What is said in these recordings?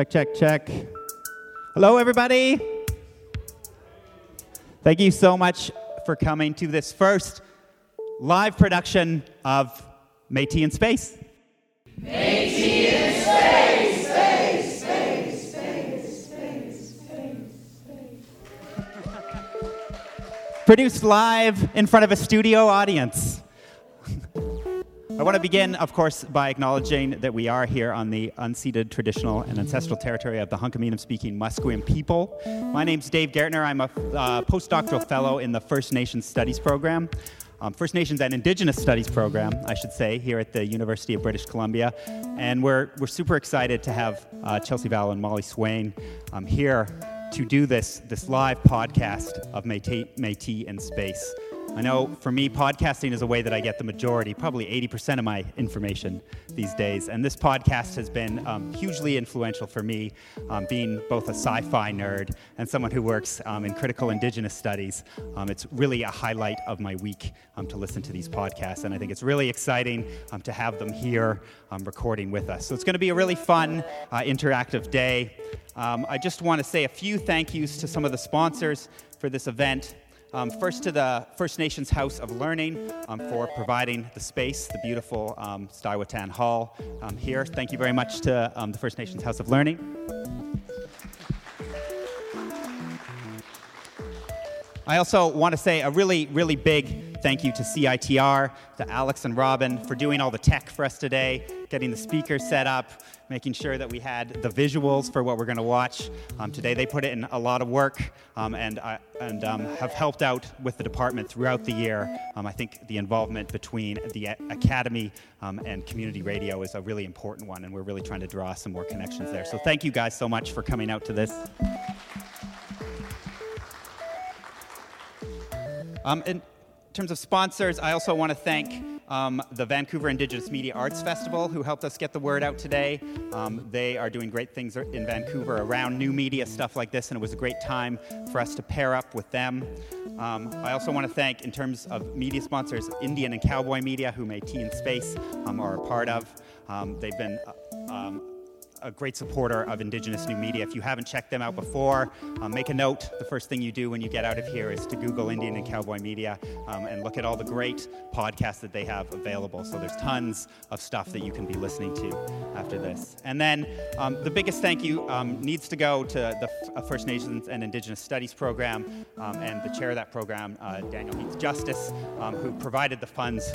Check, check, check. Hello, everybody. Thank you so much for coming to this first live production of Métis in Space. Métis in Space, space, space, space, space, space, Produced live in front of a studio audience. I want to begin, of course, by acknowledging that we are here on the unceded traditional and ancestral territory of the Hunkaminam speaking Musqueam people. My name's Dave Gaertner. I'm a uh, postdoctoral fellow in the First Nations Studies program. Um, First Nations and Indigenous Studies program, I should say, here at the University of British Columbia. And we're, we're super excited to have uh, Chelsea Vowel and Molly Swain um, here to do this, this live podcast of Métis, Métis in Space. I know for me, podcasting is a way that I get the majority, probably 80% of my information these days. And this podcast has been um, hugely influential for me, um, being both a sci fi nerd and someone who works um, in critical indigenous studies. Um, it's really a highlight of my week um, to listen to these podcasts. And I think it's really exciting um, to have them here recording with us. So it's going to be a really fun, uh, interactive day. I just want to say a few thank yous to some of the sponsors for this event. Um, first to the First Nations House of Learning um, for providing the space, the beautiful um, Hall um, here. Thank you very much to um, the First Nations House of Learning. I also want to say a really, really big thank you to CITR, to Alex and Robin for doing all the tech for us today, getting the speakers set up, making sure that we had the visuals for what we're going to watch um, today. They put in a lot of work um, and, uh, and um, have helped out with the department throughout the year. Um, I think the involvement between the academy um, and community radio is a really important one, and we're really trying to draw some more connections there. So thank you guys so much for coming out to this. Um, in terms of sponsors, I also want to thank um, the Vancouver Indigenous Media Arts Festival, who helped us get the word out today. Um, they are doing great things in Vancouver around new media, stuff like this, and it was a great time for us to pair up with them. Um, I also want to thank, in terms of media sponsors, Indian and Cowboy Media, who Métis in Space um, are a part of. Um, they've been uh, um, a great supporter of Indigenous new media. If you haven't checked them out before, um, make a note. The first thing you do when you get out of here is to Google Indian and Cowboy Media um, and look at all the great podcasts that they have available. So there's tons of stuff that you can be listening to after this. And then um, the biggest thank you um, needs to go to the uh, First Nations and Indigenous Studies program um, and the chair of that program, uh, Daniel Heath Justice, um, who provided the funds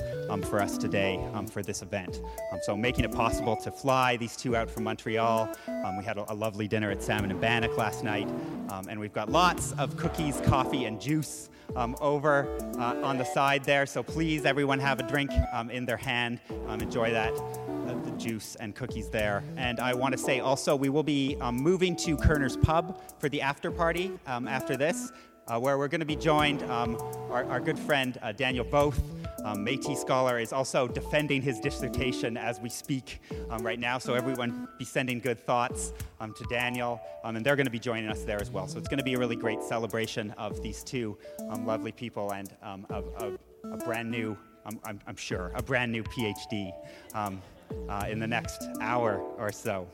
for us today for this event. so making it possible to fly these two out from Montreal Montreal. Um, we had a, a, lovely dinner at Salmon and Bannock last night. Um, and we've got lots of cookies, coffee, and juice um, over uh, on the side there. So please, everyone, have a drink um, in their hand. Um, enjoy that. Uh, the juice and cookies there. And I want to say also, we will be um, moving to Koerner's Pub for the after party after this uh, where we're going to be joined. Our, our, good friend uh, Daniel Voth, um, Métis scholar, is also defending his dissertation as we speak um, right now. So everyone be sending good thoughts um, to Daniel, um, and they're going to be joining us there as well. So it's going to be a really great celebration of these two um, lovely people and a, a, a, brand new, I'm, I'm, sure, a brand new PhD uh, in the next hour or so.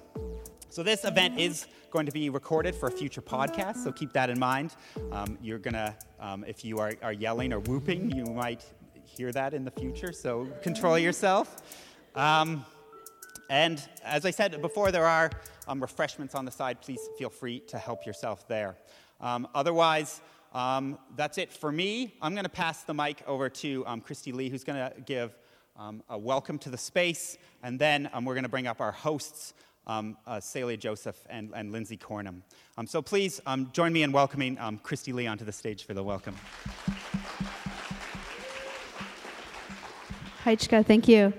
So this event is going to be recorded for a future podcast, so keep that in mind. Um, you're gonna, um, if you are, are yelling or whooping, you might hear that in the future, so control yourself. Um, and as I said before, there are um, refreshments on the side. Please feel free to help yourself there. Um, otherwise, um, that's it for me. I'm going to pass the mic over to Christie Lee, who's going to give a welcome to the space, and then we're going to bring up our hosts um, uh, Salia Joseph and, and Lindsey Cornum. Um, so please um, join me in welcoming um, Christie Lee onto the stage for the welcome. Haichka, thank you.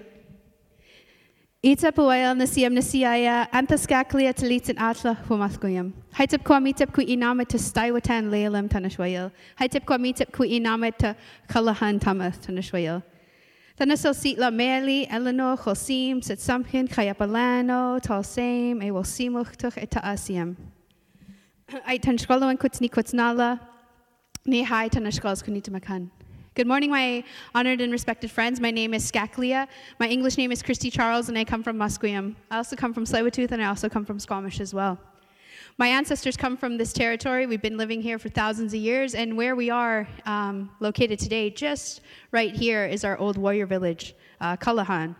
Itap uael na siam na siaia, antas gaclia talit an atla humathguyam. Haitap kwa mitap ku inamet to staiwatan leilem tanashwail. Haitap kwa mitap ku inamet to kalahan tamath tanashwail. Thanasel sitla meli, elano, chosim, sit samkin, kayapalano, same e wosimuchtuch eta asiam. Ait tan and kutni kutnala, ne hai tan sgols kunitamakan. Good morning, my honored and respected friends. My name is Skaklia. My English name is Christie Charles, and I come from Musqueam. I also come from Tsleil-Waututh, and I also come from Squamish as well. My ancestors come from this territory. We've been living here for thousands of years, and where we are um, located today, just right here, is our old warrior village, uh, Kalahan.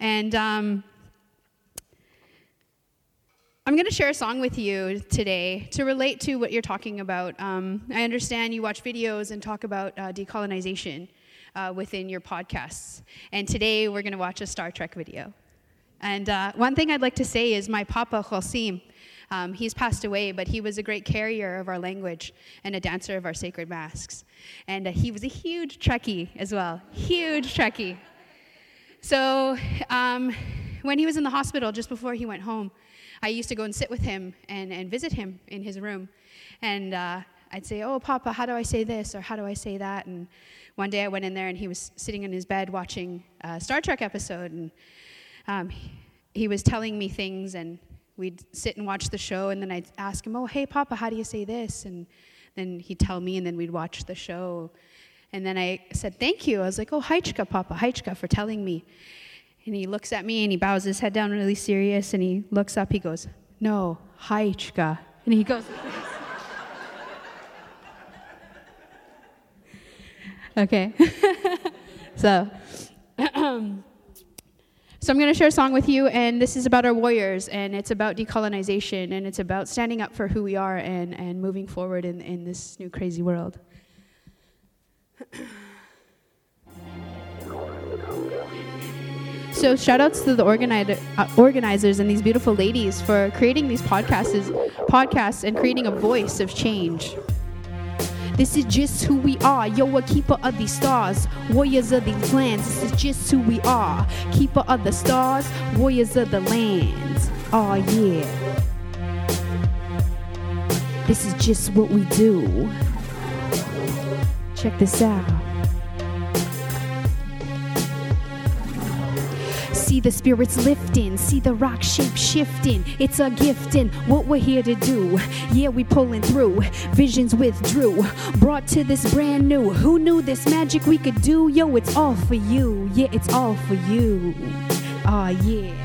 And um, I'm going to share a song with you today to relate to what you're talking about. Um, I understand you watch videos and talk about uh, decolonization uh, within your podcasts. And today we're going to watch a Star Trek video. And uh, one thing I'd like to say is my papa, Chosim, um, he's passed away, but he was a great carrier of our language and a dancer of our sacred masks. And uh, he was a huge Trekkie as well, huge Trekkie. So um, when he was in the hospital just before he went home, I used to go and sit with him and, and visit him in his room. And uh, I'd say, Oh, Papa, how do I say this or how do I say that? And one day I went in there and he was sitting in his bed watching a Star Trek episode. And um, he was telling me things, and we'd sit and watch the show. And then I'd ask him, Oh, hey, Papa, how do you say this? And then he'd tell me, and then we'd watch the show. And then I said, Thank you. I was like, Oh, Heichka, Papa, Heichka, for telling me. And he looks at me and he bows his head down really serious and he looks up. He goes, No, Haichka. And he goes, Okay. so, so I'm going to share a song with you, and this is about our warriors, and it's about decolonization, and it's about standing up for who we are and, and moving forward in, in this new crazy world. So shout outs to the organizer, uh, organizers and these beautiful ladies for creating these podcasts, podcasts and creating a voice of change. This is just who we are. Yo, a keeper of these stars, warriors of these lands. This is just who we are. Keeper of the stars, warriors of the lands. Oh, yeah. This is just what we do. Check this out. The spirits lifting, see the rock shape shifting. It's a gifting, what we're here to do. Yeah, we pulling through. Visions withdrew, brought to this brand new. Who knew this magic we could do? Yo, it's all for you. Yeah, it's all for you. Ah, yeah.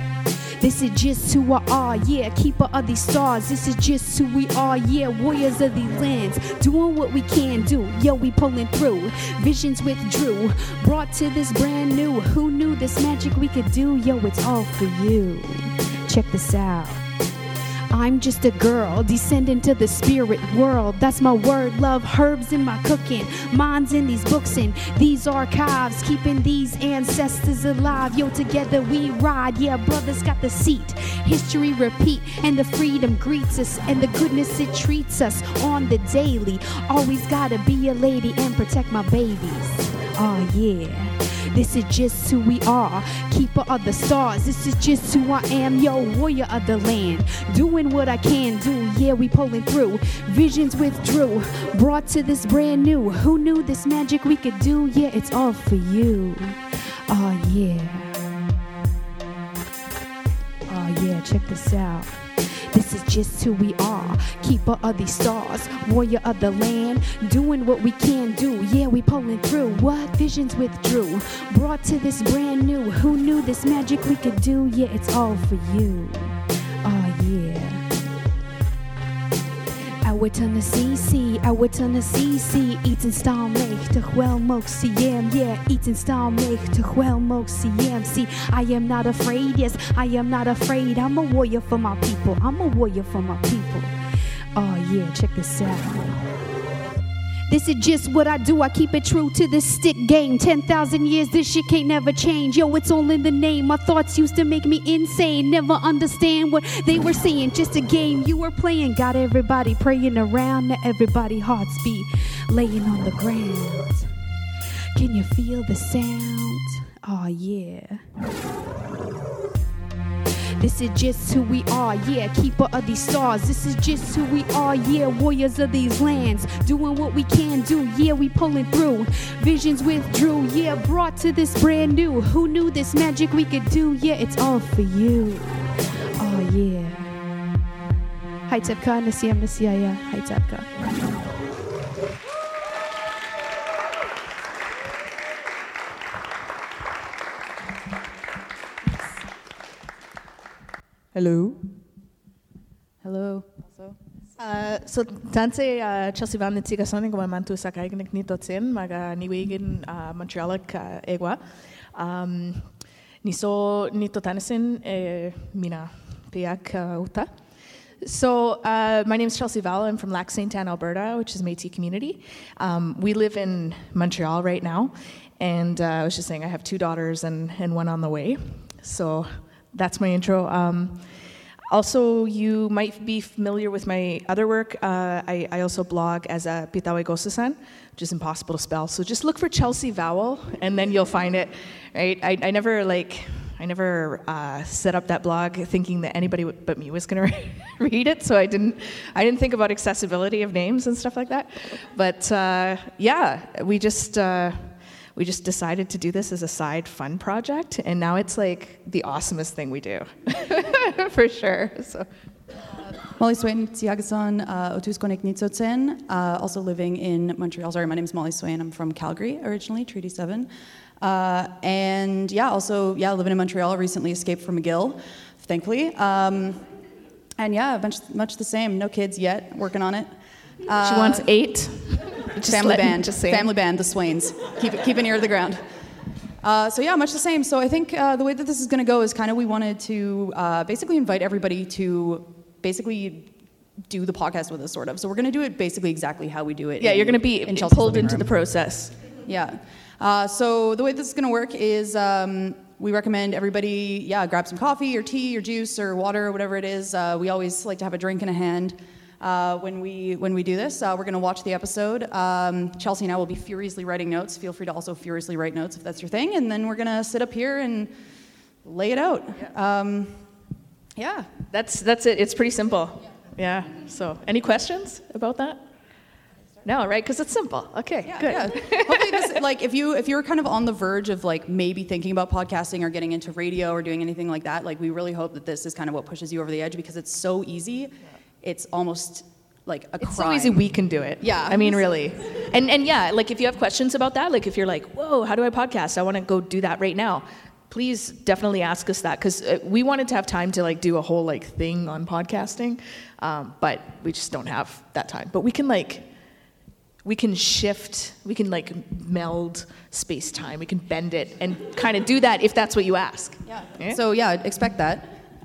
This is just who I are, yeah, keeper of these stars. This is just who we are, yeah, warriors of these lands. Doing what we can do, yo, we pulling through. Visions withdrew, brought to this brand new. Who knew this magic we could do? Yo, it's all for you. Check this out. I'm just a girl, descending to the spirit world. That's my word, love herbs in my cooking. Minds in these books and these archives, keeping these ancestors alive. Yo, together we ride. Yeah, brothers got the seat. History repeat, and the freedom greets us, and the goodness it treats us on the daily. Always gotta be a lady and protect my babies. Oh, yeah. This is just who we are, keeper of the stars. This is just who I am, yo, warrior of the land. Doing what I can do, yeah, we pulling through. Visions withdrew, brought to this brand new. Who knew this magic we could do? Yeah, it's all for you. Oh, yeah. Oh, yeah, check this out. This is just who we are. Keeper of these stars, warrior of the land. Doing what we can do. Yeah, we pulling through. What visions withdrew. Brought to this brand new. Who knew this magic we could do? Yeah, it's all for you. Ouwit the CC, ouwit the CC. Eaten staan meg te wel CM. Yeah, eaten staan meg te wel CM. See, I am not afraid. Yes, I am not afraid. I'm a warrior for my people. I'm a warrior for my people. Oh, yeah, check this out. This is just what I do. I keep it true to this stick game. 10,000 years, this shit can't never change. Yo, it's all in the name. My thoughts used to make me insane. Never understand what they were saying. Just a game you were playing. Got everybody praying around. Everybody hearts beat. Laying on the ground. Can you feel the sound? Oh, yeah. This is just who we are, yeah, keeper of these stars. This is just who we are, yeah, warriors of these lands. Doing what we can do, yeah, we pulling through. Visions withdrew, yeah, brought to this brand new. Who knew this magic we could do? Yeah, it's all for you. Oh, yeah. Hai Tepka, Nasiam Nasiaya, Hai Tepka. Hello. Hello. Uh, so tanse uh, Chelsea Van Nitigason ko mantu sa kaignik nito tin maga niwigin uh, Montrealak uh, egwa. Um, niso nito tanasin eh, mina piak uh, uta. So uh, my name is Chelsea Vowel. I'm from Lac Saint Anne, Alberta, which is Métis community. Um, we live in Montreal right now, and uh, I was just saying I have two daughters and, and one on the way. So that's my intro. Um, also, you might be familiar with my other work. Uh, I, I also blog as a Pitawe Gosasan, which is impossible to spell. So just look for Chelsea Vowel, and then you'll find it. Right? I, I never like. I never uh, set up that blog thinking that anybody but me was going to read it, so I didn't. I didn't think about accessibility of names and stuff like that. But uh, yeah, we just uh, we just decided to do this as a side fun project, and now it's like the awesomest thing we do, for sure. So. Molly Swain, Tiagason, uh, Otuskonik Nitsotsen, uh, also living in Montreal. Sorry, my name is Molly Swain. I'm from Calgary originally, Treaty 7. Uh, and yeah, also, yeah, living in Montreal, recently escaped from McGill, thankfully. Um, and yeah, much, much the same. No kids yet, working on it. she wants eight. Just family let- band, Just family band, the Swains. Keep, it- keep an ear to the ground. Uh, so yeah, much the same. So I think uh, the way that this is going to go is kind of we wanted to uh, basically invite everybody to basically do the podcast with us, sort of. So we're going to do it basically exactly how we do it. Yeah, in- you're going to be in pulled into room. the process. Yeah. Uh, so the way this is going to work is um, we recommend everybody, yeah, grab some coffee or tea or juice or water or whatever it is. Uh, we always like to have a drink in a hand uh, when we when we do this. Uh, we're going to watch the episode. Um, Chelsea and I will be furiously writing notes. Feel free to also furiously write notes if that's your thing. And then we're going to sit up here and lay it out. Um, yeah. That's that's it. It's pretty simple. Yeah. So, any questions about that? No, right? Because it's simple. Okay. Yeah, good. yeah. Hopefully, this like if you if you're kind of on the verge of like maybe thinking about podcasting or getting into radio or doing anything like that, like we really hope that this is kind of what pushes you over the edge because it's so easy. It's almost like a It's so easy we can do it. Yeah. I mean, really. And and yeah, like if you have questions about that, like if you're like, whoa, how do I podcast? I want to go do that right now. Please definitely ask us that because uh, we wanted to have time to like do a whole like thing on podcasting, um, but we just don't have that time. But we can like we can shift, we can like meld space time, we can bend it and kind of do that if that's what you ask. Yeah. So yeah, expect that.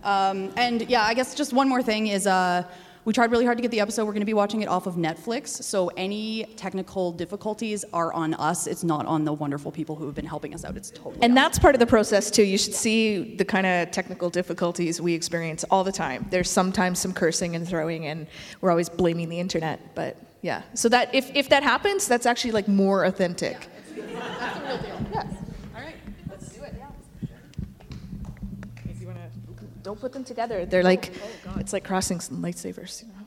Um, and yeah, I guess just one more thing is uh, we tried really hard to get the episode. We're going to be watching it off of Netflix. So any technical difficulties are on us. It's not on the wonderful people who have been helping us out. It's totally. And us. that's part of the process too. You should see the kind of technical difficulties we experience all the time. There's sometimes some cursing and throwing, and we're always blaming the internet. But yeah, so that if, if that happens, that's actually like more authentic. If you wanna, don't put them together. They're like, it's like crossing some lightsabers. You know?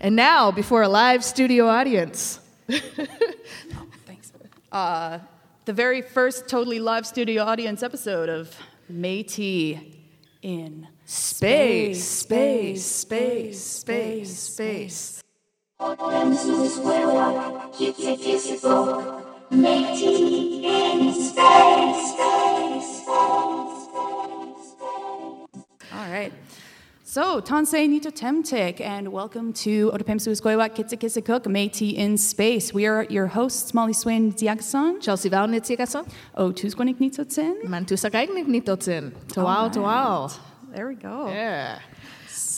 And now, before a live studio audience, Thanks. Uh, the very first totally live studio audience episode of Métis in space, space, space, space, space, space. All right. So, Tansei Nito Temtek, and welcome to Otapemsu Skoiwa Kitsikisakuk Métis in Space. We are your hosts, Molly Swain Diagasan, Chelsea Vowel Nitsigason, O oh, Tuskonik Nitotsen. Mantusakaignik Nitotsin. Tawao, tawao. There we go. Yeah.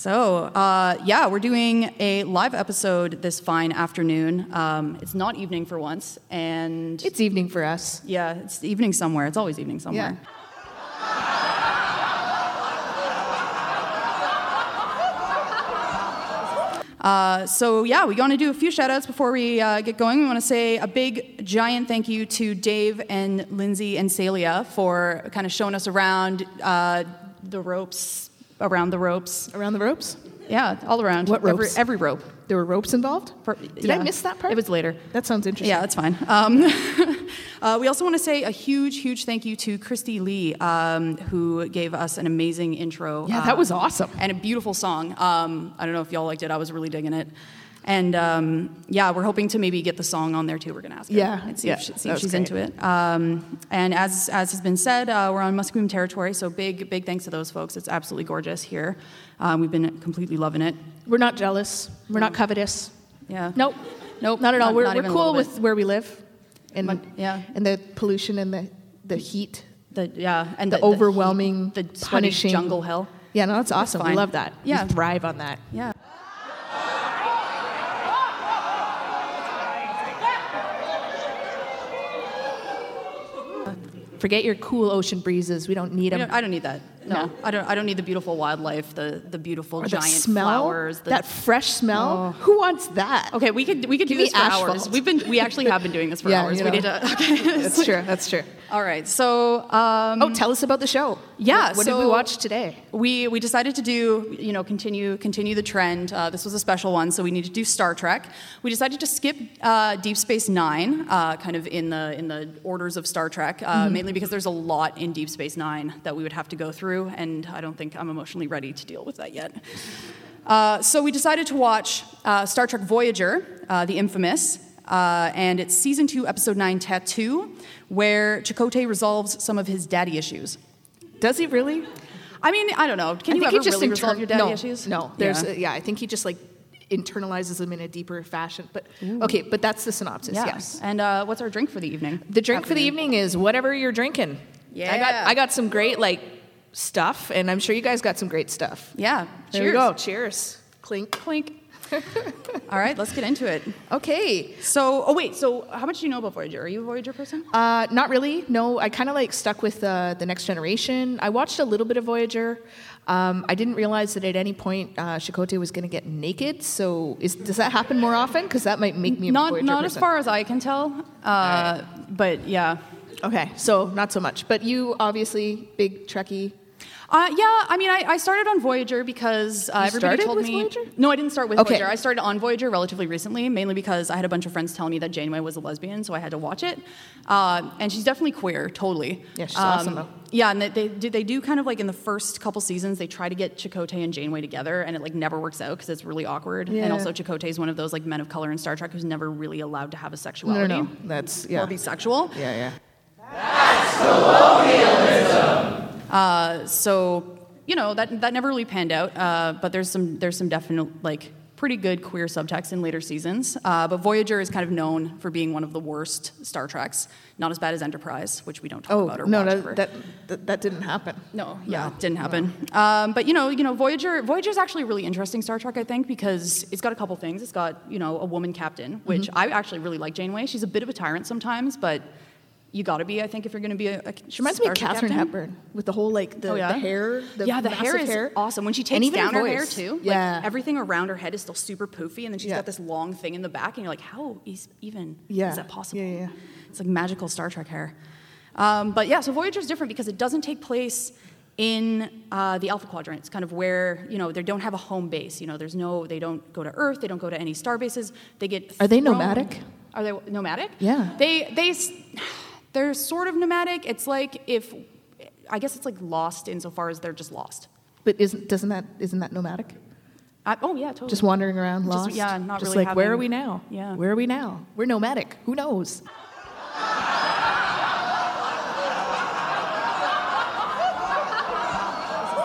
So, uh, yeah, we're doing a live episode this fine afternoon. Um, it's not evening for once, and It's evening for us. yeah, it's evening somewhere. It's always evening somewhere. Uh, so yeah, we want to do a few shout outs before we uh, get going. We want to say a big, giant thank you to Dave and Lindsey and Salia for kind of showing us around uh, the ropes, around the ropes. Around the ropes? Yeah, all around. What Every, ropes? every rope. There were ropes involved? For- Did yeah. I miss that part? It was later. That sounds interesting. Yeah, that's fine. Um, uh, we also want to say a huge, huge thank you to Christie Lee, um, who gave us an amazing intro. Yeah, uh, that was awesome. And a beautiful song. Um, I don't know if y'all liked it. I was really digging it. And um, yeah, we're hoping to maybe get the song on there too. We're going to ask her Yeah, and see yeah, if, she, see if she's great. into it. Um, and as, as has been said, uh, we're on Musqueam territory, so big, big thanks to those folks. It's absolutely gorgeous here. Um, we've been completely loving it. We're not jealous. We're not covetous. Yeah. Nope. Nope, Not at all. not- we're not we're cool with where we live. And, But- yeah. and the pollution and the, the heat. The, yeah, and The the, overwhelming, the, heat, the punishing- jungle hell. Yeah, no, that's awesome. We love that. Yeah. We thrive on that. Yeah. Forget your cool ocean breezes. We don't need them. I don't need that. No, No. I don't. I don't need the beautiful wildlife, the the beautiful Or the giant smell, flowers. The, that fresh smell. Who wants that? okay, we could we could do Give me this for hours. We've been we actually have been doing this for Yeah, hours. you We need to. Okay. That's true. That's true. All right. So um, Oh, tell us about the show. Yeah, What, what did we so- watch today? we we decided to do you know continue continue the trend. Uh, this was a special one, so we need to do Star Trek. We decided to skip uh, Deep Space Nine, uh, kind of in the in the orders of Star Trek, uh, mainly because there's a lot in Deep Space Nine that we would have to go through, and I don't think I'm emotionally ready to deal with that yet. Uh, so we decided to watch uh, Star Trek Voyager, uh, the infamous, uh, and it's season two, episode nine, Tattoo, where Chakotay resolves some of his daddy issues. Does he really? I mean, I don't know. Can I you ever really resolve your daddy no, issues? No, there's yeah. yeah. yeah. I think he just like internalizes them in a deeper fashion. But okay, but that's the synopsis. yeah. Yes. And uh, what's our drink for the evening? The drink for the evening is whatever you're drinking. Yeah. I got. I got some great like stuff, and I'm sure you guys got some great stuff. Yeah. There Cheers. we go. Cheers. Clink. Clink. All right, let's get into it. Okay. So, oh wait, so how much do you know about Voyager? Are you a Voyager person? Uh, not really. No, I kind of like stuck with uh, the Next Generation. I watched a little bit of Voyager. Um, I didn't realize that at any point uh, Chakotay was going to get naked. So, is, does that happen more often? Because that might make me a not Voyager not as far as I can tell. Uh, But yeah. Okay, so not so much. But you obviously big Trekkie. Uh, yeah, I mean, I, I started on Voyager because uh, You everybody told with me. Voyager? No, I didn't start with Okay. Voyager. I started on Voyager relatively recently, mainly because I had a bunch of friends telling me that Janeway was a lesbian, so I had to watch it. Uh, and she's definitely queer, totally. Um, Yeah, she's awesome, though. Yeah, and they, they do they do kind of like in the first couple seasons they try to get Chakotay and Janeway together, and it like never works out because it's really awkward. Yeah. And also Chakotay is one of those like men of color in Star Trek who's never really allowed to have a No, sexuality no, no. That's yeah. or be sexual. yeah, yeah. Uh, so you know that that never really panned out. Uh, but there's some there's some definite like pretty good queer subtext in later seasons. Uh, but Voyager is kind of known for being one of the worst Star Treks. Not as bad as Enterprise, which we don't talk Oh about or no, that, that that that didn't happen. No, yeah, it didn't happen. Um, but you know, you know, Voyager. Voyager is actually a really interesting Star Trek, I think, because it's got a couple things. It's got you know a woman captain, which Mm-hmm. I actually really like Janeway. She's a bit of a tyrant sometimes, but you got to be, I think, if you're going to be a. a She reminds me of Catherine. Hepburn with the whole like the, Oh, yeah? the hair. The yeah, the hair is hair. awesome. When she takes down her, hair too, Yeah. like everything around her head is still super poofy, and then she's Yeah. got this long thing in the back, and you're like, how is even Yeah. is that possible? Yeah, yeah, yeah. It's like magical Star Trek hair. Um, but yeah, so Voyager's different because it doesn't take place in uh, the Alpha Quadrant. It's kind of where you know they don't have a home base. You know, there's no, they don't go to Earth, they don't go to any star bases. They get. Are they nomadic? Are they nomadic? Yeah. They they they're sort of nomadic. It's like if I guess it's like lost insofar as they're just lost. But isn't doesn't that isn't that nomadic? I, oh yeah, totally. Just wandering around, Just- lost. yeah, not Just really like where are we now? Yeah. Where are we now? We're nomadic. Who knows?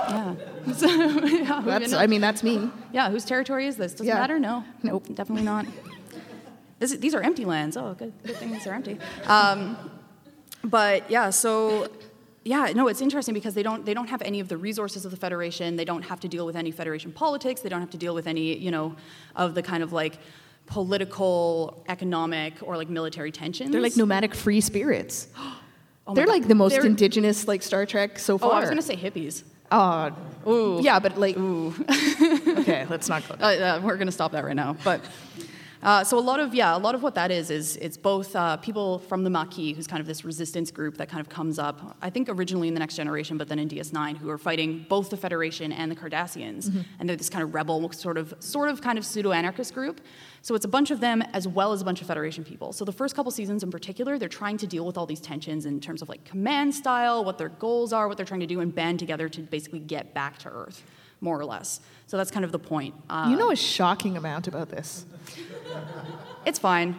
yeah. So, yeah, That's. I mean, that's me. yeah, whose territory is this? Doesn't Yeah. matter. No, Nope. definitely not. This, these are empty lands. Oh, good, good thing these are empty. Um, but yeah, so yeah, no, it's interesting because they don't they don't have any of the resources of the federation. They don't have to deal with any federation politics. They don't have to deal with any you know of the kind of like political, economic, or like military tensions. They're like nomadic free spirits. Oh They're God. like the most They're- indigenous like Star Trek so far. Oh. I was gonna say hippies. Uh, Ooh. yeah, but like, Ooh. okay, let's not go. Uh, uh, we're going to stop that right now. But uh, so a lot of yeah, a lot of what that is is it's both uh, people from the Maquis, who's kind of this resistance group that kind of comes up. I think originally in the Next Generation, but then in DS9, who are fighting both the Federation and the Cardassians, and they're this kind of rebel, sort of sort of kind of pseudo anarchist group. So it's a bunch of them as well as a bunch of Federation people. So the first couple seasons in particular, they're trying to deal with all these tensions in terms of like command style, what their goals are, what they're trying to do, and band together to basically get back to Earth, more or less. So that's kind of the point. Uh, You know a shocking amount about this. it's fine.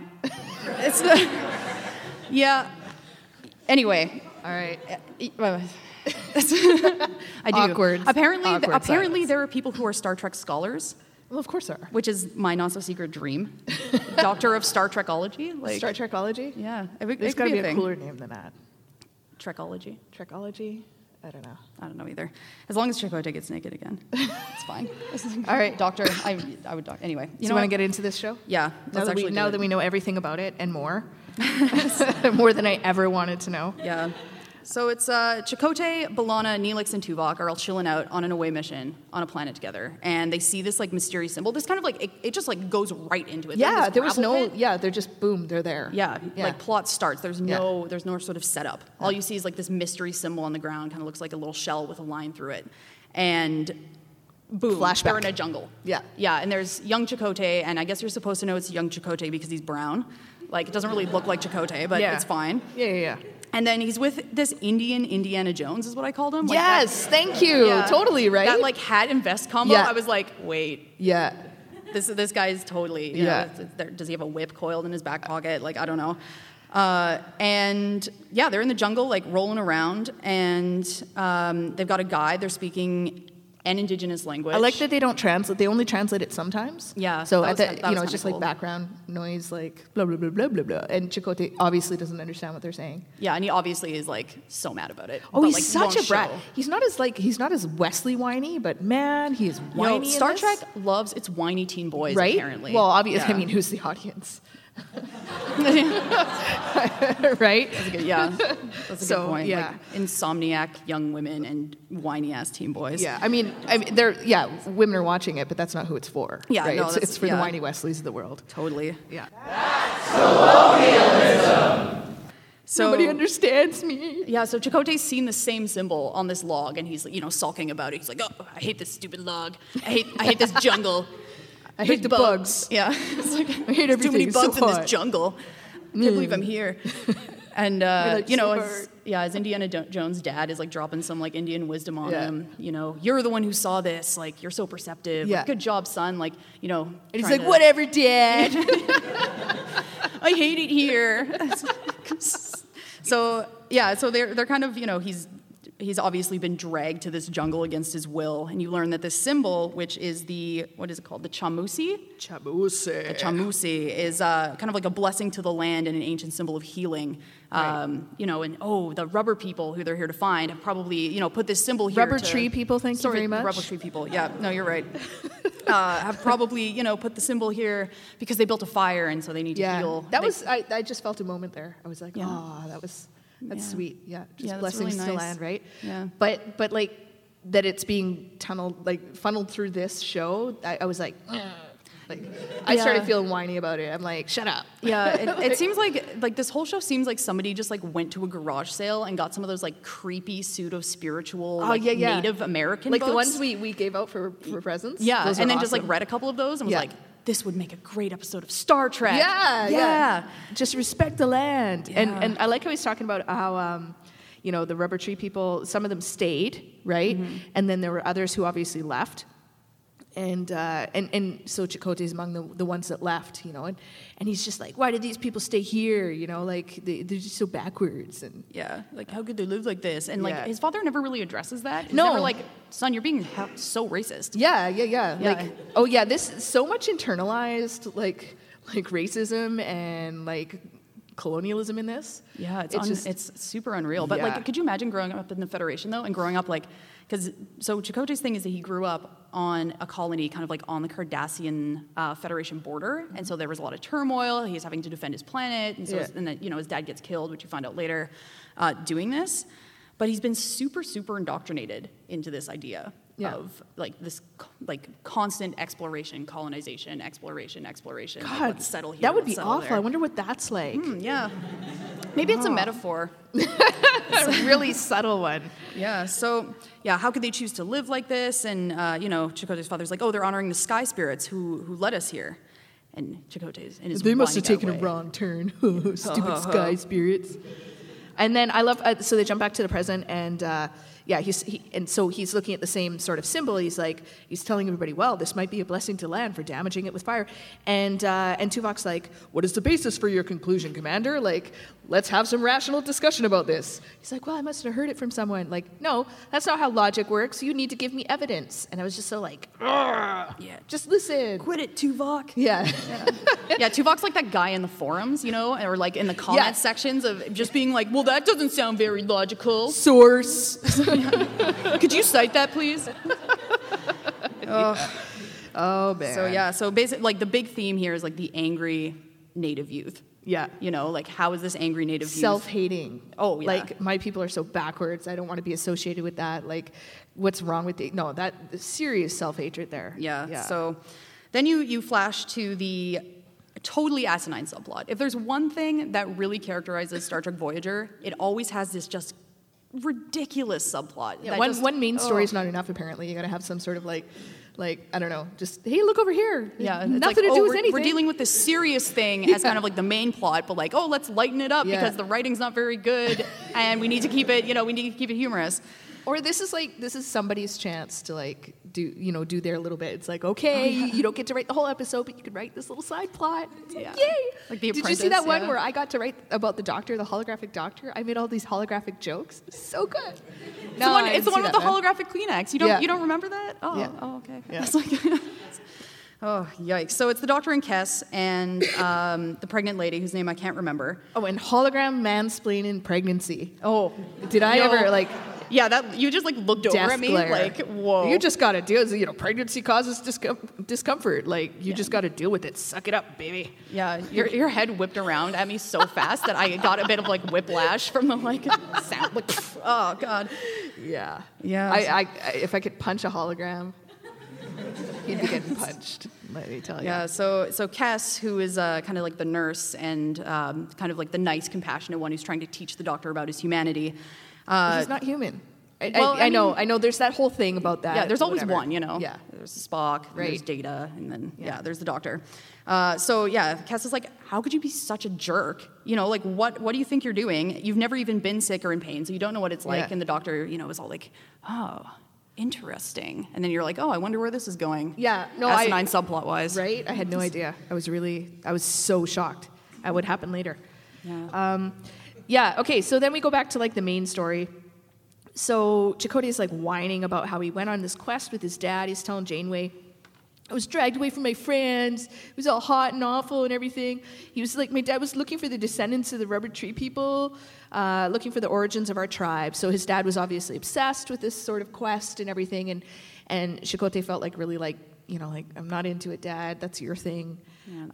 it's the, yeah. Anyway, All right. uh, I do. Awkward. Apparently, Awkward apparently silence. there are people who are Star Trek scholars, Well, of course there are. which is my not so secret dream. Doctor of Star Trekology, like Star Trekology? Yeah, it, There's got to be a a cooler name than that. Trekology. Trekology? I don't know. I don't know either. As long as Chakotay gets naked again, it's fine. All right. Doctor. I, I would. Doc- anyway, you want to get into this show? Yeah, Now, that we, now that we know everything about it and more, more than I ever wanted to know. Yeah. So it's uh, Chakotay, B'Elanna, Neelix, and Tuvok are all chilling out on an away mission on a planet together, and they see this like mysterious symbol. This kind of like it, it just like goes right into it. They're in Yeah, this there was gravel no. pit. Yeah, they're just boom, they're there. Yeah, Yeah. like plot starts. There's Yeah. no there's no sort of setup. All you see is like this mystery symbol on the ground, kind of looks like a little shell with a line through it, and boom, Flashback. they're in a jungle. Yeah. yeah, and there's young Chakotay, and I guess you're supposed to know it's young Chakotay because he's brown. Like it doesn't really look like Chakotay, but Yeah. it's fine. Yeah, yeah, yeah. And then he's with this Indian Indiana Jones, is what I called him. Like that- yes, thank you. Yeah. Totally right. That like hat and vest combo. Yeah. I was like, wait, yeah, this this guy is totally. Yeah. Know, does he have a whip coiled in his back pocket? Like I don't know. Uh, and yeah, they're in the jungle, like rolling around, and um, they've got a guide. They're speaking an indigenous language. I like that they don't translate. They only translate it sometimes. Yeah, So at the, you know, it's just cool. like background noise, like blah blah blah blah blah blah. And Chakotay obviously doesn't understand what they're saying. Yeah, and he obviously is like so mad about it. Oh, but, he's like, such a brat. show. He's not as like he's not as Wesley whiny, but man, he is You whiny. know, in Star. Trek loves its whiny teen boys. right? Apparently. Well, obviously, I mean, who's the audience? right? Good- Yeah, that's a So, good point. yeah. Like insomniac young women and whiny ass teen boys. Yeah, I mean, I mean, they're yeah, women are watching it, but that's not who it's for. Yeah, right? no, it's, it's for yeah. the whiny Wesleys of the world. totally. Yeah, So nobody understands me. Yeah, so Chakotay's seen the same symbol on this log, and he's you know sulking about it. He's like, "Oh, I hate this stupid log. I hate, I hate this jungle. I hate the bugs. Yeah, it's like, I hate "There's too many everything. It's so bugs in this jungle. I can't believe I'm here. And uh, like, you know, as, yeah, as Indiana Jones' dad is like dropping some like Indian wisdom on Yeah. him. You know, you're the one who saw this. Like, you're so perceptive. Like, Yeah. good job, son. Like, you know. And he's like, to- whatever, Dad. I hate it here. so yeah, so they're they're kind of you know he's he's obviously been dragged to this jungle against his will, and you learn that this symbol, which is the what is it called, the chamusi, Chamusi. the chamusi is uh, kind of like a blessing to the land and an ancient symbol of healing. Um, You know, and oh, the rubber people who they're here to find have probably you know put this symbol here. Rubber to- tree people, thank you very much. Rubber tree people. Yeah, no, you're right. uh, have probably you know put the symbol here because they built a fire and so they need to yeah, heal. that They- was. I, I just felt a moment there. I was like, Yeah. oh, that was that's Yeah. sweet. Yeah, just Yeah, blessings really to nice. land, right? Yeah. But but like that it's being tunneled like funneled through this show. I, I was like. "Ugh." Like, I started feeling whiny about it. I'm like, shut up. Yeah, it, it seems like like this whole show seems like somebody just like went to a garage sale and got some of those like creepy pseudo spiritual Oh, like yeah, yeah. Native American like the ones we, we gave out for, for presents. yeah, Those and then just like awesome. read a couple of those and was Yeah. like, this would make a great episode of Star Trek. Yeah, yeah, yeah. Just respect the land. And and I like how he's talking about how um, you know, the rubber tree people, some of them stayed, right? Mm-hmm. And then there were others who obviously left. And uh, and and so Chakotay is among the, the ones that left, you know, and, and he's just like, why did these people stay here? You know, like they, they're just so backwards and Yeah, like how could they live like this? And like Yeah. his father never really addresses that. He's No. never like, son, you're being so racist. Yeah, yeah, yeah. Yeah. Like, oh yeah, this is so much internalized, like like racism and like colonialism in this. Yeah, it's It's un- just- it's super unreal. But Yeah. like, could you imagine growing up in the Federation though, and growing up like, because so Chakotay's thing is that he grew up on a colony, kind of like on the Cardassian uh, Federation border, and so there was a lot of turmoil. He's having to defend his planet, and so Yeah. his- and then you know his dad gets killed, which you find out later, uh, doing this. But he's been super, super indoctrinated into this idea Yeah. of like this, like constant exploration, colonization, exploration, exploration. like, God, let's settle here. that would be awful. there. I wonder what that's like. Hmm, yeah. Maybe it's a metaphor. a really subtle one. Yeah. So, yeah, how could they choose to live like this? And uh, you know, Chakotay's father's like, oh, they're honoring the sky spirits who who led us here. And Chakotay's in his They must have taken a wrong turn. Stupid sky spirits. And then I love, uh, so they jump back to the present, and uh, yeah, he's, he, and so he's looking at the same sort of symbol. He's like, he's telling everybody, well, this might be a blessing to land for damaging it with fire. And, uh, and Tuvok's like, what is the basis for your conclusion, Commander? Like, let's have some rational discussion about this. He's like, well, I must have heard it from someone. Like, no, that's not how logic works. You need to give me evidence. And I was just so like, "Ugh, Yeah. just listen. Quit it, Tuvok. Yeah. yeah, Tuvok's like that guy in the forums, you know, or like in the comment Yeah. sections of just being like, well, that doesn't sound very logical. Source. Could you cite that, please? Oh, man. So yeah, so basically, like the big theme here is like the angry native youth. Yeah. You know, like how is this angry native youth? self-hating. Oh, yeah. Like my people are so backwards. I don't want to be associated with that. Like, what's wrong with the no? That serious self-hatred there. Yeah. yeah. So then you you flash to the totally asinine subplot. If there's one thing that really characterizes Star Trek Voyager, it always has this just ridiculous subplot. yeah, one just- one main oh. story oh. is not enough. Apparently, you got to have some sort of like, like I don't know, just hey, look over here. Yeah, nothing like, to oh, do with anything. We're dealing with this serious thing as kind of like the main plot, but like, oh, let's lighten it up Yeah. because the writing's not very good, and we need to keep it, you know, we need to keep it humorous. Or this is like this is somebody's chance to like do you know do their little bit. It's like okay, you don't get to write the whole episode, but you could write this little side plot. Yeah. Yay! Like The Did you see that Apprentice, one where I got to write about the doctor, the holographic doctor? I made all these holographic jokes. So good. It's the one, it's the one with the holographic Kleenex. You don't, Yeah. you don't remember that? Oh, Yeah. oh okay. Yeah. Like- oh, yikes. So it's the doctor and Kes and um, the pregnant lady whose name I can't remember. Oh, and hologram mansplaining pregnancy. Oh, Did I yo. ever like Yeah, that you just like looked over death at me glare? like, whoa. You just got to deal. You know, pregnancy causes discom- discomfort. Like you just got to deal with it. Suck it up, baby. Yeah, your, your head whipped around at me so fast that I got a bit of like whiplash from the like sound. Like, oh god. Yeah. Yeah. I, I, I if I could punch a hologram, he'd be getting punched. Let me tell you. Yeah. So so Kes, who is uh, kind of like the nurse and um, kind of like the nice, compassionate one who's trying to teach the doctor about his humanity. Uh, He's not human. I, well, I, I I know. I know. There's that whole thing about that. yeah, there's always whatever. one, you know. Yeah. There's Spock, and there's Data, and then yeah. Yeah. there's the Doctor. Uh, so yeah, Kes is like, how could you be such a jerk? You know, like what what do you think you're doing? You've never even been sick or in pain, so you don't know what it's like. Yeah. And the Doctor, you know, is all like, oh, interesting. And then you're like, oh, I wonder where this is going. Yeah, no, I- asinine subplot wise. Right? I had no idea. I was really. I was so shocked at what happened later. Yeah. Um, yeah. Okay. So then we go back to like the main story. So Chakotay is like whining about how he went on this quest with his dad. He's telling Janeway, I was dragged away from my friends. It was all hot and awful and everything. He was like, my dad was looking for the descendants of the rubber tree people, uh, looking for the origins of our tribe. So his dad was obviously obsessed with this sort of quest and everything. And, and Chakotay felt like really like, you know, like, I'm not into it, dad. That's your thing.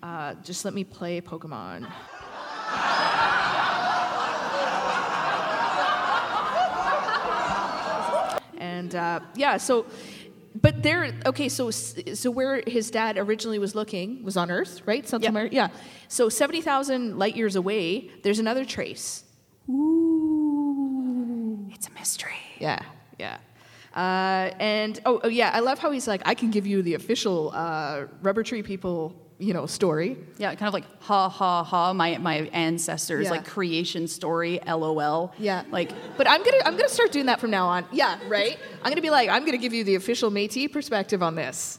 Uh, just let me play Pokemon. And uh, yeah, so, but there, okay, so so where his dad originally was looking was on Earth, right? Yeah. America. Yeah. So seventy thousand light years away, there's another trace. Ooh. It's a mystery. Yeah, yeah. Uh, and oh, oh, yeah, I love how he's like, I can give you the official uh, rubber tree people, you know, story. Yeah, kind of like ha ha ha. My my ancestors Yeah. like creation story. LOL. Yeah. Like But I'm gonna I'm gonna start doing that from now on. Yeah, right. I'm gonna be like, I'm gonna give you the official Métis perspective on this.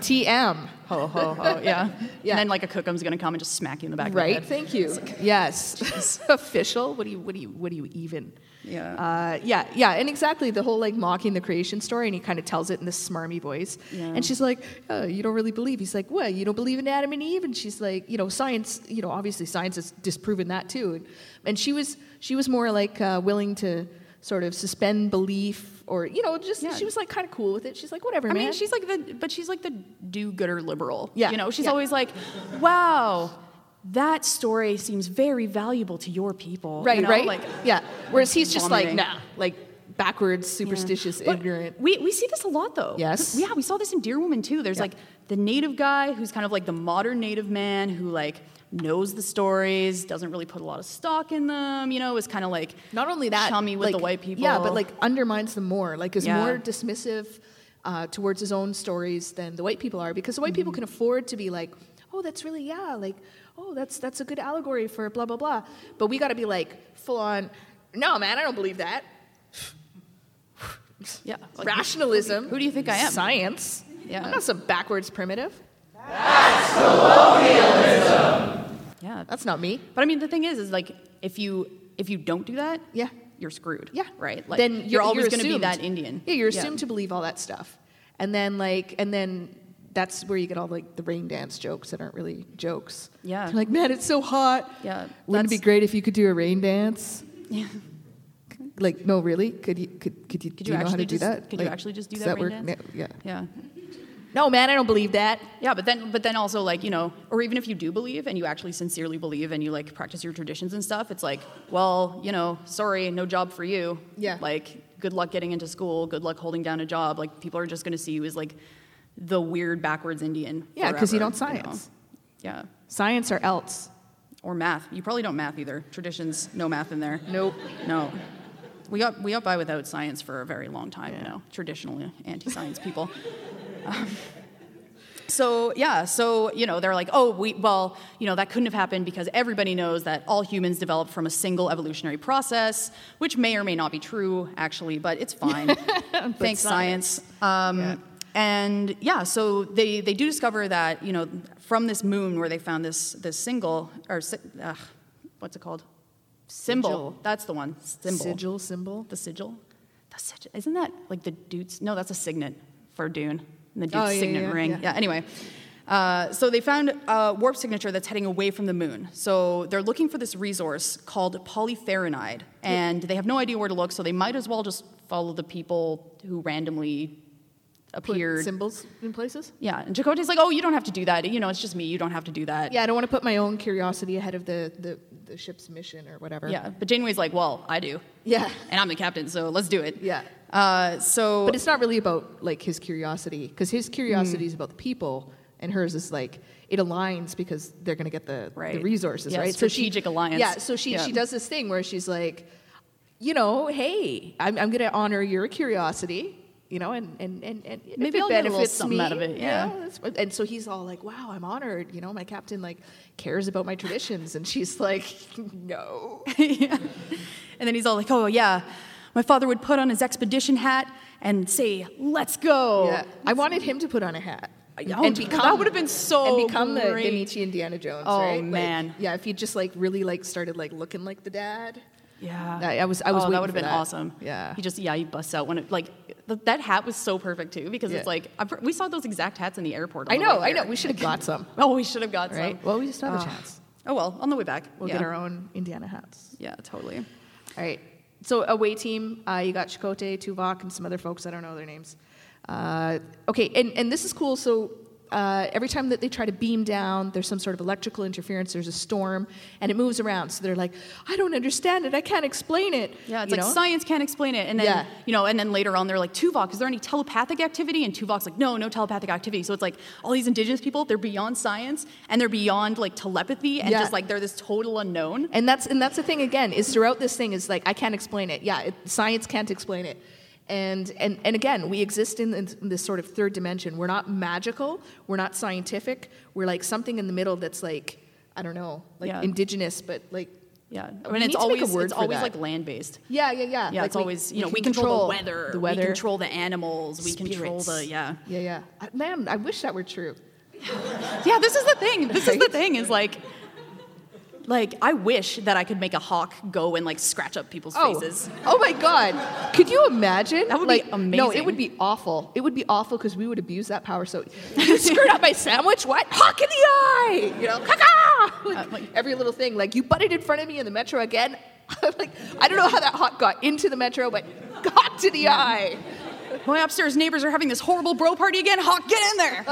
TM. ho ho ho. Yeah. Yeah. And then like a cookum's gonna come and just smack you in the back. Of the Right. head. Thank you. Yes. official. What do you what do you what do you even? Yeah. Uh, yeah, yeah, and exactly the whole like mocking the creation story, and he kind of tells it in this smarmy voice. Yeah. And she's like, uh, "You don't really believe." He's like, "What? You don't believe in Adam and Eve?" And she's like, "You know, science. You know, obviously science has disproven that too." And, and she was she was more like uh, willing to sort of suspend belief, or you know, just Yeah. she was like kind of cool with it. She's like, "Whatever, I man." mean, she's like the, but she's like the do-gooder liberal. Yeah, You know, she's yeah. always like, wow, that story seems very valuable to your people. right, you know? right, Like, yeah. Whereas he's just like, nah, like backwards, superstitious, But ignorant. We, we see this a lot though. Yes. Yeah, we saw this in Deer Woman too. There's Yeah. like the native guy who's kind of like the modern native man who like knows the stories, doesn't really put a lot of stock in them, you know, is kind of like Not only that, chummy with like, the white people. Yeah, but like undermines them more. Like is Yeah. more dismissive uh, towards his own stories than the white people are, because the white people Mm-hmm. can afford to be like, oh, that's really yeah, like oh, that's that's a good allegory for blah blah blah. But we got to be like full on. No, man, I don't believe that. yeah, like, Rationalism. who do you think I am? Science. Yeah. I'm not some backwards primitive. That's colonialism. Yeah. That's not me. But I mean, the thing is, is like if you if you don't do that, Yeah. you're screwed. Yeah. Right. Like then you're, always going to be that Indian. Yeah, you're assumed to believe all that stuff, and then like, and then that's where you get all like the rain dance jokes that aren't really jokes. Yeah. You're like, man, it's so hot. Yeah, Wouldn't it be great if you could do a rain dance? Yeah. Like, no, really? Could you could could you, Could do you you know how to actually do just- that? could you actually just do does that rain work? dance? No, yeah. Yeah. No, man, I don't believe that. Yeah, but then but then also like, you know, or even if you do believe and you actually sincerely believe and you like practice your traditions and stuff, it's like, well, you know, sorry, no job for you. Yeah. Like good luck getting into school, good luck holding down a job. Like people are just going to see you as like the weird backwards Indian. Yeah, because you don't know? science. Yeah. Science or else. Or math. You probably don't math either. Traditions, no math in there. Nope. No. We got we got by without science for a very long time, you know, traditionally anti-science people. Um, so yeah, so you know they're like, oh, we well, you know that couldn't have happened because everybody knows that all humans developed from a single evolutionary process, which may or may not be true actually, but it's fine. Thanks science. Um, Yeah. And yeah, so they, they do discover that you know from this moon where they found this this single or what's it called? Symbol. Sigil. That's the one. Symbol. Sigil symbol. The sigil. The sigil. Isn't that like the dude's? No, that's a signet for Dune. And the dude's Oh, yeah, signet yeah, ring. yeah. Yeah. Anyway. Uh, so they found a warp signature that's heading away from the moon. So they're looking for this resource called polyferranide, and they have no idea where to look. So they might as well just follow the people who randomly Put symbols in places. Yeah, and Chakotay's like, "Oh, you don't have to do that. You know, it's just me. You don't have to do that." Yeah, I don't want to put my own curiosity ahead of the, the, the ship's mission or whatever. Yeah, but Janeway's like, "Well, I do, Yeah. and I'm the captain, so let's do it." Yeah. Uh, so, But it's not really about like his curiosity because his curiosity Mm. is about the people, and hers is like it aligns because they're going to get the, the resources, Yeah, right? strategic alliance. Yeah. So she Yeah. she does this thing where she's like, you know, hey, I'm, I'm going to honor your curiosity. You know, and and and, and Maybe it I'll a little benefits me, out of it, you yeah. know, and so he's all like, "Wow, I'm honored." You know, my captain like cares about my traditions, and she's like, "No." And then he's all like, "Oh yeah, my father would put on his expedition hat and say, "Let's go." Yeah. I wanted him to put on a hat. Oh, and that become would've been so and become the, the great. Nietzsche Indiana Jones. Oh, right? Like, man. yeah, if he just like really like started like looking like the dad. Yeah. I- I was- I was Oh, that would have been that. awesome. Yeah. He just yeah he busts out when it like th- that hat was so perfect too because Yeah. it's like pr- we saw those exact hats in the airport. I know, I know. We should have got some. Oh, we should have got Right? some. Well, we just have a Ah. chance. Oh well, on the way back. We'll yeah. get our own Indiana hats. Yeah, totally. All right. So away team, uh, you got Chakotay, Tuvok, and some other folks. I don't know their names. Uh, okay, and, and this is cool. So uh, every time that they try to beam down, there's some sort of electrical interference. There's a storm, and it moves around. So they're like, I don't understand it. I can't explain it. Yeah, it's You like know? science can't explain it. And then, Yeah. you know, and then later on they're like, Tuvok, is there any telepathic activity? And Tuvok's like, no, no telepathic activity. So it's like all these indigenous people, they're beyond science and they're beyond like telepathy and Yeah. just like they're this total unknown. And that's and that's the thing again is throughout this thing is like I can't explain it. Yeah, it, science can't explain it. And and and again, we exist in, in this sort of third dimension. We're not magical. We're not scientific. We're like something in the middle that's like I don't know, like Yeah. indigenous, but like Yeah. I mean, it's to make a always, it's always that. like land based. yeah, yeah, yeah. Yeah, Like it's we- always, you know, we can control, the weather, the weather, we control the animals, we control the, yeah. yeah, yeah. Man, I wish that were true. Yeah, this is the thing. This is the thing is like, Like, I wish that I could make a hawk go and like scratch up people's Oh. faces. oh my God. Could you imagine? That would be like, No, it would be awful. It would be awful because we would abuse that power. So you screwed up my sandwich. What? Hawk in the eye. You know, caca. Uh, like, every little thing. Like you butted in front of me in the metro again. like I don't know how that hawk got into the metro, but got to the eye. My upstairs neighbors are having this horrible bro party again. Hawk, get in there.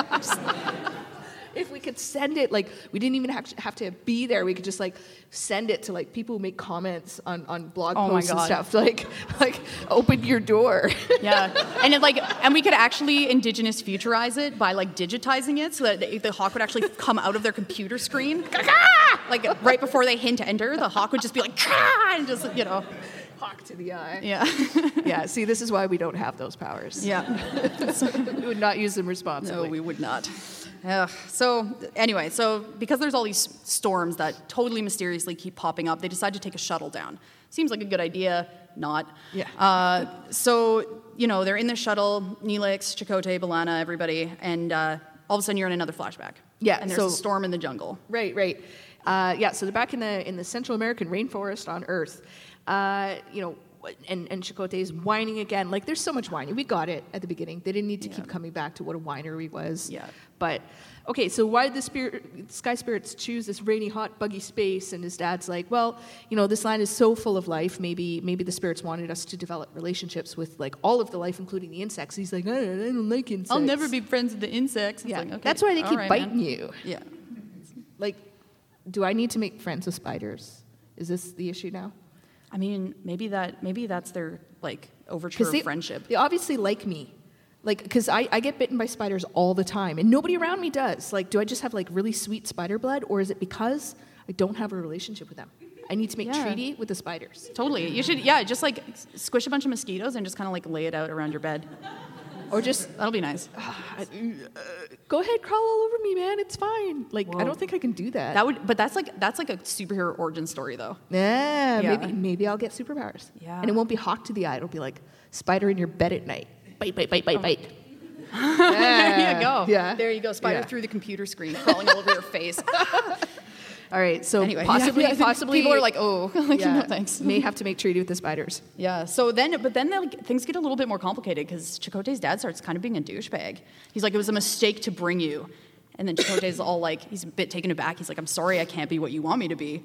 If we could send it, like we didn't even have to, have to be there. We could just like send it to like people who make comments on, on blog Oh posts and stuff. Like like open your door. yeah, and it, like, and we could actually indigenous futurize it by like digitizing it so that the, the hawk would actually come out of their computer screen, like right before they hit enter. The hawk would just be like, and just you know, Hawk to the eye. yeah, Yeah, see, this is why we don't have those powers. yeah. we would not use them responsibly. No, we would not. Ugh. So anyway, so because there's all these storms that totally mysteriously keep popping up, they decide to take a shuttle down. Seems like a good idea, not. Yeah. Uh, so you know they're in the shuttle, Neelix, Chakotay, B'Elanna, everybody, and uh, all of a sudden you're in another flashback. Yeah, And there's so- a storm in the jungle. Right, right. Uh, yeah, so they're back in the in the Central American rainforest on Earth. Uh, you know, and and Chakotay is whining again. Like, there's so much whining. We got it at the beginning. They didn't need to keep coming back to what a winery was. Yeah. But okay, so why did the spirit, sky spirits choose this rainy, hot, buggy space? And his dad's like, well, you know, this land is so full of life. Maybe maybe the spirits wanted us to develop relationships with like all of the life, including the insects. He's like, I don't, I don't like insects. I'll never be friends with the insects. It's Yeah, like, okay, that's why they keep right, biting man. you. Yeah. Like, do I need to make friends with spiders? Is this the issue now? I mean, maybe that maybe that's their like overture of they, friendship. They obviously like me. Like, because I, I get bitten by spiders all the time, and nobody around me does. Like, do I just have like really sweet spider blood, or is it because I don't have a relationship with them? I need to make Yeah. treaty with the spiders. Totally. You should, yeah, just like squish a bunch of mosquitoes and just kind of like lay it out around your bed. Or just That'll be nice. go ahead, crawl all over me, man. It's fine. Like, I don't think I can do that. That would, but that's like that's like a superhero origin story though. yeah, Yeah. maybe maybe I'll get superpowers. Yeah. And it won't be hawk to the eye. It'll be like spider in your bed at night. Bite, bite, bite, Oh. bite, bite. there you go. Yeah. There you go. Spider Yeah. through the computer screen, crawling all over your face. All right, so Anyway, possibly, yeah, possibly people are like, oh, like yeah, no thanks. may have to make treaty with the spiders. Yeah. So then, but then like, things get a little bit more complicated because Chakotay's dad starts kind of being a douchebag. He's like, it was a mistake to bring you. And then Chakotay's all like, he's a bit taken aback. He's like, I'm sorry, I can't be what you want me to be.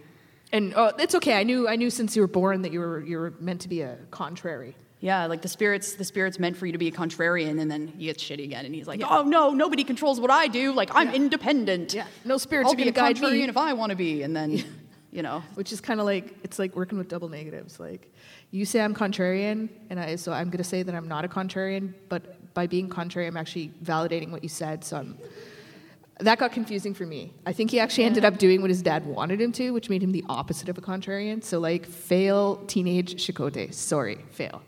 And oh, it's okay. I knew I knew since you were born that you were you were meant to be a contrary. Yeah, like the spirits, the spirits meant for you to be a contrarian, and then he gets shitty again, and he's like, "Oh no, nobody controls what I do. Like I'm independent. Yeah. No spirits I'll be a contrarian me." if I want to be." And then, you know, Which is kind of like it's like working with double negatives. Like you say I'm contrarian, and I so I'm going to say that I'm not a contrarian, but by being contrary, I'm actually validating what you said. So I'm. That got confusing for me. I think he actually ended up doing what his dad wanted him to, which made him the opposite of a contrarian. So like fail teenage Chakotay. Sorry, fail.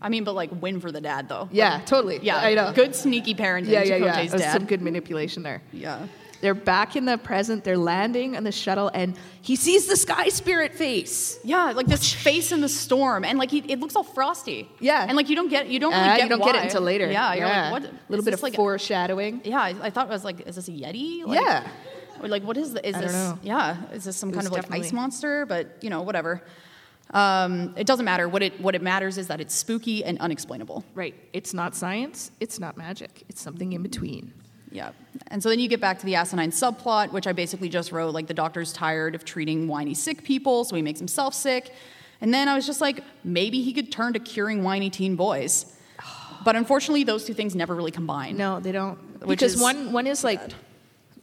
I mean, but like win for the dad though. Yeah, totally. Yeah, I know. Good sneaky parenting. Yeah, yeah, yeah. Dad. some good manipulation there. Yeah. They're back in the present. They're landing on the shuttle, and he sees the sky spirit face. Yeah, like this face in the storm, and like he, it looks all frosty. Yeah. and like you don't get you don't really Ah, get you don't get it until later. Yeah, you're like what? A little bit of like, foreshadowing. Yeah, I, I thought it was like, is this a yeti? Like, Yeah. Or like, what is the, is this? Yeah, is this some kind of like ice monster? But you know, whatever. Um, it doesn't matter. What it what it matters is that it's spooky and unexplainable. Right. It's not science. It's not magic. It's something in between. Yeah. And so then you get back to the asinine subplot, which I basically just wrote like the doctor's tired of treating whiny sick people, so he makes himself sick. And then I was just like, maybe he could turn to curing whiny teen boys. But unfortunately, those two things never really combine. No, they don't. Which because is one one is like,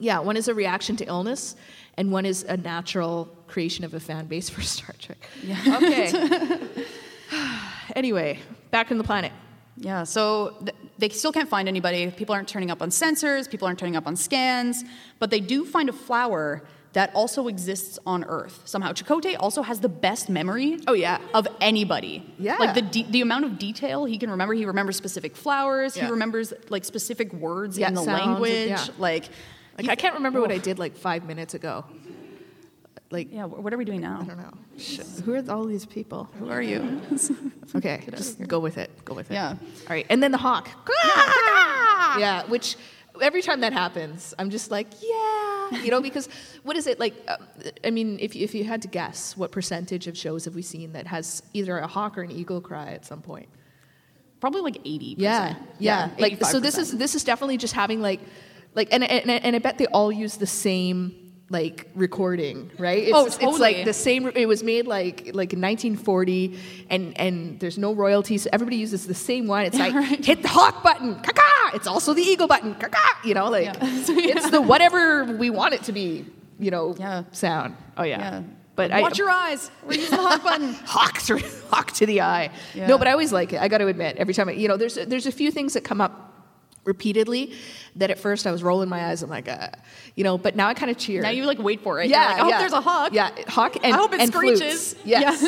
yeah, one is a reaction to illness, and one is a natural creation of a fan base for Star Trek. Yeah. Okay. anyway, back on the planet. Yeah, so th- they still can't find anybody. People aren't turning up on sensors, people aren't turning up on scans, but they do find a flower that also exists on Earth. Somehow, Chakotay also has the best memory. Oh, yeah. of anybody. Yeah. like the de- the amount of detail he can remember. He remembers specific flowers. Yeah. He remembers like specific words Yeah, in the sounds language. yeah. Like, Like I can't remember what I did like five minutes ago. Like yeah, what are we doing now? I don't know. Who are all these people? Who are you? Okay, just go with it. Go with it. Yeah. All right, and then the hawk. yeah, which every time that happens, I'm just like, yeah, You know, because what is it like? Uh, I mean, if you, if you had to guess, what percentage of shows have we seen that has either a hawk or an eagle cry at some point? Probably like 80. Yeah, yeah. Like so, this is this is definitely just having like, like, and and, and I bet they all use the same like recording, right? It's, Oh, It's like the same. It was made like like in 1940, and and there's no royalties. So everybody uses the same one. It's like hit the hawk button, caca. It's also the eagle button, caca. You know, like Yeah. it's the whatever we want it to be. You know, Yeah. sound. Oh yeah. Yeah. But Watch I, your eyes. We're using the hawk button. hawk to hawk to the eye. Yeah. No, but I always like it. I got to admit, every time I, you know, there's there's a few things that come up repeatedly that at first I was rolling my eyes. I'm like, uh, you know, but now I kind of cheer. Now you like wait for it. yeah, like, I hope yeah. there's a hawk. Yeah, hawk and I hope it and flutes. screeches. Yes.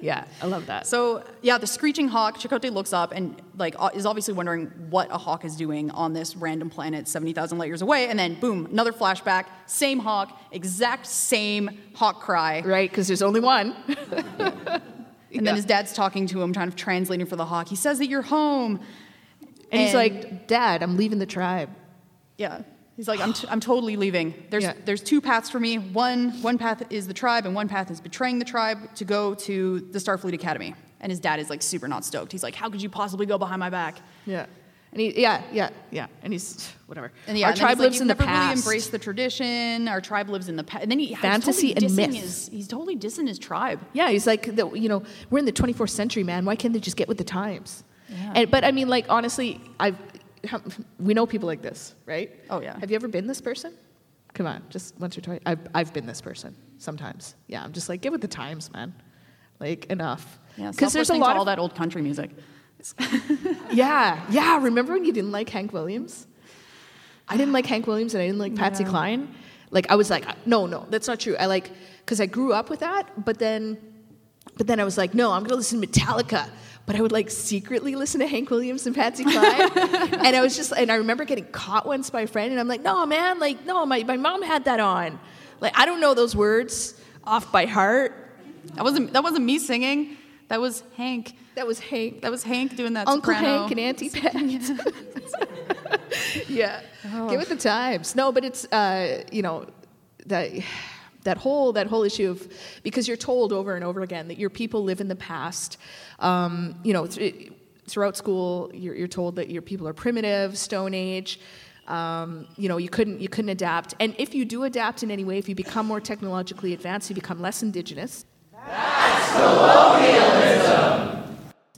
Yeah. I love that. So yeah, the screeching hawk. Chakotay looks up and like is obviously wondering what a hawk is doing on this random planet, seventy thousand light years away. And then boom, another flashback. Same hawk, exact same hawk cry. right, because there's only one. And then his dad's talking to him, trying to translating for the hawk. He says that you're home. And he's like, Dad, I'm leaving the tribe. Yeah. He's like, I'm, t- I'm totally leaving. There's, Yeah. there's two paths for me. One, one path is the tribe, and one path is betraying the tribe to go to the Starfleet Academy. And his dad is like super not stoked. He's like, How could you possibly go behind my back? Yeah. And he, yeah, yeah, yeah. And he's whatever. And yeah, Our and tribe he's like, lives in the never past. really embraced the tradition. Our tribe lives in the past. And then he he's Fantasy totally and dissing myth. His, he's totally dissing his tribe. Yeah, he's like, the, you know, we're in the 24th century, man. Why can't they just get with the times? And, but I mean, like, honestly, I've, we know people like this, right? Oh, yeah. Have you ever been this person? Come on, just once or twice. I've, I've been this person sometimes. Yeah, I'm just like, get with the times, man. Like, enough. Yeah, Because there's a lot all of, that old country music. yeah, yeah. Remember when you didn't like Hank Williams? I didn't like Hank Williams and I didn't like Patsy Yeah. Cline. Like I was like, no, no, that's not true. I like because I grew up with that, but then, but then I was like, no, I'm gonna listen to Metallica. But I would like secretly listen to Hank Williams and Patsy Cline, and I was just, and I remember getting caught once by a friend, and I'm like, no, man, like, no, my, my mom had that on. Like, I don't know those words off by heart. That wasn't that wasn't me singing. That was Hank. That was Hank. That was Hank doing that Uncle soprano. Hank and Auntie Pat. yeah, Oh. get with the times. No, but it's uh, you know that that whole that whole issue of because you're told over and over again that your people live in the past. Um, you know, th- throughout school, you're, you're told that your people are primitive, Stone Age. Um, you know, you couldn't you couldn't adapt, and if you do adapt in any way, if you become more technologically advanced, you become less indigenous. That's colonialism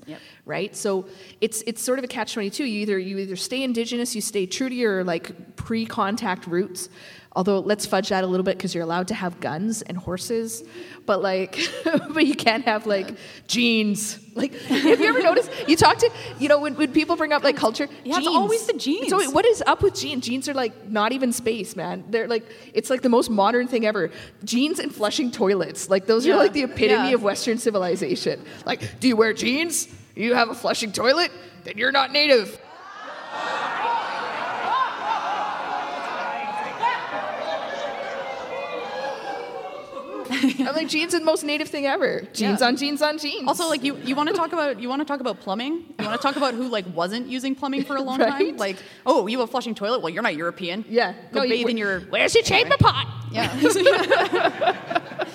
Yep. Right? So it's it's sort of a catch twenty two. You either you either stay indigenous, you stay true to your like pre contact roots. Although let's fudge that a little bit because you're allowed to have guns and horses, but like, but you can't have like jeans. Like, have you ever noticed? You talk to you know when, when people bring up like culture, Yeah, it's always the jeans. So what is up with jeans? Jeans are like not even space, man. They're like it's like the most modern thing ever. Jeans and flushing toilets, like those Yeah, are like the epitome yeah. of Western civilization. Like, do you wear jeans? You have a flushing toilet? Then you're not native. I'm like, jeans are the most native thing ever. Jeans Yeah. on jeans on jeans. Also, like you, you want to talk about you want to talk about plumbing. You want to talk about who like wasn't using plumbing for a long time. Like, oh, you have a flushing toilet. Well, you're not European. yeah, Go you- bathe in your. Where's your chamber pot? Yeah.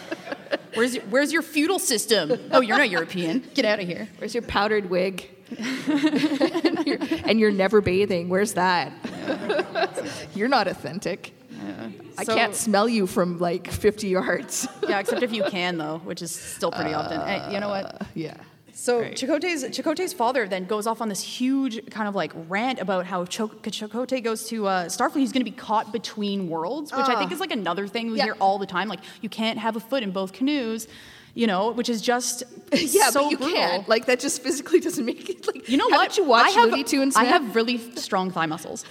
where's your, where's your feudal system? Oh, you're not European. Get out of here. Where's your powdered wig? and, you're, and you're never bathing. Where's that? you're not authentic. I So- can't smell you from like 50 yards. Yeah, except if you can though, which is still pretty often. Eh, you know what? yeah. So Right. Chakotay's Chakotay's father then goes off on this huge kind of like rant about how Chok- Chakotay goes to uh, Starfleet. He's going to be caught between worlds, which I think is like another thing we Yeah. hear all the time. Like you can't have a foot in both canoes, you know, which is just Yeah, so but you brutal. can't. Like that just physically doesn't make it. Like You know haven't what? you watch I have, Looney Tunes? I have really strong thigh muscles.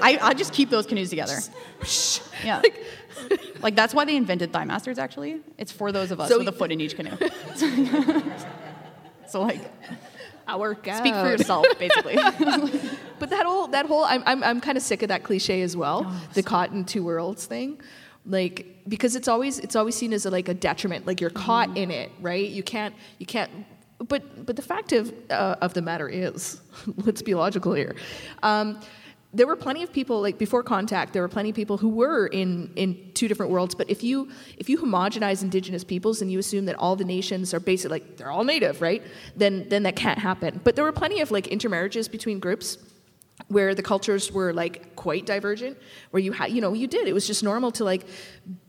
I, I just keep those canoes together. Yeah. Like that's why they invented thigh masters. Actually, it's for those of us So with a foot in each canoe. so like, I work out. speak for yourself, basically. But that whole that whole I'm I'm I'm kind of sick of that cliche as well. Oh, the caught in two worlds thing. Like because it's always it's always seen as a, like a detriment. Like you're caught Mm-hmm. in it, right? You can't you can't. But but the fact of uh, of the matter is, let's be logical here. Um, there were plenty of people like before contact there were plenty of people who were in in two different worlds but if you if you homogenize indigenous peoples and you assume that all the nations are basically like they're all native right then then that can't happen but there were plenty of like intermarriages between groups where the cultures were like quite divergent where you had you know you did it was just normal to like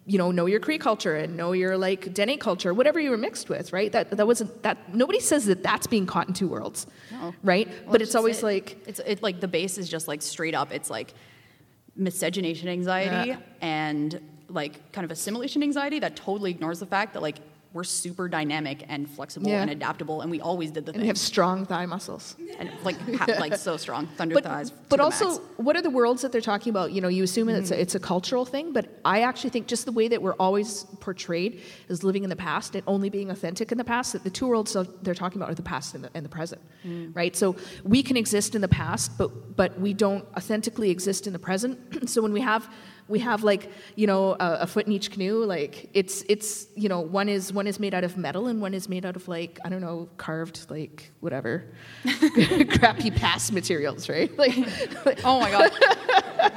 you know know your cree culture and know your like dene culture whatever you were mixed with right that that wasn't that nobody says that that's being caught in two worlds No. right Well, but it's just always it. like it's it like the base is just like straight up. It's like miscegenation anxiety Yeah. and like kind of assimilation anxiety that totally ignores the fact that like we're super dynamic and flexible Yeah. and adaptable, and we always did the and thing. We have strong thigh muscles and like ha- like so strong, thunder but, thighs. but also max. what are the worlds that they're talking about you know you assume it's, Mm-hmm. a, it's a cultural thing but i actually think just the way that we're always portrayed as living in the past and only being authentic in the past that the two worlds they're talking about are the past and the, and the present Mm. right so we can exist in the past but but we don't authentically exist in the present so when we have we have like you know a, a foot in each canoe like it's it's you know one is one is made out of metal and one is made out of like i don't know carved like whatever crappy past materials right like, Oh my god.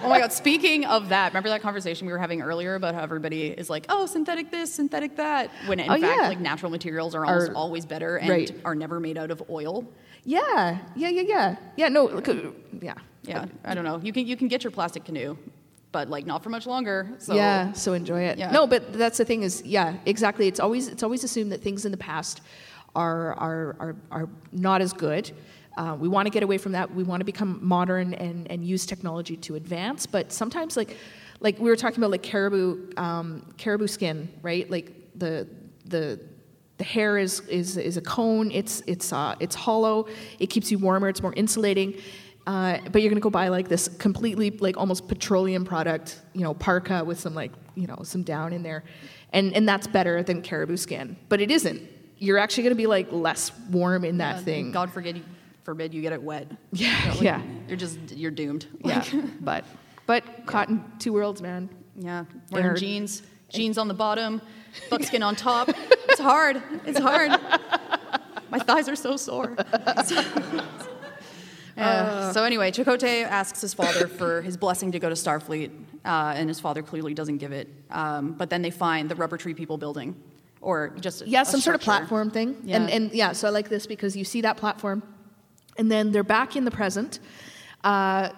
Oh my god. Speaking of that, remember that conversation we were having earlier about how everybody is like, oh, synthetic this, synthetic that, when in Oh, fact, yeah. like natural materials are almost Are- always better and right. are never made out of oil. Yeah, yeah, yeah, yeah. Yeah, no, yeah. Yeah, I don't know. You can you can get your plastic canoe, but like not for much longer. So yeah, so enjoy it. Yeah. No, but that's the thing is, yeah, exactly. It's always it's always assumed that things in the past are are are, are not as good. Uh, we want to get away from that. We want to become modern and, and use technology to advance. But sometimes, like like we were talking about, like caribou um, caribou skin, right? Like the the the hair is, is, is a cone. It's, it's, uh, it's hollow. It keeps you warmer. It's more insulating. Uh, but you're gonna go buy like this completely like almost petroleum product, you know, parka with some like you know some down in there, and and that's better than caribou skin. But it isn't. You're actually gonna be like less warm in that Uh, thing. God forbid you, forbid you get it wet. Yeah, You know, like, yeah. You're just you're doomed. yeah, Like, but but caught in two worlds, man. yeah. Wearing jeans, jeans on the bottom, buckskin on top. It's hard. It's hard. My thighs are so sore. Yeah. so anyway, Chakotay asks his father for his blessing to go to Starfleet, uh, and his father clearly doesn't give it. Um, but then they find the rubber tree people building, or just a, yeah, some sort of platform thing. Yeah. And and yeah, so I like this because you see that platform, and then they're back in the present. Uh,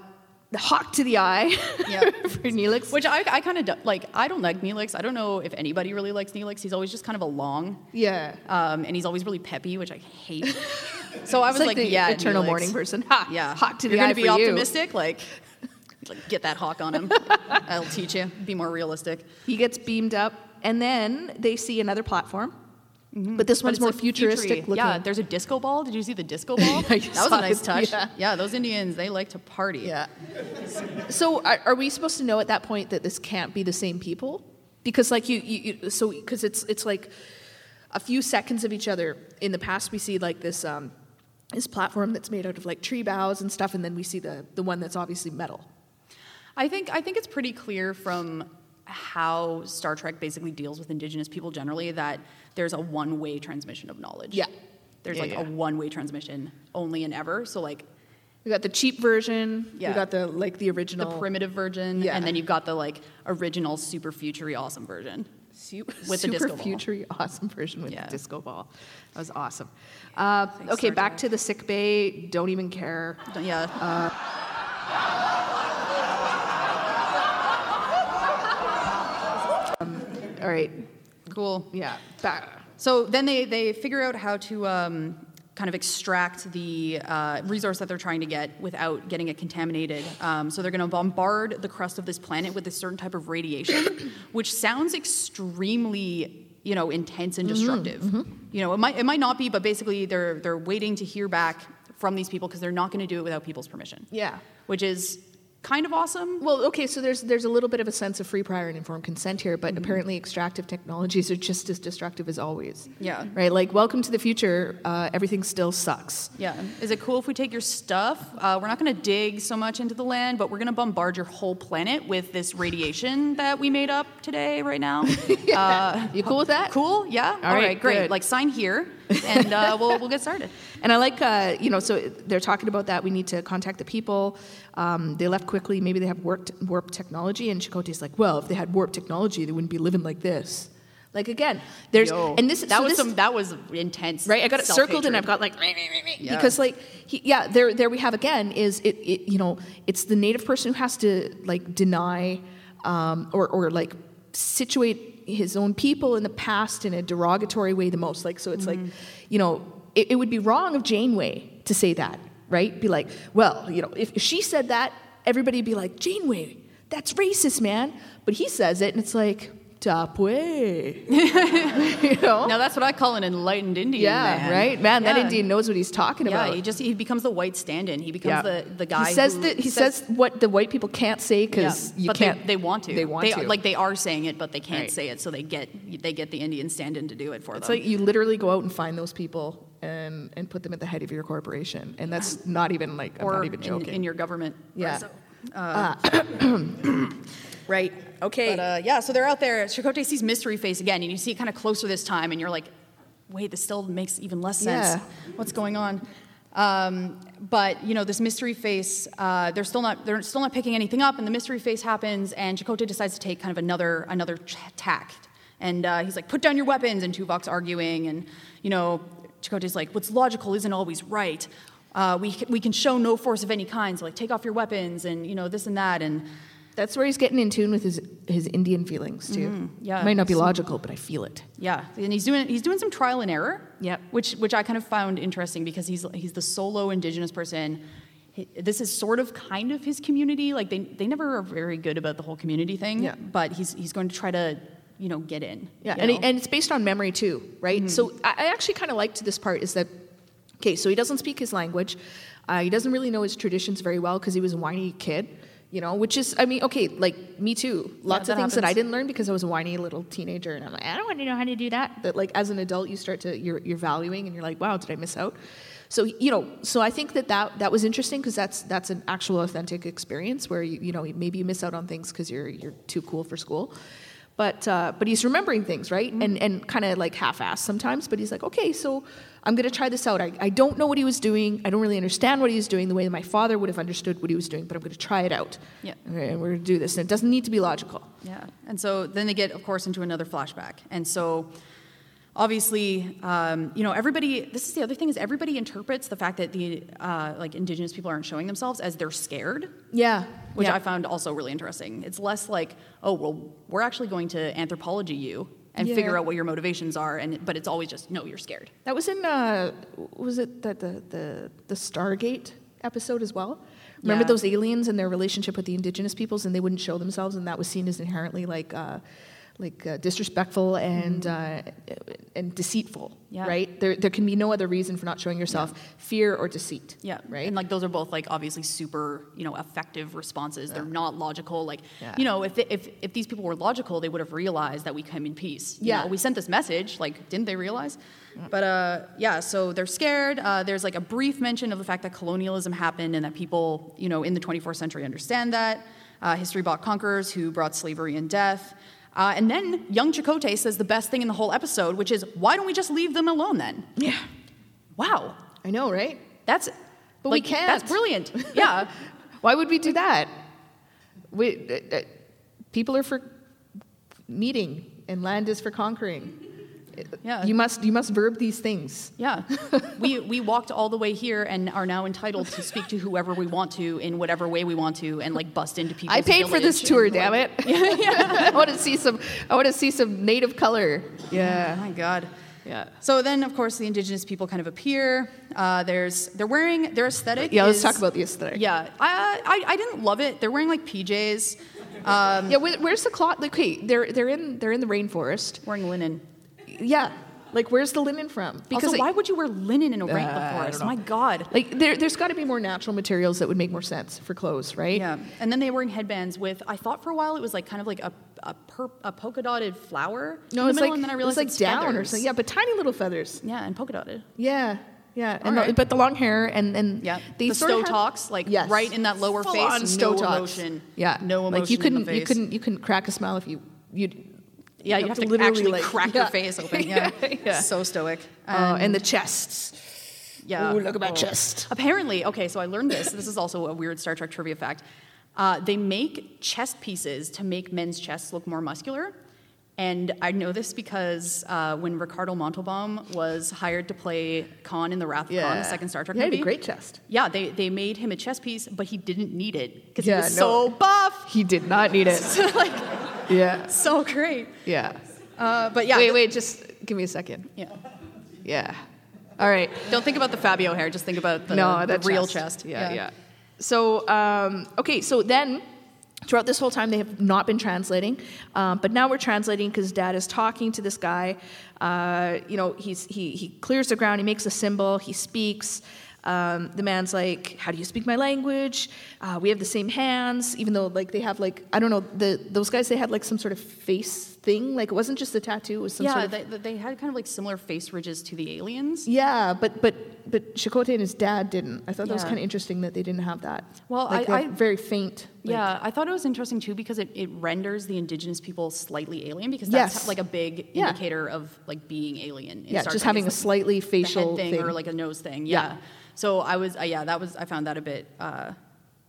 the hawk to the eye Yeah. for Neelix. Which I, I kind of like. I don't like Neelix. I don't know if anybody really likes Neelix. He's always just kind of a long, yeah. um, and he's always really peppy, which I hate. so I It's was like, like, the yeah, eternal morning person. Ha, Yeah, hawk to the You're gonna be for you. optimistic, like, like get that hawk on him. I'll teach you. Be more realistic. He gets beamed up, and then they see another platform, but this But one's more futuristic. Yeah, there's a disco ball. Did you see the disco ball? That was a nice it, touch. yeah. Yeah. those Indians, they like to party. Yeah. So are, are we supposed to know at that point that this can't be the same people? Because like you, you, you so because it's it's like a few seconds of each other. In the past, we see like this um, this platform that's made out of like tree boughs and stuff, and then we see the the one that's obviously metal. I think I think it's pretty clear from how Star Trek basically deals with indigenous people generally that there's a one-way transmission of knowledge. Yeah. There's Yeah, like yeah. a one-way transmission only and ever. So like We got the cheap version. Yeah. We got the like the original. the primitive version, Yeah. and then you've got the like original super futury awesome version. Su- With the super disco ball. future awesome version with Yeah. the disco ball. That was awesome. Uh, okay, Star back to the sick bay. Don't even care. Yeah. All right. cool. Yeah. Back. So then they, they figure out how to um, kind of extract the uh, resource that they're trying to get without getting it contaminated. Um, so they're going to bombard the crust of this planet with a certain type of radiation, which sounds extremely you know intense and destructive. You know, it might it might not be, but basically they're they're waiting to hear back from these people because they're not going to do it without people's permission. Yeah. which is kind of awesome. Well, okay, so there's there's a little bit of a sense of free, prior, and informed consent here, but apparently extractive technologies are just as destructive as always. Yeah. Right. Like, welcome to the future. Uh, everything still sucks. Yeah. Is it cool if we take your stuff? Uh, we're not going to dig so much into the land, but we're going to bombard your whole planet with this radiation that we made up today, right now. Uh, You cool with that? cool? Yeah? All right, right, great. good. Like, sign here. And uh, we'll we'll get started. And I like, uh, you know, so they're talking about that. We need to contact the people. Um, they left quickly. Maybe they have warp, warp technology. And Chakotay's like, well, if they had warp technology, they wouldn't be living like this. Like again, there's Yo, and this is that so was this- some that was intense. right. I got it circled and. I've got like Yeah. because like he, yeah, there there we have again is it, it you know it's the native person who has to like deny um, or or like situate his own people in the past in a derogatory way the most. Like so, it's like mm-hmm. you know it, it would be wrong of Janeway to say that, right? Be like, well, you know, if, if she said that, everybody'd be like, Janeway, that's racist, man. But he says it, and it's like. Tapwe. you know? Now that's what I call an enlightened Indian. Yeah, man. right, man. That Indian knows what he's talking about. Yeah, about. he just he becomes the white stand-in. He becomes the the guy. He says that he says, what the white people can't say because yeah, you but can't. They, they want to. They want to. Like they are saying it, but they can't Right. say it, so they get they get the Indian stand-in to do it for it's them. like you literally go out and find those people and and put them at the head of your corporation, and that's not even like I'm not even in, joking. in your government. Yeah. So, uh, ah. right. Okay. But uh, yeah, so they're out there. Chakotay sees Mystery Face again, and you see it kind of closer this time, and you're like, wait, this still makes even less sense. Yeah. What's going on? Um, but you know, this Mystery Face, uh, they're still not they're still not picking anything up, and the Mystery Face happens, and Chakotay decides to take kind of another another ch- tack, and uh, he's like, put down your weapons, and Tuvok's arguing, and you know, Chakotay's like, what's logical isn't always right. Uh, we, we can show no force of any kind, so like take off your weapons and you know this and that and that's where he's getting in tune with his his Indian feelings too. Mm-hmm. yeah. It might not be logical, but I feel it. Yeah, and he's doing he's doing some trial and error. Yep. Which which I kind of found interesting because he's he's the solo indigenous person. He- This is sort of kind of his community. Like they they never are very good about the whole community thing. Yeah. But he's he's going to try to you know get in. Yeah, and, it, and it's based on memory too, right? So I, I actually kind of liked this part is that, okay, so he doesn't speak his language. Uh, he doesn't really know his traditions very well because he was a whiny kid, you know, which is, I mean, okay, like me too. Lots that of things that I didn't learn because I was a whiny little teenager and I'm like, I don't want to know how to do that. But like as an adult, you start to, you're, you're valuing and you're like, wow, did I miss out? So, you know, so I think that that, that was interesting because that's, that's an actual authentic experience where, you, you know, maybe you miss out on things because you're, you're too cool for school but uh, but he's remembering things right and and kind of like half-assed sometimes but he's like okay so i'm going to try this out I, I don't know what he was doing i don't really understand what he was doing the way that my father would have understood what he was doing but i'm going to try it out Yeah. Okay, and we're going to do this and it doesn't need to be logical Yeah, and so then they get, of course, into another flashback, and so obviously, um, you know, everybody. This is the other thing is everybody interprets the fact that the uh, like indigenous people aren't showing themselves as they're scared, yeah which yeah. I found also really interesting. It's less like, oh, well, we're actually going to anthropology you and Yeah. figure out what your motivations are, and but it's always just no, you're scared. that was in uh, was it the, the the the stargate episode as well remember Yeah. those aliens and their relationship with the indigenous peoples and they wouldn't show themselves and that was seen as inherently like uh, like uh, disrespectful and uh, and deceitful Mm-hmm. Yeah. right there there can be no other reason for not showing yourself fear or deceit Yeah, right And like those are both like obviously super, you know, effective responses. They're not logical. Like, Yeah. you know, if, if if these people were logical, they would have realized that we come in peace. You Yeah. know, we sent this message. Like, didn't they realize? But uh, yeah, so they're scared. Uh, there's like a brief mention of the fact that colonialism happened and that people, you know, in the 24th century understand that. Uh, history bought conquerors who brought slavery and death. Uh, and then young Chakotay says the best thing in the whole episode, which is, why don't we just leave them alone then? yeah Wow. i know right That's But we can't. That's brilliant. Yeah. why would we do that we, uh, uh, people are for meeting and land is for conquering Yeah. you must you must verb these things Yeah. we we walked all the way here and are now entitled to speak to whoever we want to in whatever way we want to and like bust into people. I paid for this tour, damn it. Yeah, I want to see some. I want to see some native color. Yeah. Oh my god. yeah. So then, of course, the indigenous people kind of appear. Uh, there's they're wearing their aesthetic. Yeah, let's talk about the aesthetic. Yeah, I, I I didn't love it. They're wearing like PJs, yeah. Where, where's the cloth? Like, okay, they're they're in they're in the rainforest. wearing linen. Yeah, like where's the linen from? also, it- why would you wear linen in a rain Uh, forest? My god. like there, there's got to be more natural materials that would make more sense for clothes, right? Yeah, and then they were wearing headbands with. I thought for a while it was like kind of like a a, per, a polka dotted flower No, it's middle, like and then I it's realized like it's down or feathers. something. Yeah, but tiny little feathers. Yeah, and polka dotted. Yeah, yeah. And All the, right. but the long hair and and Yeah, they the sort of stow have- talks, like Yes. right in that lower Full-on face, stow no emotion. Yeah, no emotion Like you couldn't you couldn't you couldn't crack a smile if you you Yeah, you, You have, have to, literally, actually like- crack yeah. your face open. Yeah, Yeah. so stoic. Uh, and the chests. Yeah. Ooh, look at my Oh. chest. Apparently, okay, so I learned this. This is also a weird Star Trek trivia fact. Uh, they make chest pieces to make men's chests look more muscular. And I know this because uh, when Ricardo Montalban was hired to play Khan in The Wrath of Khan, the second Star Trek yeah, he had a great chest. Yeah, they, they made him a chest piece, but he didn't need it because Yeah, he was no. so buff. He did not need it. like, yeah. so great. Yeah. Uh, but yeah, Wait, wait, just give me a second. Yeah. Yeah. All right. Don't think about the Fabio hair, just think about the, no, the real chest. Yeah, yeah. So, um, okay, so then throughout this whole time, they have not been translating, um, but now we're translating because Dad is talking to this guy. Uh, you know, he's he he clears the ground. He makes a symbol. He speaks. Um, the man's like, "How do you speak my language? Uh, we have the same hands, even though like they have like I don't know the those guys they had like some sort of face thing. Like it wasn't just a tattoo. It was some Yeah, sort of they, they had kind of like similar face ridges to the aliens. yeah, but but but Chakotay and his dad didn't. I thought that was kind of interesting that they didn't have that. Well, like, I- I- very faint. like- Yeah, I thought it was interesting too because it, it renders the indigenous people slightly alien because that's Yes. like a big Yeah. indicator of like being alien. in Yeah, Star just Trek. having a like slightly the head facial thing, thing. or like a nose thing. Yeah. Yeah. So I was, uh, yeah, that was I found that a bit uh,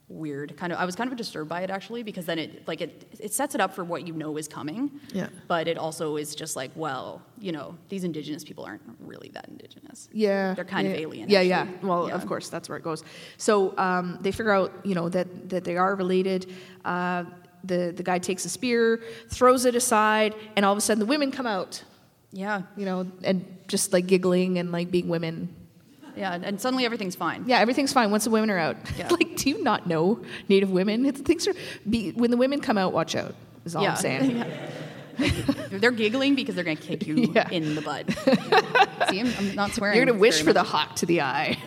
weird. Kind of, I was kind of disturbed by it actually because then it like it it sets it up for what you know is coming. Yeah. But it also is just like, well, you know, these indigenous people aren't really that indigenous. Yeah, They're kind of yeah. alien, Yeah, actually. yeah. Well, Yeah. of course, that's where it goes. So um, they figure out, you know, that that they are related. Uh, the the guy takes a spear, throws it aside, and all of a sudden the women come out. Yeah. You know, and just like giggling and like being women. Yeah. And suddenly everything's fine. Yeah, everything's fine once the women are out. Yeah. like, do you not know Native women? It's, things are be, when the women come out. Watch out. Is all yeah. I'm saying. Yeah. They're giggling because they're going to kick you Yeah. in the butt. See, I'm, I'm not swearing. You're gonna wish very for the hawk to the eye.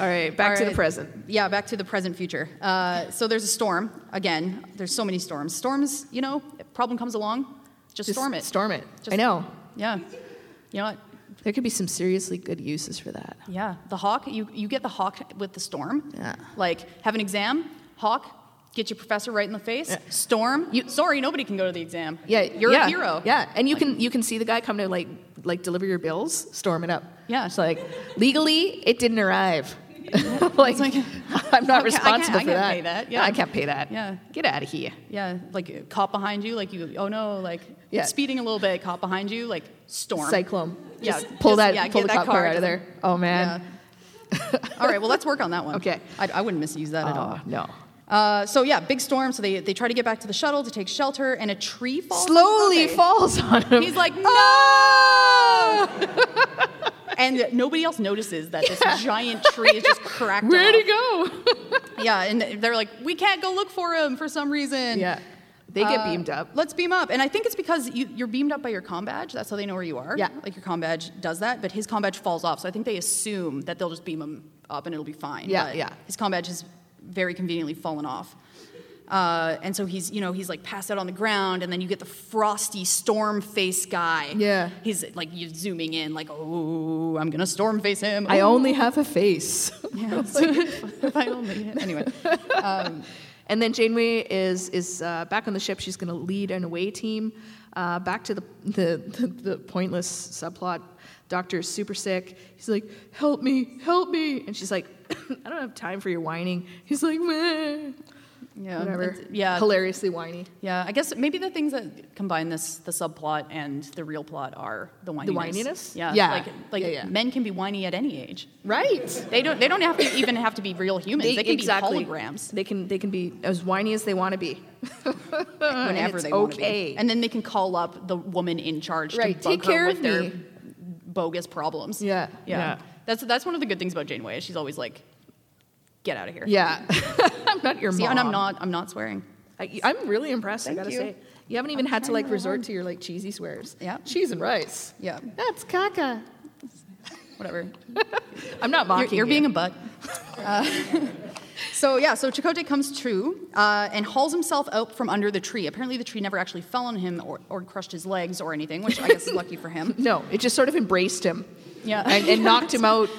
All right, back All to the present. Yeah, back to the present future. Uh, so there's a storm. Again, there's so many storms. Storms, you know, problem comes along, just, Just storm it. Storm it. Just, I know. Yeah. You know what? There could be some seriously good uses for that. Yeah. The hawk, you, you get the hawk with the storm. Yeah. Like, have an exam, hawk, get your professor right in the face. Yeah. Storm, you, sorry, nobody can go to the exam. Yeah, You're yeah, a hero. Yeah, and you can you can see the guy come to like like deliver your bills, storm it up. Yeah. it's like legally it didn't arrive. like, like, I'm not I can't- I can't- responsible I for that. pay that, No, yeah. I can't pay that. Yeah. get out of here. Yeah, like caught behind you, like you, oh no, like Yeah. speeding a little bit, Caught behind you, like storm. Cyclone. Yeah, pull just- that yeah, pull the that cop car car, out of there. Oh man. All right, well, let's work on that one. Okay. I, I wouldn't misuse that at all. No. Uh, so yeah, big storm. So they, they try to get back to the shuttle to take shelter, and a tree falls. Slowly falls on him. He's like, no! and nobody else notices that this giant tree is just cracked Where'd he go? Yeah, and they're like, we can't go look for him for some reason. yeah, they get Uh, beamed up. Let's beam up. And I think it's because you, you're beamed up by your com badge. That's how they know where you are. Yeah. Like your com badge does that, but his com badge falls off. So I think they assume that they'll just beam him up and it'll be fine. Yeah, But yeah. His com badge has very conveniently fallen off. Uh, and so he's, you know, he's like passed out on the ground, and then you get the frosty storm face guy. Yeah. He's like you zooming in, like, oh, I'm gonna storm face him. I Oh. only have a face. Yeah. if I only anyway. And then Janeway is is uh, back on the ship. She's going to lead an away team uh, back to the, the the the pointless subplot. Doctor is super sick. He's like, "Help me, help me!" And she's like, "I don't have time for your whining." He's like, Meh. Yeah. whatever. Yeah. hilariously whiny. Yeah, I guess maybe the things that combine this, the subplot and the real plot are the whininess. The whininess? Yeah, Yeah. Like, like Yeah, yeah. men can be whiny at any age. Right. They don't. They don't have to even have to be real humans. They, can be holograms They can they can be as whiny as they want to be. whenever they want to okay. be. And then they can call up the woman in charge Right, to bug take care her of with their me. bogus problems. Yeah, yeah. yeah. That's that's one of the good things about Janeway. She's always like, "Get out of here." Yeah. I'm not your See, mom. and I'm not. I'm not swearing. I, I'm really impressed. Thank I gotta you. say, you haven't even I'm had to like resort hard. to your like cheesy swears. Yeah. cheese and rice. Yeah. That's caca. Whatever. I'm not You're, mocking you're you. being a butt. Uh, so yeah, so Chakotay comes true uh, and hauls himself out from under the tree. Apparently, the tree never actually fell on him or, or crushed his legs or anything, which I guess is lucky for him. no, it just sort of embraced him Yeah, and, and knocked him out.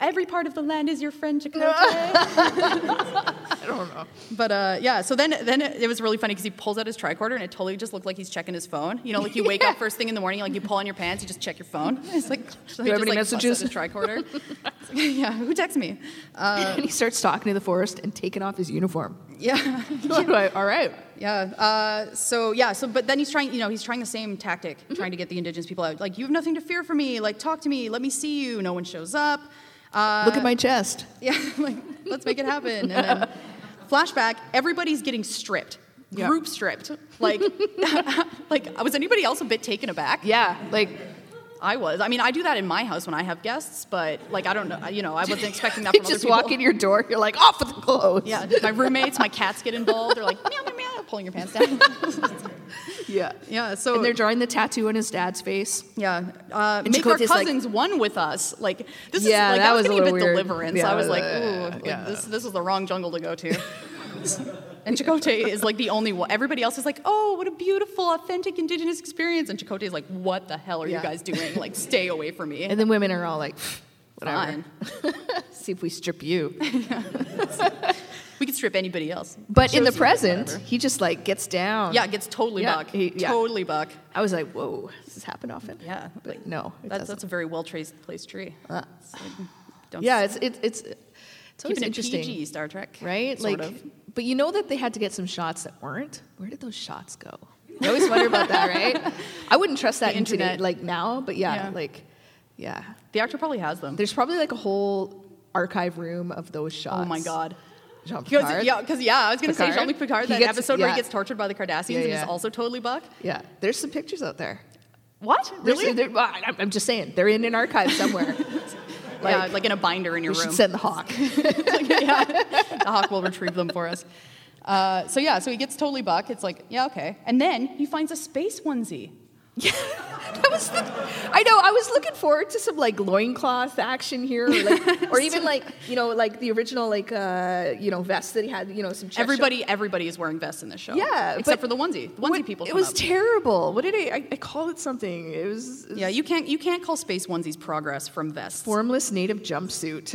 Every part of the land is your friend, Chakotay. I don't know. But uh, yeah, so then then it was really funny because he pulls out his tricorder and it totally just looked like he's checking his phone. You know, like you wake up first thing in the morning, like you pull on your pants, you just check your phone. It's like, so you have any like, busts out messages? His tricorder. Like, yeah, who texts me? and he starts talking to the forest and taking off his uniform. Yeah, All right. yeah. Uh, so yeah, so but then he's trying, you know, he's trying the same tactic, Mm-hmm. trying to get the indigenous people out. Like you have nothing to fear from me. Like talk to me. Let me see you. No one shows up. Uh, Look at my chest. Yeah, like let's make it happen. And then flashback, everybody's getting stripped, Yeah. group stripped. Like, like was anybody else a bit taken aback? Yeah, like I was. I mean, I do that in my house when I have guests, but like I don't know, you know, I wasn't expecting that from other just people. walk in your door, you're like off with the clothes. Yeah, my roommates, my cats get involved. They're like meow meow meow, pulling your pants down. yeah. yeah, so And they're drawing the tattoo on his dad's face. Yeah, uh, make our Chakotay's like- cousins one with us. Like this Yeah, is like that was, a getting a little bit weird. deliverance. Yeah, I was like, uh, ooh, like, yeah. this this is the wrong jungle to go to. and Chakotay is like the only one. Everybody else is like, oh, what a beautiful, authentic Indigenous experience. And Chakotay is like, what the hell are Yeah. you guys doing? Like, stay away from me. And then women are all like, whatever. Fine. See if we strip you. We could strip anybody else. But in the present, he just like gets down. yeah, gets totally Yeah, buck. he- yeah. Totally buck. I was like, whoa, does this happen often? Yeah, But no, it That's that's a very well traced placed tree. Uh, like, don't yeah, it's it's it's it's always it interesting, PG Star Trek, right? Sort like, of. But you know that they had to get some shots that weren't. Where did those shots go? I always wonder about that, right? I wouldn't trust that The in today, internet. like now, but yeah, Yeah. like, yeah. The actor probably has them. There's probably like a whole archive room of those shots. Oh my god. Jean Because Picard. yeah, because yeah, I was gonna say Picard? Jean-Luc Picard, that gets- episode where he gets tortured by the Cardassians Yeah, and is also totally buck. Yeah, there's some pictures out there. What? There's- Really? there- I'm just saying they're in an archive somewhere. yeah, like in a binder in your room. should send the hawk. yeah, the hawk will retrieve them for us. Uh, so yeah, so he gets totally buck. It's like yeah, okay, and then he finds a space onesie. that was the, I know. I was looking forward to some like loincloth action here, or, like, or even like you know, like the original like uh, you know vest that he had. You know, some Everybody, everybody is wearing vests in this show. Yeah, except for the onesie. The onesie what- people. It was up. terrible. What did I, I? I call it something. It was, it was yeah, you can't you can't call space onesies progress from vests. formless native jumpsuit.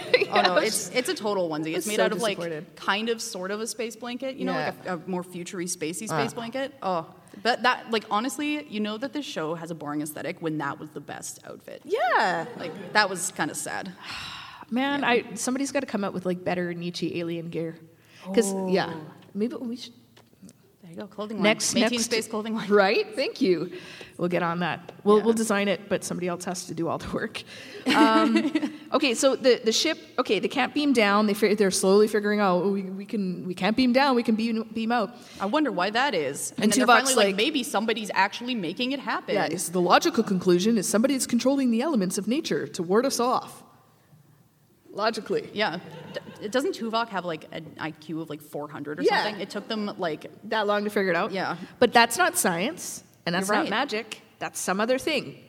Oh no, it's it's a total onesie. It's made so out of like kind of sort of a space blanket, you know, like a, a more futury spacey space Ah. blanket. Oh, but that like honestly, you know that this show has a boring aesthetic when that was the best outfit. yeah, Like that was kind of sad. man. I somebody's got to come up with like better Nietzsche alien gear. Because yeah, oh. maybe we should There you go, clothing line. next Making next space clothing line. Right. Thank you. We'll get on that. We'll Yeah. we'll design it, but somebody else has to do all the work. Um, okay. So the the ship. Okay, they can't beam down. They, they're slowly figuring out oh, we, we can we can't beam down. We can beam beam out. I wonder why that is. And And, then Tuvok's finally like, like- maybe somebody's actually making it happen. Yeah. Is the logical conclusion is somebody is controlling the elements of nature to ward us off. Logically. Yeah. D- doesn't Tuvok have like an IQ of like 400 or Yeah. something? It took them like That long to figure it out. Yeah. But that's not science, and that's not magic. That's some other thing.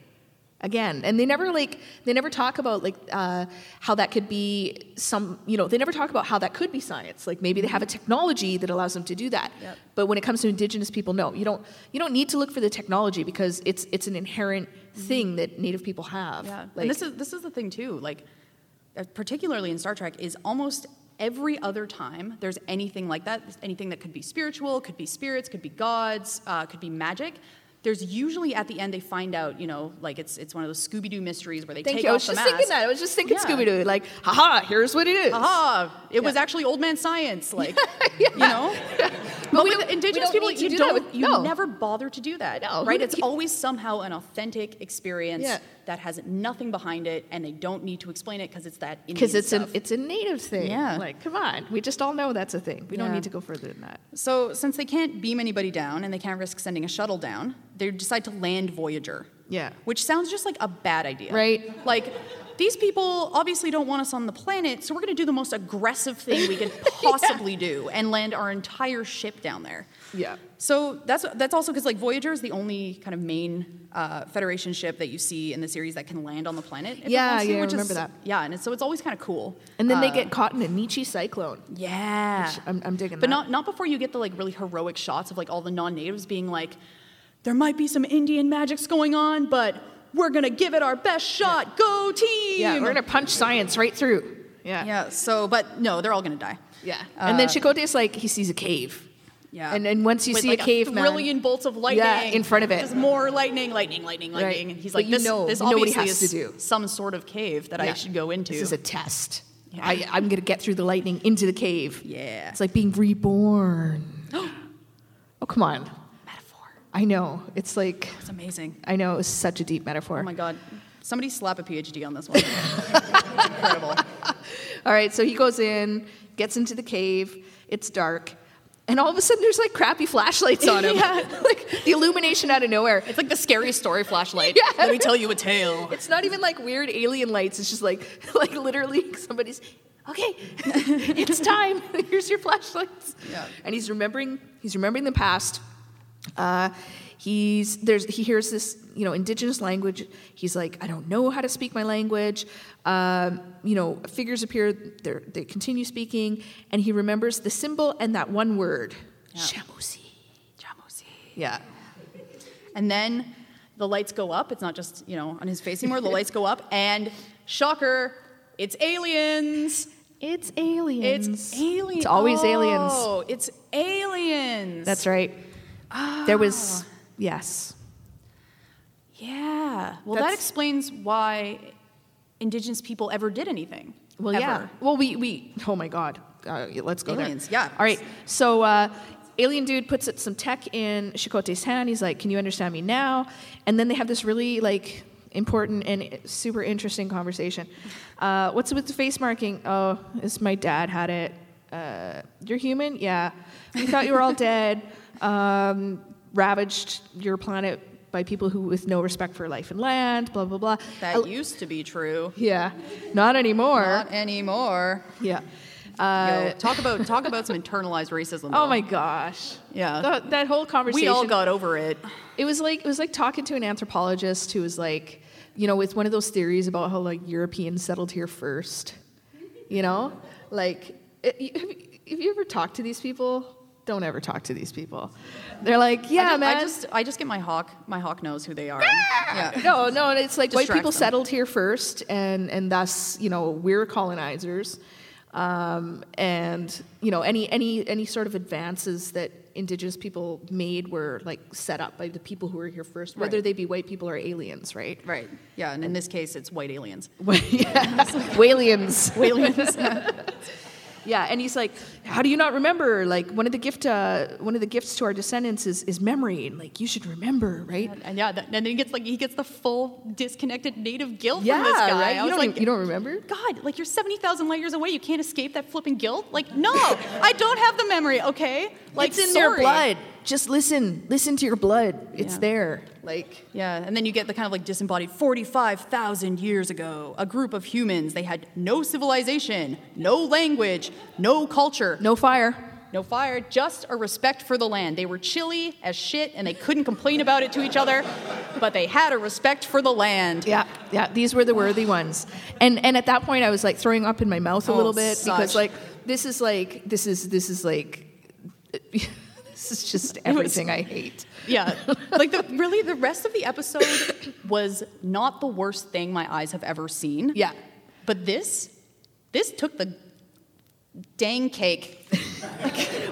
Again, and they never like they never talk about like uh, how that could be some you know they never talk about how that could be science. Like maybe they have a technology that allows them to do that. Yep. But when it comes to indigenous people, no, you don't you don't need to look for the technology because it's it's an inherent thing that native people have. Yeah, Like, and this is this is the thing too. Like, particularly in Star Trek, is almost every other time there's anything like that, anything that could be spiritual, could be spirits, could be gods, uh, could be magic. There's usually at the end they find out, you know, like it's it's one of those Scooby Doo mysteries where they thank take you. I off was the just mask. thinking that. I was just thinking Yeah. Scooby Doo. Like, haha, here's what it is. Haha, It was actually old man science, like you know. But But we with indigenous people, you do don't, with- you no. never bother to do that, No, right? It's always somehow an authentic experience Yeah. That has nothing behind it, and they don't need to explain it because it's that. Because it's an it's a native thing. Yeah. Like, come on. We just all know that's a thing. We don't need to go further than that. So, since they can't beam anybody down and they can't risk sending a shuttle down, they decide to land Voyager. Yeah. Which sounds just like a bad idea. Right. Like, these people obviously don't want us on the planet, so we're going to do the most aggressive thing we could possibly do and land our entire ship down there. Yeah. So that's that's also because like Voyager is the only kind of main uh, Federation ship that you see in the series that can land on the planet. it Yeah, to, yeah, I remember is, that. Yeah, and it's, so it's always kind of cool. And then they Uh, get caught in a Nietzsche cyclone. yeah. I'm, I'm digging But that. not not before you get the like really heroic shots of like all the non-natives being like, there might be some Indian magics going on, but we're gonna give it our best shot. Go team! Yeah, we're gonna punch science right through. Yeah. Yeah. So, but no, they're all gonna die. Yeah. and then Chakotay is like, he sees a cave. Yeah. And and once you With see like a caveman, trillion bolts of lightning. Yeah, in front of it. Just more lightning, lightning, lightning, Right. lightning. And he's But like, this, know- this you know what he obviously has to is do. some sort of cave that I should go into. This is a test. Yeah. I, I'm gonna get through the lightning into the cave. Yeah. It's like being reborn. oh come on. metaphor. I know. It's like It's amazing. I know. It was such a deep metaphor. Oh my god. Somebody slap a PhD on this one. Incredible. All right, so he goes in, gets into the cave. It's dark, and all of a sudden there's like crappy flashlights on him. Yeah. like the illumination out of nowhere. It's like the scary story flashlight. Yeah. Let me tell you a tale. It's not even like weird alien lights. It's just like like literally somebody's okay. it's time. Here's your flashlights. Yeah. And he's remembering he's remembering the past. Uh, he's there's he hears this you know indigenous language. He's like I don't know how to speak my language. Um, you know figures appear. They they continue speaking, and he remembers the symbol and that one word. Shamusi. Jamusi. Yeah. And then the lights go up. It's not just, you know, on his face anymore. The lights go up, and shocker, it's aliens. It's aliens. It's aliens. It's always aliens. Oh, it's aliens. That's right. There was yes. Yeah. Well, that explains why indigenous people ever did anything. Well, ever. yeah. Well, we we. Oh my God. Uh, let's go Aliens, there. yeah. All right. So, uh, alien dude puts some tech in Chakotay's hand. He's like, "Can you understand me now?" And then they have this really like important and super interesting conversation. Uh, what's with the face marking? Oh, it's my dad had it. Uh, you're human? Yeah. We thought you were all dead. Um, ravaged your planet by people who with no respect for life and land. Blah blah blah. That I- used to be true. yeah. Not anymore. Not anymore. Yeah. Yo, Uh, talk about talk about some internalized racism. oh my gosh. Yeah. That, that whole conversation. We all got over it. It was like it was like talking to an anthropologist who was like, you know, with one of those theories about how like Europeans settled here first. You know, like it, have, have you ever talked to these people? Don't ever talk to these people. They're like, yeah, I just, man. I just I just get my hawk. My hawk knows who they are. yeah. no, no, it's like white people them. settled here first, and and thus, you know, we're colonizers, um, and you know, any any any sort of advances that indigenous people made were like set up by the people who were here first, whether Right. they be white people or aliens, right? Right. Yeah. And in this case, it's white aliens. Walians. Aliens. Yeah, and he's like, "How do you not remember? Like one of the gift, uh, one of the gifts to our descendants is, is memory, and like you should remember, right?" and yeah, that, and then he gets like he gets the full disconnected native guilt Yeah, from this guy. right. I You was don't, like, you don't remember? God, like you're 70,000 light years away. You can't escape that flipping guilt. Like, no, I don't have the memory, okay? Like, it's in sorry. their blood. Just listen. Listen to your blood. It's Yeah. there. Like Yeah, and then you get the kind of like disembodied 45,000 years ago, a group of humans. They had no civilization, no language, no culture, no fire. no fire, just a respect for the land. They were chilly as shit and they couldn't complain about it to each other, but they had a respect for the land. Yeah, yeah. These were the worthy ones. And and at that point, I was like throwing up in my mouth a Oh, little bit because like this is like this is this is like this is just everything I hate. Yeah. Like the really the rest of the episode was not the worst thing my eyes have ever seen. Yeah. But this this took the dang cake.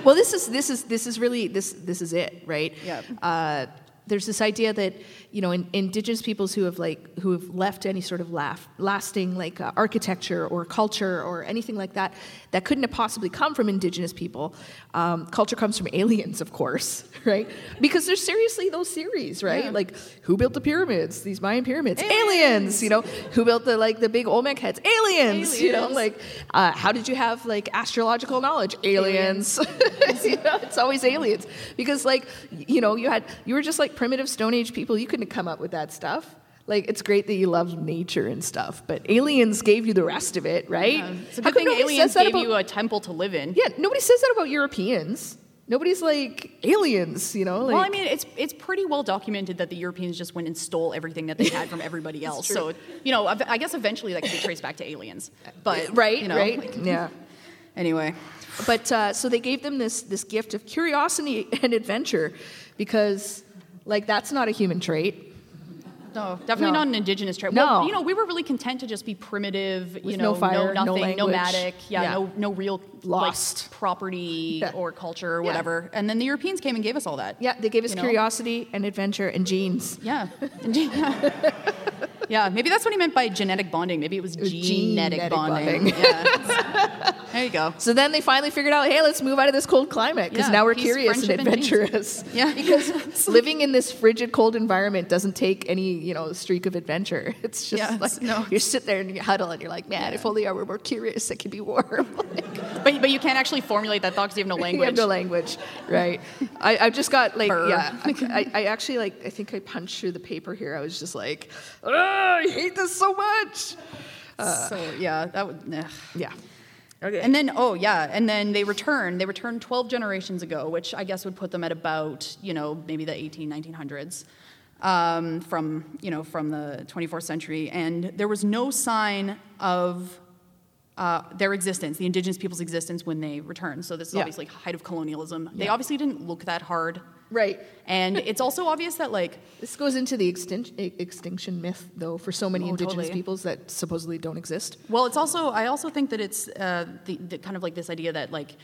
Well, this is this is this is really this this is it, right? Yeah. Uh, there's this idea that you know in, indigenous peoples who have like who have left any sort of laugh, lasting like uh, architecture or culture or anything like that that couldn't have possibly come from indigenous people. Um, culture comes from aliens, of course, right? Because there's seriously those theories, right? Yeah. Like who built the pyramids? These Mayan pyramids? Aliens. You know who built the like the big Olmec heads? Aliens. You know like uh, how did you have like astrological knowledge? Aliens. you know, it's always aliens because like you know you had you were just like primitive Stone Age people. You couldn't come up with that stuff. Like it's great that you love nature and stuff, but aliens gave you the rest of it, right? It's a How good thing aliens gave about- you a temple to live in. yeah, nobody says that about Europeans. Nobody's like aliens, you know. Like, well, I mean, it's it's pretty well documented that the Europeans just went and stole everything that they had from everybody else. So, you know, I I guess eventually that could be traced back to aliens. But right, you know, right, like- yeah. anyway, But uh, so they gave them this this gift of curiosity and adventure, because like that's not a human trait. No, definitely No. not an indigenous tribe. No. Well, you know, we were really content to just be primitive, you know, no fire, no nothing, language. nomadic, yeah, Yeah. no no real Lost. like, property Yeah. or culture or Yeah. whatever. And then the Europeans came and gave us all that. Yeah, they gave us you know? curiosity and adventure and genes. Yeah. yeah, maybe that's what he meant by genetic bonding. Maybe it was was genetic, genetic bonding. bonding. Yeah. there you go. So then they finally figured out, hey, let's move out of this cold climate because now we're peace, curious and friendship, and adventurous. Yeah. because living in this frigid, cold environment doesn't take any, you know, streak of adventure. It's just Yeah, like no. you sit there and you huddle and you're like, man, if only I were more curious, it could be warm. like, But, but you can't actually formulate that thought because you have no you language. have no language, right? I, I've just got like, Burr. yeah, I, I, actually like, I think I punched through the paper here. I was just like, I hate this so much. Uh, so yeah, that would. ugh. Yeah. Okay. And then, oh yeah, and then they return. They returned 12 generations ago, which I guess would put them at about, you know, maybe the 18, 1900s um, from, you know, from the 24th century. And there was no sign of uh, their existence, the indigenous people's existence when they returned. So this is Yeah. obviously height of colonialism. They obviously didn't look that hard. right. And it's also obvious that like This goes into the extin- extinction myth, though, for so many Oh, indigenous totally. peoples that supposedly don't exist. Well, it's also I also think that it's uh, the, the kind of like this idea that like,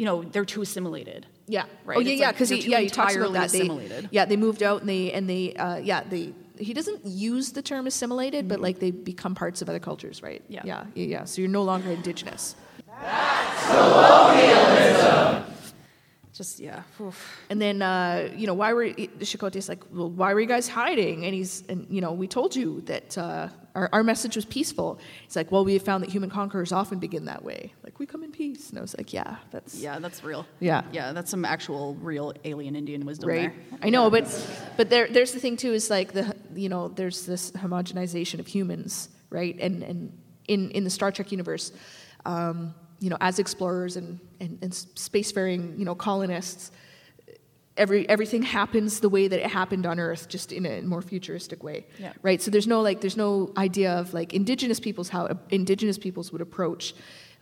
you know, they're too assimilated. Yeah. Right, Oh yeah, it's yeah. Because they're he, yeah, he talks about entirely that. They, assimilated. yeah, they moved out and they and they uh, yeah they. He doesn't use the term assimilated, but like they become parts of other cultures, right? Mm-hmm. Yeah. Yeah. Yeah. yeah. So you're no longer indigenous. That's colonialism. Just yeah. oof. And then, uh, you know, why were the Chakotay's like, well, why were you guys hiding? And he's, and you know, we told you that uh, our, our message was peaceful. He's like, well, we have found that human conquerors often begin that way. Like, we come in peace. And I was like, yeah, that's Yeah, that's real. Yeah. Yeah, that's some actual real alien Indian wisdom right. there. I know, but but there there's the thing too is like the you know there's this homogenization of humans, right? And and in in the Star Trek universe, um, you know, as explorers and and, and spacefaring, you know, colonists. Every, everything happens the way that it happened on Earth, just in a more futuristic way, Yeah. right? So there's no like, there's no idea of like indigenous peoples how indigenous peoples would approach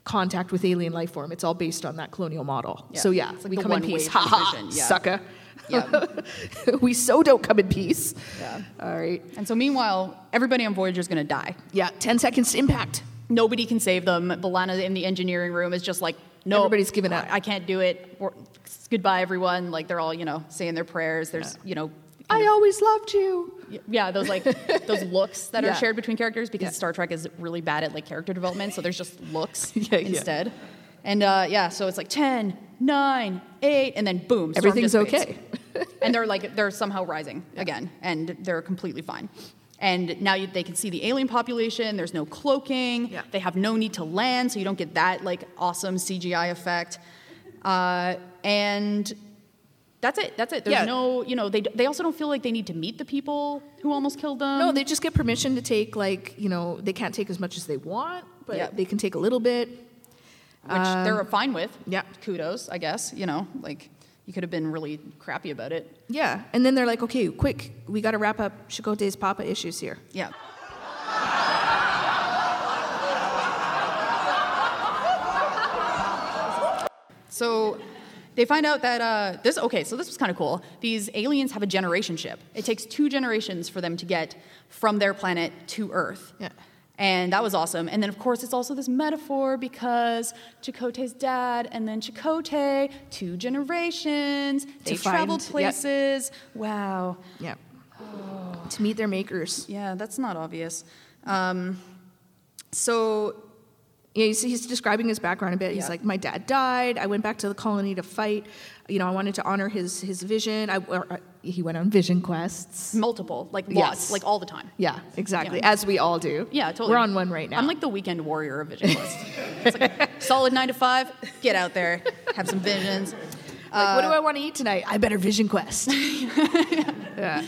contact with alien life form. It's all based on that colonial model. Yeah. So yeah, like we come in peace, ha ha, yeah. sucker. Yeah. we so don't come in peace. Yeah. All right. And so meanwhile, everybody on Voyager is going to die. Yeah, 10 seconds to impact. Nobody can save them. B'Elanna in the engineering room is just like, no, Everybody's giving up. I I can't do it. Goodbye, everyone. Like they're all, you know, saying their prayers. There's, you know, I always loved you. yeah, those like those looks that Yeah. are shared between characters because Yeah. Star Trek is really bad at like character development, so there's just looks Yeah, yeah. instead. And uh, yeah, so it's like 10, 9, 8, and then boom, Everything's okay. and they're like they're somehow rising again, and they're completely fine. And now you, they can see the alien population. There's no cloaking. Yeah. They have no need to land, so you don't get that like awesome CGI effect. Uh, and that's it. That's it. There's Yeah. no, you know, they they also don't feel like they need to meet the people who almost killed them. No, they just get permission to take, like, you know, they can't take as much as they want, but Yeah. they can take a little bit. which they're fine with. Um, yeah. Kudos, I guess. You know, like you could have been really crappy about it. Yeah. And then they're like, okay, quick, we got to wrap up Chakotay's Papa issues here. Yeah. So they find out that uh, this, okay, so this was kind of cool. These aliens have a generation ship. It takes two generations for them to get from their planet to Earth. Yeah. And that was awesome. And then, of course, it's also this metaphor because Chakotay's dad and then Chakotay, two generations, they find- traveled places. Wow. Yeah. To meet their makers. Yeah, that's not obvious. Um, so Yeah, he's, he's describing his background a bit. He's Yeah. like, my dad died. I went back to the colony to fight. You know, I wanted to honor his his vision. I, or, uh, he went on vision quests. multiple, like Yes. lots, like all the time. Yeah, exactly. Yeah. As we all do. Yeah, totally. We're on one right now. I'm like the weekend warrior of vision quests. it's like solid nine to five. Get out there, have some visions. Like, what do I want to eat tonight? I better Vision Quest. yeah.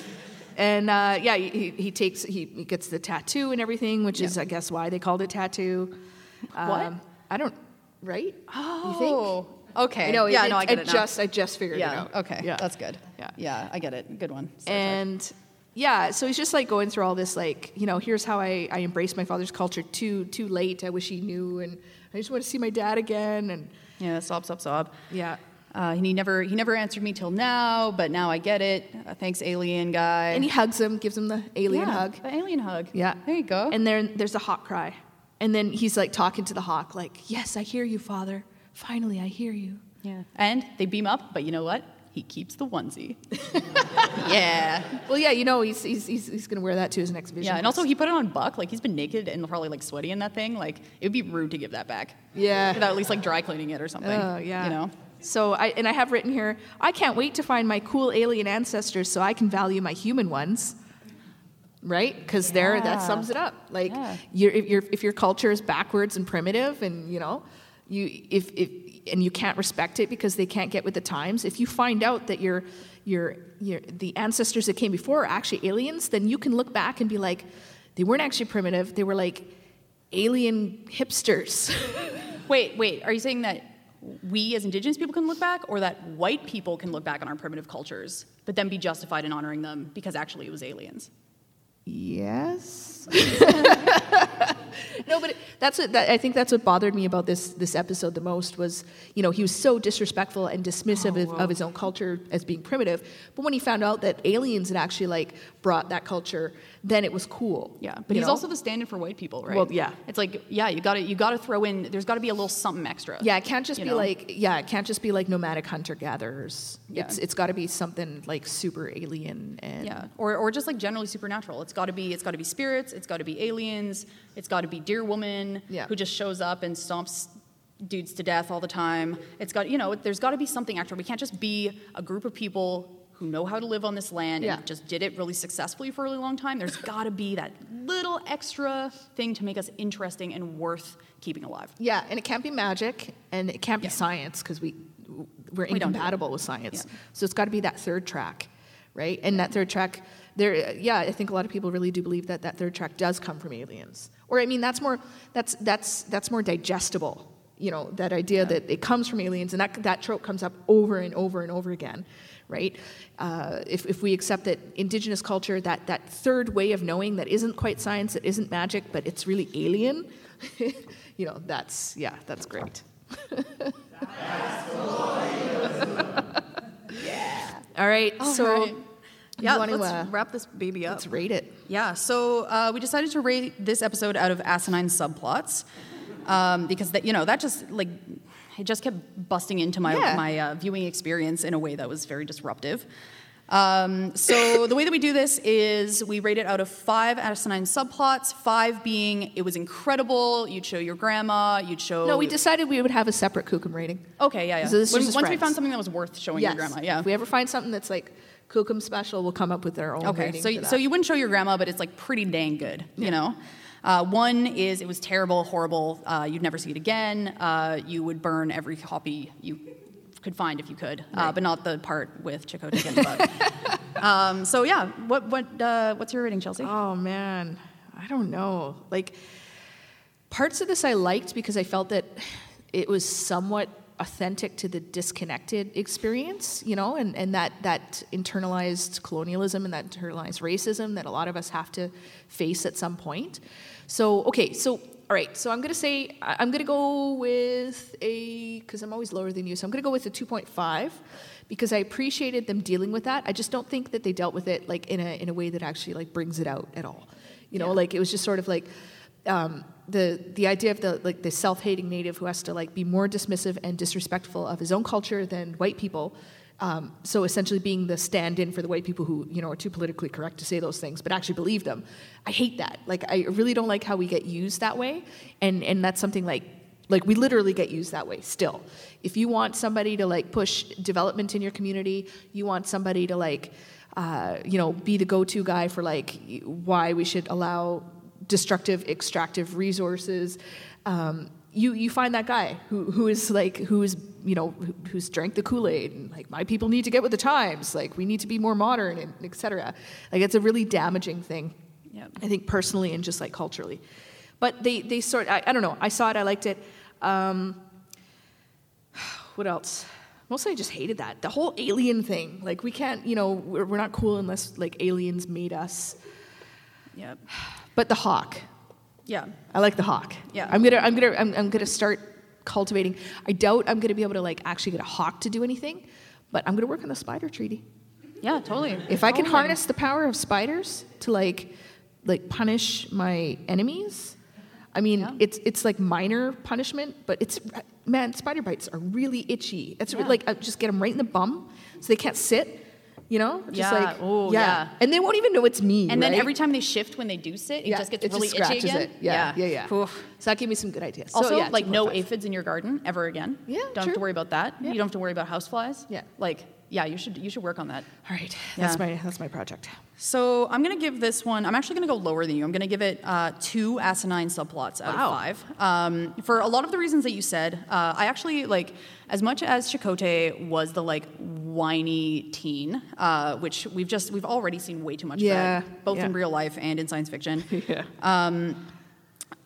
And uh, yeah, he, he takes he, he gets the tattoo and everything, which is I guess why they called it tattoo. Um, What? I don't. Right? Oh, You think? okay. I know. Yeah, it, no, I get it, now. just I just figured it yeah. out. Okay. Yeah. That's good. Yeah. Yeah, I get it. Good one. Star Trek. and yeah, so he's just like going through all this, like you know, here's how I I embraced my father's culture too too late. I wish he knew, and I just want to see my dad again, and yeah, sob, sob, sob. yeah. Uh, and he never he never answered me till now, but now I get it. Uh, thanks, alien guy. And he hugs him, gives him the alien yeah, hug. The alien hug. Yeah. There you go. And then there's a hot cry. And then he's like talking to the hawk, like, Yes, I hear you, Father. Finally, I hear you. yeah. And they beam up, but you know what? He keeps the onesie. yeah. Well, yeah, you know, he's, he's, he's, he's going to wear that to his next vision. Yeah, and also he put it on Buck. Like he's been naked and probably like sweaty in that thing. Like it would be rude to give that back. Yeah. Without at least like dry cleaning it or something. Oh, yeah. You know. So, I, and I have written here, I can't wait to find my cool alien ancestors so I can value my human ones. Right? Because there, that sums it up. Like, Yeah. your if, your if your culture is backwards and primitive, and you know, you if, if and you can't respect it because they can't get with the times. If you find out that your your your the ancestors that came before are actually aliens, then you can look back and be like, they weren't actually primitive. They were like alien hipsters. Wait, wait. Are you saying that we as Indigenous people can look back, or that white people can look back on our primitive cultures, but then be justified in honoring them because actually it was aliens? Yes. no, but that's what that, I think that's what bothered me about this this episode the most was you know he was so disrespectful and dismissive of, of oh, his own culture as being primitive, but when he found out that aliens had actually like brought that culture, then it was cool. Yeah, but he's know? also the stand-in for white people, right? Well, yeah. It's like, yeah, you got to you got to throw in. There's got to be a little something extra. yeah, it can't just be know? like yeah, it can't just be like nomadic hunter gatherers. Yeah. It's it's got to be something like super alien and Yeah, or, or just like generally supernatural. It's got to be it's got to be spirits. It's got to be aliens. It's got to be Deer Woman Yeah. who just shows up and stomps dudes to death all the time. It's got you know there's got to be something extra. We can't just be a group of people who know how to live on this land Yeah. and just did it really successfully for a really long time. There's got to be that little extra thing to make us interesting and worth keeping alive. Yeah, and it can't be magic, and it can't be Yeah. science because we we're We incompatible with science. Yeah. So it's got to be that third track, right? And that third track, there, yeah, I think a lot of people really do believe that that third track does come from aliens. Or I mean, that's more that's that's that's more digestible. You know, that idea that it comes from aliens, and that that trope comes up over and over and over again. Right? Uh, if, if we accept that indigenous culture, that, that third way of knowing that isn't quite science, that isn't magic, but it's really alien, you know, that's, yeah, that's great. Yeah. All right, All so right. Yeah, wanna, let's uh, wrap this baby up. let's rate it. Yeah, so uh, we decided to rate this episode out of asinine subplots um, because that you know that just like it just kept busting into my Yeah. my uh, viewing experience in a way that was very disruptive. Um, so the way that we do this is we rate it out of five asinine subplots. Five being it was incredible. You'd show your grandma. You'd show. No, we decided we would have a separate Kukum rating. Okay, yeah, yeah. So this is When- once we found something that was worth showing yes. your grandma, yeah. If we ever find something that's like Kukum special, we'll come up with their own Okay, rating. so for you- that. so you wouldn't show your grandma, but it's like pretty dang good, you know. Uh, one is it was terrible, horrible. Uh, you'd never see it again. Uh, you would burn every copy you could find if you could, uh, but not the part with Chakotay getting bug. um, so yeah, what what uh, what's your rating, Chelsea? Oh man, I don't know. Like parts of this I liked because I felt that it was somewhat authentic to the disconnected experience, you know, and, and that that internalized colonialism and that internalized racism that a lot of us have to face at some point. So okay, so all right, so I'm gonna say I- I'm gonna go with a because I'm always lower than you, so I'm gonna go with a 2.5 because I appreciated them dealing with that. I just don't think that they dealt with it like in a in a way that actually like brings it out at all. You know, like it was just sort of like um, the the idea of the like the self-hating native who has to like be more dismissive and disrespectful of his own culture than white people. Um, so essentially, being the stand-in for the white people who you know are too politically correct to say those things, but actually believe them. I hate that. Like, I really don't like how we get used that way, and and that's something like like we literally get used that way still. If you want somebody to like push development in your community, you want somebody to like uh, you know be the go-to guy for like why we should allow destructive extractive resources. Um, you you find that guy who who is like who is you know who, who's drank the Kool Aid and like my people need to get with the times. Like we need to be more modern and etc. Like it's a really damaging thing. Yep. I think personally and just like culturally. But they, they sort I, I don't know, I saw it, I liked it. Um, what else? Mostly I just hated that. The whole alien thing. Like we can't, you know, we're, we're not cool unless like aliens made us. Yep. But the hawk. Yeah. I like the hawk. Yeah. I'm gonna I'm gonna I'm, I'm gonna start cultivating. I doubt I'm gonna be able to like actually get a hawk to do anything, but I'm gonna work on the spider treaty. Yeah, totally. If I can Totally. harness the power of spiders to like like punish my enemies, I mean Yeah. it's it's like minor punishment, but it's man spider bites are really itchy. It's Yeah. like I just get them right in the bum so they can't sit. You know, just Yeah. like Oh, yeah. and they won't even know it's me. And then every time they shift when they do sit, it Yeah, just gets it really just itchy again. it. Yeah, yeah, yeah. Oof. So that gave me some good ideas. Also, so, yeah, like no 2.5. aphids in your garden ever again. Yeah, don't have to worry about that. Yeah. You don't have to worry about houseflies. Yeah. like yeah, you should you should work on that. All right, that's my that's my project. So I'm gonna give this one. I'm actually gonna go lower than you. I'm gonna give it uh, two asinine subplots out Wow. of five. Um, for a lot of the reasons that you said, uh, I actually like as much as Chakotay was the like whiny teen, uh, which we've just we've already seen way too much Yeah, of that, both in real life and in science fiction. Yeah. Um,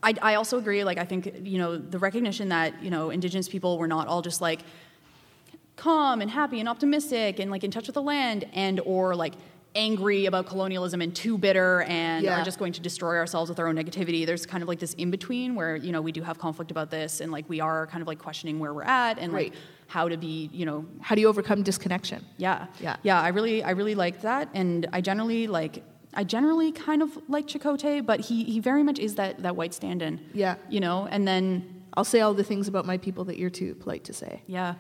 I, I also agree. Like I think you know the recognition that you know indigenous people were not all just like calm and happy and optimistic and like in touch with the land and or like angry about colonialism and too bitter and Yeah. are just going to destroy ourselves with our own negativity. There's kind of like this in between where you know we do have conflict about this and like we are kind of like questioning where we're at and like how to be you know How do you overcome disconnection? yeah. Yeah. Yeah, I really I really liked that and I generally like I generally kind of like Chakotay, but he he very much is that that white stand-in. Yeah. You know, and then I'll say all the things about my people that you're too polite to say. yeah.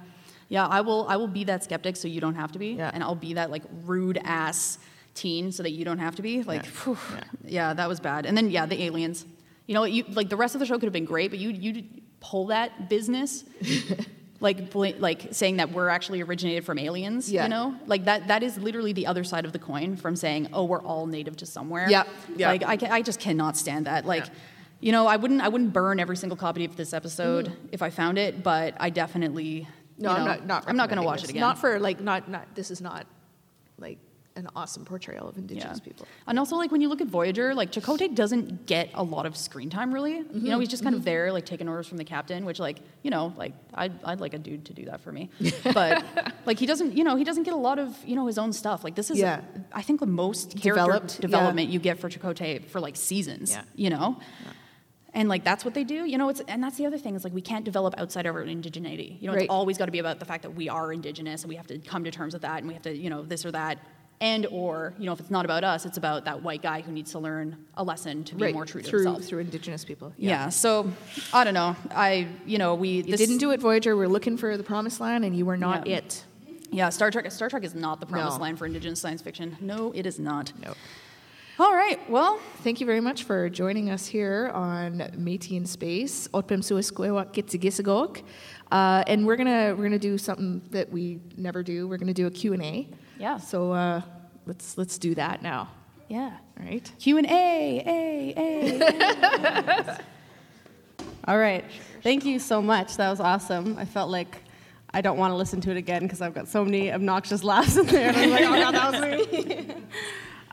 Yeah, I will I will be that skeptic so you don't have to be. Yeah. And I'll be that like rude ass teen so that you don't have to be. Like phew, yeah. that was bad. And then yeah, the aliens. You know, you like the rest of the show could have been great, but you you pull that business like bla- like saying that we're actually originated from aliens, Yeah. you know? Like that that is literally the other side of the coin from saying, "Oh, we're all native to somewhere." Yeah, yeah. Like I, ca- I just cannot stand that. Like you know, I wouldn't I wouldn't burn every single copy of this episode mm. if I found it, but I definitely No, I'm know, not. not I'm not going to watch this. it again. Not for like not not. This is not like an awesome portrayal of indigenous Yeah. people. And also, like when you look at Voyager, like Chakotay doesn't get a lot of screen time, really. Mm-hmm. You know, he's just kind of there, like taking orders from the captain, which, like, you know, like I'd, I'd like a dude to do that for me. But like he doesn't, you know, he doesn't get a lot of, you know, his own stuff. Like this is, Yeah. I think, the most character Developed, yeah. development you get for Chakotay for like seasons. Yeah. You know. And like that's what they do, you know. It's and that's the other thing is like we can't develop outside of our indigeneity. You know, Right. it's always got to be about the fact that we are indigenous and we have to come to terms with that and we have to, you know, this or that. And or you know, if it's not about us, it's about that white guy who needs to learn a lesson to be more true to through himself. through indigenous people. yeah. So I don't know. I you know we You didn't do it, Voyager. We're looking for the promised land, and you were not Yeah. it. Yeah, Star Trek. Star Trek is not the promised No. land for indigenous science fiction. No, it is not. No. All right. Well, Thank you very much for joining us here on Métis in Space. otipêyimsiw-iskwêwak kihci-kîsikohk. Uh, and we're gonna we're gonna do something that we never do. We're gonna do a Q and A. Yeah. So uh, let's let's do that now. yeah. All right. Q and A, A, A. All right. Thank you so much. That was awesome. I felt like I don't want to listen to it again because I've got so many obnoxious laughs in there. I'm like, oh god, that was me.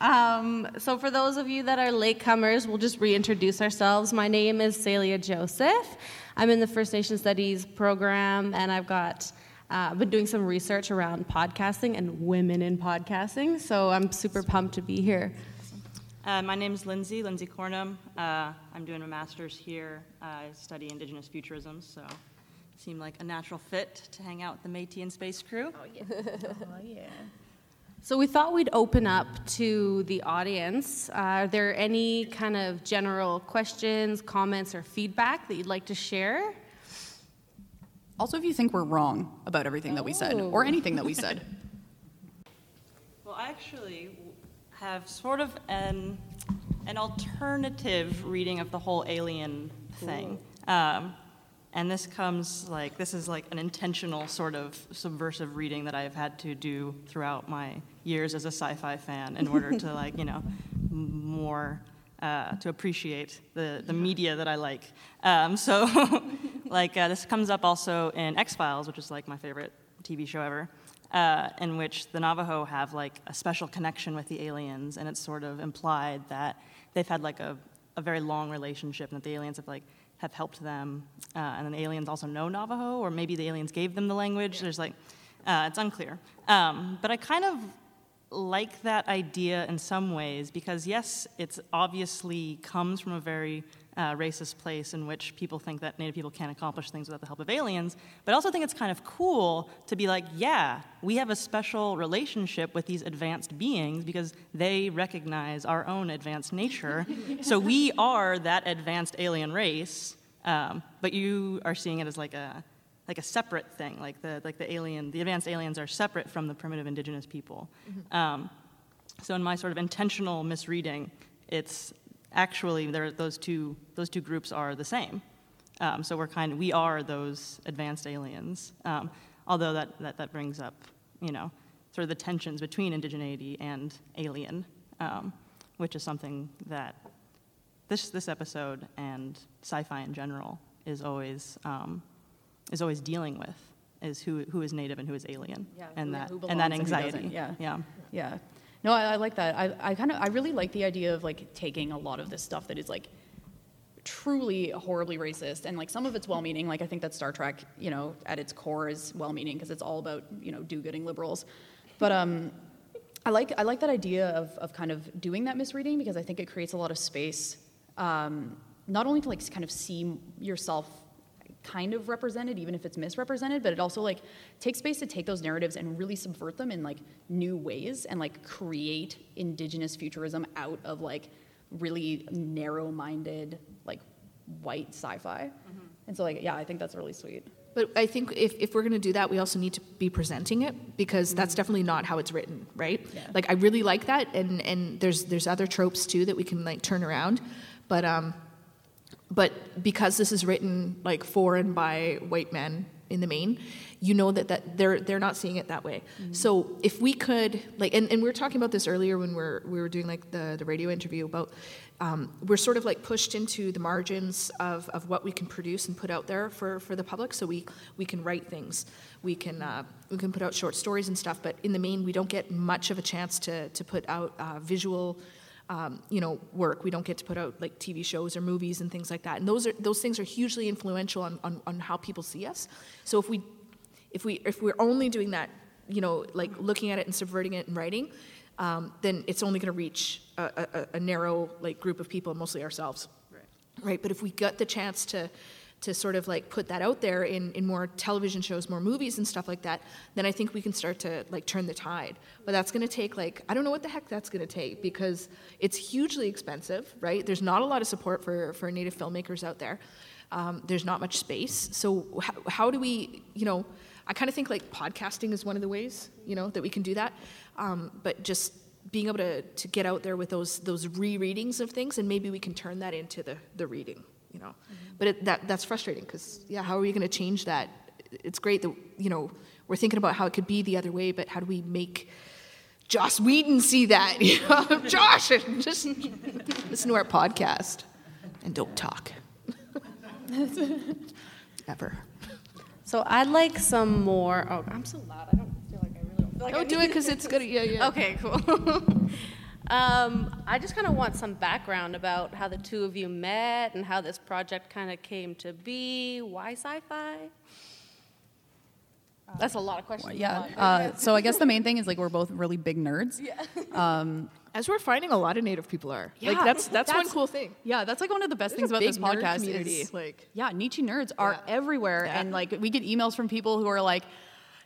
um, so for those of you that are latecomers, we'll just reintroduce ourselves. My name is Salia Joseph. I'm in the First Nation Studies program, and I've got. Uh, I've been doing some research around podcasting and women in podcasting, so I'm super pumped to be here. Uh, my name is Lindsey, Lindsey Cornum. Uh, I'm doing a master's here. I study Indigenous futurism, so it seemed like a natural fit to hang out with the Métis in Space crew. So we thought we'd open up to the audience. Uh, are there any kind of general questions, comments, or feedback that you'd like to share? also, if you think we're wrong about everything that we said or anything that we said, Well, I actually have sort of an, an alternative reading of the whole alien thing. Um, and this comes like, this is like an intentional sort of subversive reading that I've had to do throughout my years as a sci fi fan in order to, like, you know, more. Uh, to appreciate the, the media that I like. Um, so, like, uh, this comes up also in X Files, which is like my favorite TV show ever uh, in which the Navajo have like a special connection with the aliens, and it's sort of implied that they've had like a, a very long relationship, and that the aliens have like have helped them, uh, and then the aliens also know Navajo, or maybe the aliens gave them the language. There's like, uh, it's unclear. Um, but I kind of like that idea in some ways because yes, it's obviously comes from a very uh, racist place in which people think that Native people can't accomplish things without the help of aliens, but I also think it's kind of cool to be like, yeah, we have a special relationship with these advanced beings because they recognize our own advanced nature. so we are that advanced alien race, um, but you are seeing it as like a like a separate thing, like the like the alien, the advanced aliens are separate from the primitive indigenous people. Um, so in my sort of intentional misreading, it's actually there, those two those two groups are the same. Um, so we're kind of we are those advanced aliens. Um, although that, that that brings up you know sort of the tensions between indigeneity and alien, um, which is something that this this episode and sci-fi in general is always um, is always dealing with is who who is native and who is alien, Yeah, and who- that who and that belongs and anxiety. yeah. yeah. Yeah. No, I, I like that. I, I kind of, I really like the idea of like taking a lot of this stuff that is like truly horribly racist and like some of it's well-meaning. Like I think that Star Trek, you know, at its core is well-meaning because it's all about you know do-gooding liberals. But um, I like I like that idea of of kind of doing that misreading because I think it creates a lot of space, um, not only to like kind of see yourself kind of represented even if it's misrepresented but it also like takes space to take those narratives and really subvert them in like new ways and like create indigenous futurism out of like really narrow-minded like white sci-fi. And so like yeah i think that's really sweet. But I think if, if we're going to do that, we also need to be presenting it because that's definitely not how it's written, right? Yeah. Like I really like that, and and there's there's other tropes too that we can like turn around, but um, but because this is written like for and by white men in the main, you know that, that they're they're not seeing it that way. So if we could like, and, and we were talking about this earlier when we're we were doing like the the radio interview about um, we're sort of like pushed into the margins of, of what we can produce and put out there for, for the public. So we we can write things, we can uh, we can put out short stories and stuff. But in the main, we don't get much of a chance to to put out uh, visual um, you know, work. We don't get to put out like TV shows or movies and things like that. And those are those things are hugely influential on, on, on how people see us. So if we if we if we're only doing that, you know, like looking at it and subverting it and writing, um, then it's only going to reach a, a, a narrow like group of people, mostly ourselves. Right. Right. But if we got the chance to to sort of like put that out there in, in more television shows, more movies and stuff like that, then I think we can start to like turn the tide. But that's to take like I don't know what the heck that's to take because it's hugely expensive, right? There's not a lot of support for for native filmmakers out there. Um, there's not much space. So how, how do we, you know, I kind of think like podcasting is one of the ways, you know, that we can do that. Um, but just being able to, to get out there with those those rereadings of things, and maybe we can turn that into the, the reading, you know. But it, that that's frustrating because yeah, how are we going to change that? It's great that you know we're thinking about how it could be the other way, but how do we make Joss Whedon see that? You know, Josh, just listen to our podcast and don't talk ever. So I'd like some more. Oh, I'm so loud. I don't feel like I really feel like I Oh, do it because it's good. Yeah, yeah. Okay, cool. um, I just kind of want some background about how the two of you met and how this project kind of came to be. Why sci-fi? That's a lot of questions. yeah uh, so i guess the main thing is like we're both really big nerds Yeah. As we're finding, a lot of Native people are. like Yeah, that's that's, one cool thing. Yeah, that's like one of the best There's things about this podcast community, is like- yeah, Nietzsche nerds are Yeah. everywhere, Yeah. and like we get emails from people who are like,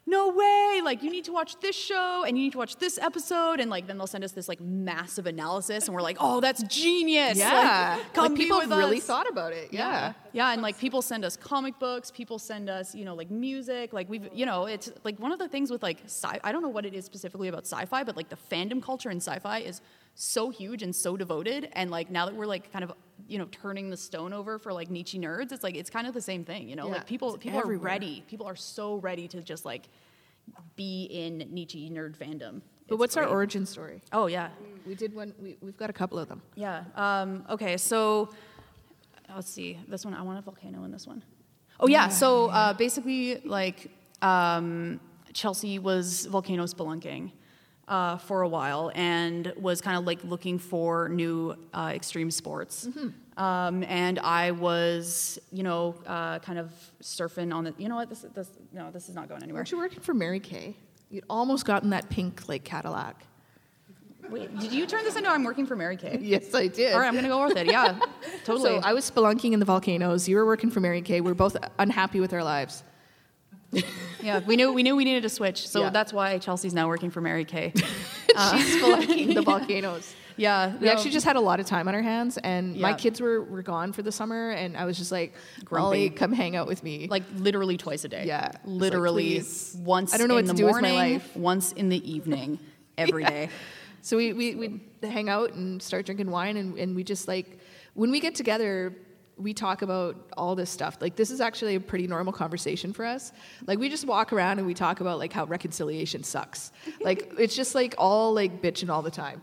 "No way! Like you need to watch this show and you need to watch this episode," and like then they'll send us this like massive analysis, and we're like, "Oh, that's genius! Yeah, like, come like, people really us." thought about it. Yeah. Yeah, and like people send us comic books, people send us, you know, like music. Like we've, you know, it's like one of the things with like sci. I don't know what it is specifically about sci-fi, but like the fandom culture in sci-fi is so huge and so devoted. And like now that we're like kind of, you know, turning the stone over for like Nietzsche nerds, it's like it's kind of the same thing. You know, Yeah, like people people everywhere. are ready. People are so ready to just like be in Nietzsche nerd fandom. But It's what's our origin story? Oh yeah, We did one. We, we've got a couple of them. yeah. Um, okay, so let's see. This one, I want a volcano in this one. Oh yeah. So uh, basically, like um, Chelsea was volcano spelunking uh, for a while and was kind of like looking for new uh, extreme sports. Um, and I was, you know, uh, kind of surfing on the. You know what? This, this, no, this is not going anywhere. Weren't you working for Mary Kay? You'd almost gotten that pink like Cadillac. Wait, did you turn this into I'm working for Mary Kay? Yes, I did. All right, I'm gonna go with it. Yeah, totally. So I was spelunking in the volcanoes. You were working for Mary Kay. We were both unhappy with our lives. yeah, we knew we knew we needed a switch, so Yeah. that's why Chelsea's now working for Mary Kay. Uh, She's spelunking the volcanoes. yeah, We actually just had a lot of time on our hands, and my kids were, were gone for the summer, and I was just like, Grumpy. Come hang out with me. like literally twice a day. Yeah. It's like, literally once. I don't know in what to the do with my morning, life. Once in the evening, every Yeah. day. So we we we hang out and start drinking wine, and, and we just like when we get together, we talk about all this stuff. Like this is actually a pretty normal conversation for us. Like we just walk around and we talk about like how reconciliation sucks. like it's just like all like bitching all the time,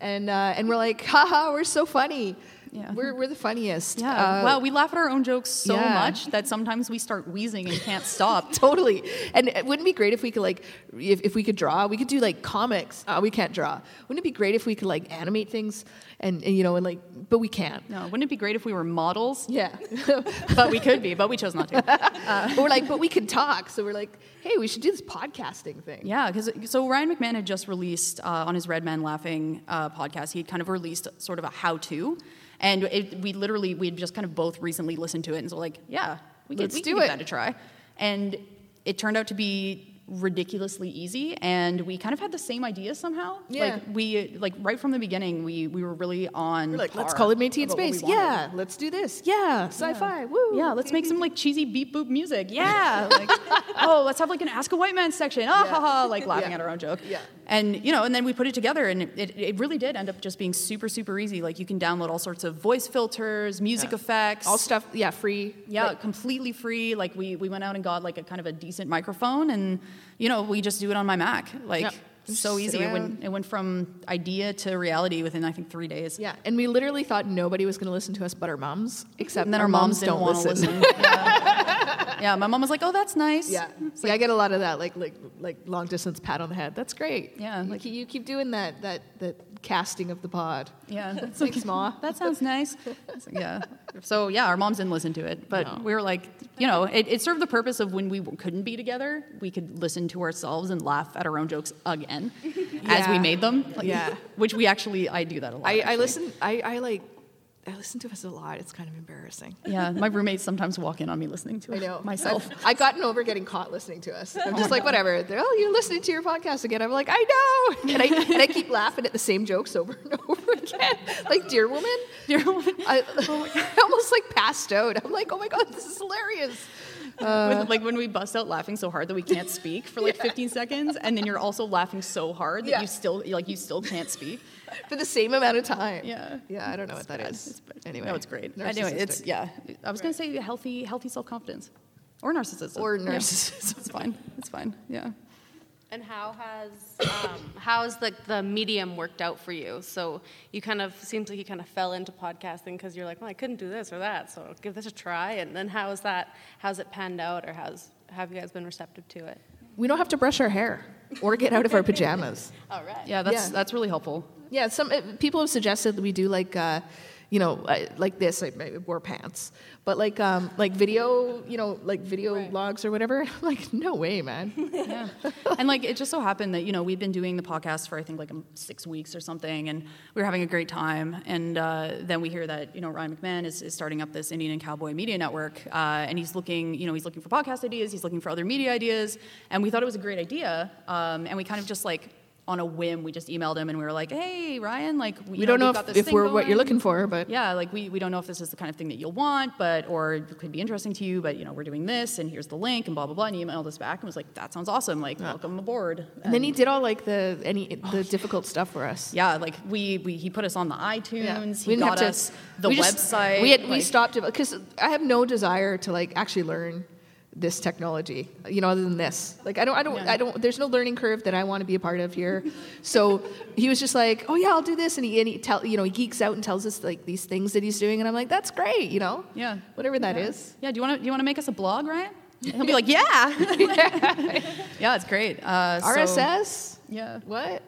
and uh, and we're like, haha, we're so funny. Yeah. We're we're the funniest. Yeah. Uh, wow, we laugh at our own jokes so yeah. much that sometimes we start wheezing and can't stop. totally. And it wouldn't be great if we could like, if, if we could draw, we could do like comics. Uh, we can't draw. Wouldn't it be great if we could like animate things and, and you know and like, but we can't. No, wouldn't it be great if we were models? Yeah. but we could be, but we chose not to. but we're like, but we could talk. So we're like, hey, we should do this podcasting thing. Yeah, because so Ryan McMahon had just released uh, on his Red Man Laughing uh, podcast. He had kind of released sort of a how-to, and it, we literally we had just kind of both recently listened to it, and so like, yeah, we could, Let's we do it. that a try, and it turned out to be ridiculously easy and we kind of had the same idea somehow Yeah. like we like right from the beginning we we were really on We're like, let's call it Métis in about what we space. Yeah, let's do this. Yeah, sci-fi. Woo. Yeah, let's make some like cheesy beep boop music. Yeah, like oh, let's have like an Ask a White Man section. Ah, ha, ha, like laughing Yeah. at our own joke. Yeah. and you know, and then we put it together, and it, it really did end up just being super super easy. Like you can download all sorts of voice filters, music effects, All stuff. Yeah, free. yeah, Like, completely free. Like we we went out and got like a kind of a decent microphone, and you know, we just do it on my Mac. Like. Yep. So easy. It went, it went from idea to reality within I think three days. yeah, and we literally thought nobody was going to listen to us but our moms, except And then our, our moms, didn't don't want to listen. listen. yeah. yeah, my mom was like, "Oh, that's nice." Yeah, yeah, I get a lot of that, like like like long distance pat on the head. That's great. Yeah, like like- you keep doing that that that casting of the pod. Yeah, that's Thanks, Ma. That sounds nice. Yeah. So yeah, our moms didn't listen to it, but we were like, you know, it, it served the purpose of when we couldn't be together, we could listen to ourselves and laugh at our own jokes again as we made them. Like, Yeah. Which we actually, I do that a lot. I, I listen. I, I like. I listen to us a lot. It's kind of embarrassing. Yeah, my roommates sometimes walk in on me listening to it. I know myself. I've, I've gotten over getting caught listening to us. I'm oh just like, whatever. They're, oh, you're listening to your podcast again. I'm like, I know. And I and I keep laughing at the same jokes over and over again. Like Dear Woman. Dear Woman. I, oh I almost like passed out. I'm like, oh my god, this is hilarious. With- uh, like when we bust out laughing so hard that we can't speak for like 15 seconds, and then you're also laughing so hard that Yeah. you still like you still can't speak. For the same amount of time. Yeah. Yeah, I don't know what that bad. is. It's bad. Anyway. no, it's great. Anyway, it's yeah. I was gonna say healthy, healthy self confidence, or narcissism, Or Yeah. narcissism. it's fine. It's fine. Yeah. And how has um, how has the the medium worked out for you? So you kind of seems like you kind of fell into podcasting because you're like, well, I couldn't do this or that, so I'll give this a try. And then how is that? How's it panned out, or how's have you guys been receptive to it? We don't have to brush our hair or get out of our pajamas. All right. Yeah, that's Yeah. that's really helpful. Yeah, some uh, people have suggested that we do like, uh, you know, uh, like this. I I wore pants, but like, um, like video, you know, like video logs or whatever. like, no way, man. yeah. And like it just so happened that you know we'd been doing the podcast for I think like um, six weeks or something, and we were having a great time. And uh, then we hear that you know Ryan McMahon is, is starting up this Indian and Cowboy Media Network, uh, and he's looking you know he's looking for podcast ideas, he's looking for other media ideas, and we thought it was a great idea. Um, and we kind of just like on a whim, we just emailed him and we were like, hey Ryan, like we, We don't know if, got this if thing we're what you're looking for, but yeah, like we, we don't know if this is the kind of thing that you'll want, but or it could be interesting to you, but you know, we're doing this and here's the link and blah blah blah. And he emailed us back and was like, That sounds awesome, like welcome aboard. And then he did all like the any oh, the difficult stuff for us. Yeah, like we, we he put us on the iTunes, We he got have to- us the we just- We had we stopped because I have no desire to like actually learn this technology. You know, other than this, like I don't I don't Yeah. I don't. There's no learning curve that I want to be a part of here. So he was just like, oh yeah, I'll do this, and he and he tell you know he geeks out and tells us like these things that he's doing, and I'm like, that's great, you know. Yeah. Whatever that yeah. is. Yeah, do you wanna do you wanna make us a blog, Ryan? He'll be like, Yeah. yeah, it's great. Uh, so- RSS. yeah. What?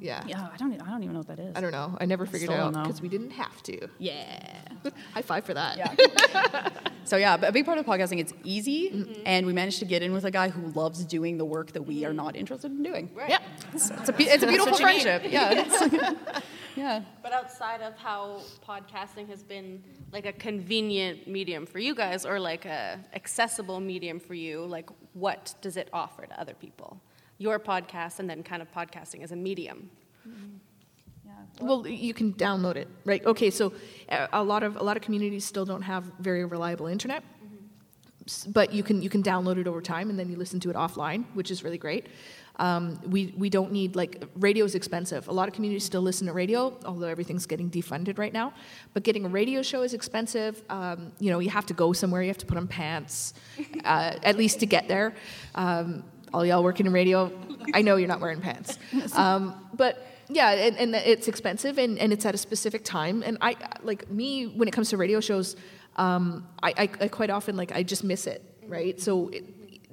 Yeah. Yeah, I don't. I don't even know what that is. I don't know. I never figured Still it out because we didn't have to. Yeah. High five for that. Yeah. so yeah, but a big part of podcasting, it's easy, and we managed to get in with a guy who loves doing the work that we are not interested in doing. Right. Yeah. It's, it's a, it's a beautiful what need. friendship. Yeah. It's- yeah. But outside of how podcasting has been like a convenient medium for you guys or like a accessible medium for you, like what does it offer to other people? Your podcast and then kind of podcasting as a medium. Yeah. Well, you can download it, right? Okay, so uh, a lot of a lot of communities still don't have very reliable internet, S- but you can you can download it over time, and then you listen to it offline, which is really great. Um, we we don't need like radio is expensive. A lot of communities still listen to radio, although everything's getting defunded right now. But getting a radio show is expensive. Um, you know, you have to go somewhere. You have to put on pants, uh, at least to get there. Um, all y'all working in radio, I know you're not wearing pants. Um, but yeah, and, and it's expensive and, and it's at a specific time. And I like me when it comes to radio shows, um, I, I, I quite often like I just miss it, right? So it,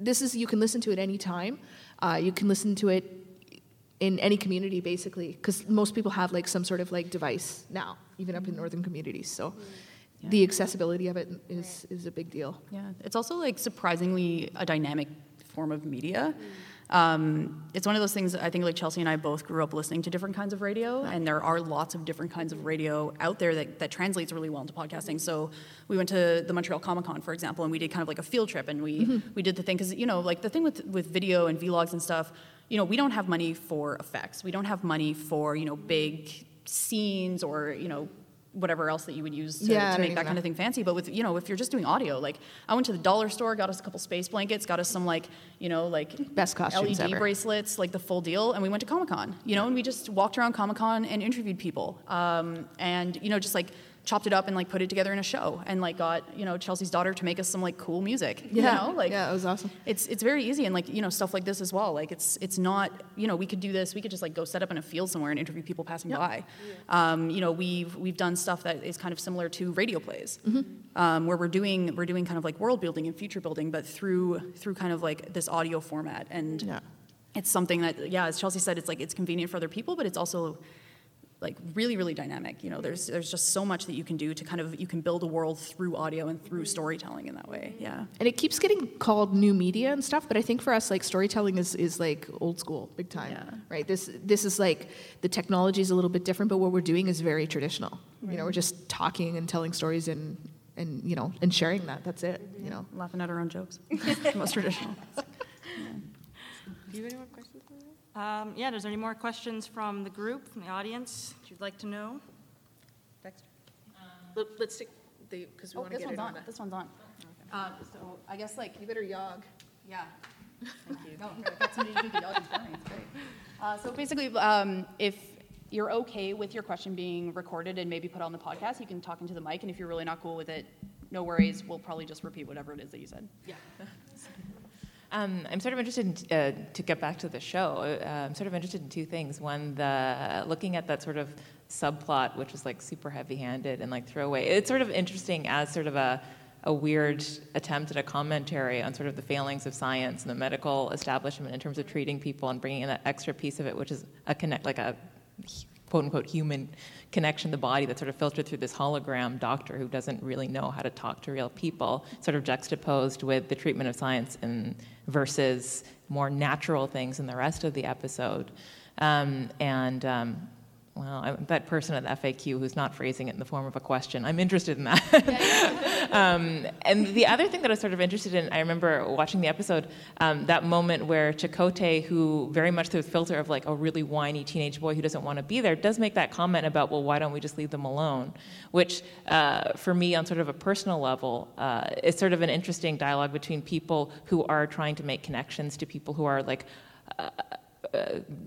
this is you can listen to it any time. Uh, you can listen to it in any community basically because most people have like some sort of like device now, even up in northern communities. So the accessibility of it is is a big deal. Yeah, it's also like surprisingly a dynamic form of media. Um, it's one of those things I think like Chelsea and I both grew up listening to different kinds of radio, and there are lots of different kinds of radio out there that, that translates really well into podcasting. So we went to the Montreal Comic Con, for example, and we did kind of like a field trip, and we we did the thing because you know like the thing with with video and vlogs and stuff, you know we don't have money for effects, we don't have money for you know big scenes or you know whatever else that you would use to, Yeah, to make even that kind of thing fancy. But with you know, if you're just doing audio, like I went to the dollar store, got us a couple space blankets, got us some like you know like Best costumes LED ever. bracelets, like the full deal, and we went to Comic Con. You know, and we just walked around Comic Con and interviewed people, um, and you know, just like chopped it up and like put it together in a show, and like got you know Chelsea's daughter to make us some like cool music. Yeah. you know, like Yeah, it was awesome. It's it's very easy and like you know stuff like this as well. Like it's it's not you know we could do this. We could just like go set up in a field somewhere and interview people passing by. Um, you know we've we've done stuff that is kind of similar to radio plays, um, where we're doing we're doing kind of like world building and future building, but through through kind of like this audio format. And Yeah. it's something that yeah, as Chelsea said, it's like it's convenient for other people, but it's also like really really dynamic you know there's there's just so much that you can do to kind of you can build a world through audio and through storytelling in that way yeah And it keeps getting called new media and stuff, but I think for us, like storytelling is, is like old school, big time, Yeah. right? This this is like the technology is a little bit different, but what we're doing is very traditional. right. You know, we're just talking and telling stories and and you know and sharing that. That's it. You know. laughing at our own jokes most traditional Do you have any more questions? Um, yeah, is there any more questions from the group, from the audience that you'd like to know? Dexter? Let, us stick because we oh want to this get one's it on on. the- this one's on uh, so i guess like You better yog. Yeah. Thank you. No, I got somebody to do the audience for me. It's great. Uh, so basically, um, if you're okay with your question being recorded and maybe put on the podcast, you can talk into the mic. And if you're really not cool with it, no worries. We'll probably just repeat whatever it is that you said. Yeah. Um, I'm sort of interested in, uh, to get back to the show. Uh, I'm sort of interested in two things. One, the looking at that sort of subplot, which is like super heavy-handed and like throwaway. It's sort of interesting as sort of a a weird attempt at a commentary on sort of the failings of science and the medical establishment in terms of treating people and bringing in that extra piece of it, which is a connect like a quote unquote human connection the body that's sort of filtered through this hologram doctor who doesn't really know how to talk to real people, sort of juxtaposed with the treatment of science and versus more natural things in the rest of the episode. Um, and um, well, I'm that person at the FAQ who's not phrasing it in the form of a question. I'm interested in that. um, and the other thing that I was sort of interested in, I remember watching the episode, um, that moment where Chakotay, who very much through the filter of like a really whiny teenage boy who doesn't want to be there, does make that comment about, well, why don't we just leave them alone? Which, uh, for me, on sort of a personal level, uh, is sort of an interesting dialogue between people who are trying to make connections to people who are like uh,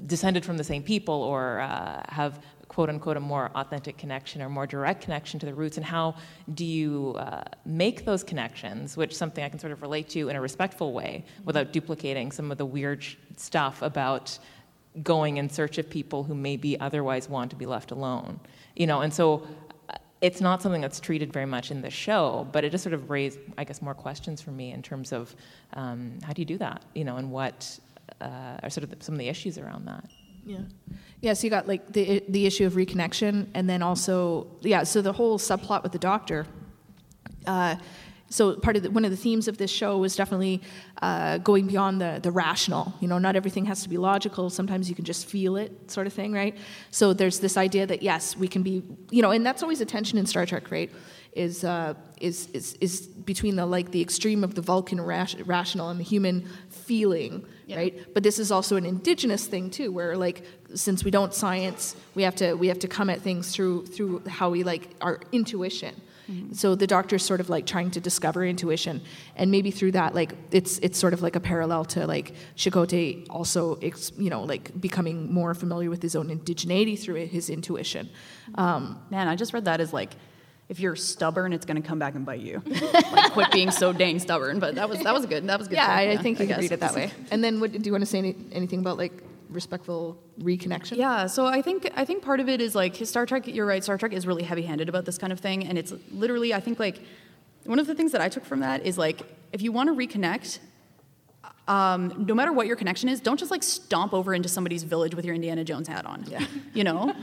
descended from the same people or uh, have quote unquote a more authentic connection or more direct connection to the roots and how do you uh, make those connections which is something i can sort of relate to in a respectful way without duplicating some of the weird sh- stuff about going in search of people who maybe otherwise want to be left alone you know? And so uh, it's not something that's treated very much in the show, but it just sort of raised, I guess, more questions for me in terms of um, how do you do that, you know, and what uh, are sort of the, some of the issues around that. Yeah. Yeah, so you got like the the issue of reconnection, and then also yeah, so the whole subplot with the doctor. Uh, so part of the, one of the themes of this show was definitely uh, going beyond the the rational. You know, not everything has to be logical. Sometimes you can just feel it, sort of thing, right? So there's this idea that yes, we can be, you know, and that's always a tension in Star Trek, right? Is uh, is is is between the like the extreme of the Vulcan rash, rational and the human feeling, right? But this is also an indigenous thing too, where like since we don't science, we have to we have to come at things through through how we like our intuition. So the doctor's sort of like trying to discover intuition, and maybe through that, like it's it's sort of like a parallel to like Chakotay also, ex, you know, like becoming more familiar with his own indigeneity through his intuition. Um, Man, I just read that as like, if you're stubborn, it's gonna come back and bite you. like, quit being so dang stubborn. But that was that was good. That was good. yeah. I, I think you guess. can read it that way. And then, what do you want to say any, anything about like respectful reconnection? Yeah, so I think I think part of it is like Star Trek. You're right. Star Trek is really heavy-handed about this kind of thing, and it's literally I think like one of the things that I took from that is like if you want to reconnect, um, no matter what your connection is, don't just like stomp over into somebody's village with your Indiana Jones hat on. Yeah. You know,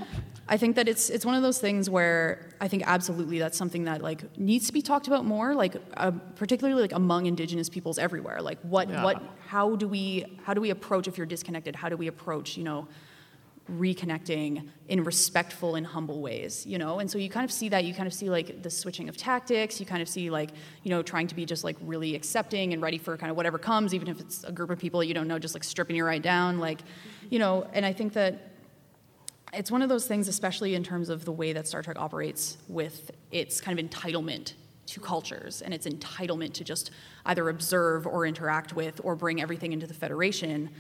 I think that it's it's one of those things where I think absolutely that's something that like needs to be talked about more, like uh, particularly like among Indigenous peoples everywhere. Like what Yeah. what how do we how do we approach if you're disconnected? How do we approach you know reconnecting in respectful and humble ways you know? And so you kind of see that you kind of see like the switching of tactics you kind of see like you know trying to be just like really accepting and ready for kind of whatever comes even if it's a group of people you don't know just like stripping you right down like you know? And i think that it's one of those things especially in terms of the way that star trek operates with its kind of entitlement to cultures and its entitlement to just either observe or interact with or bring everything into the federation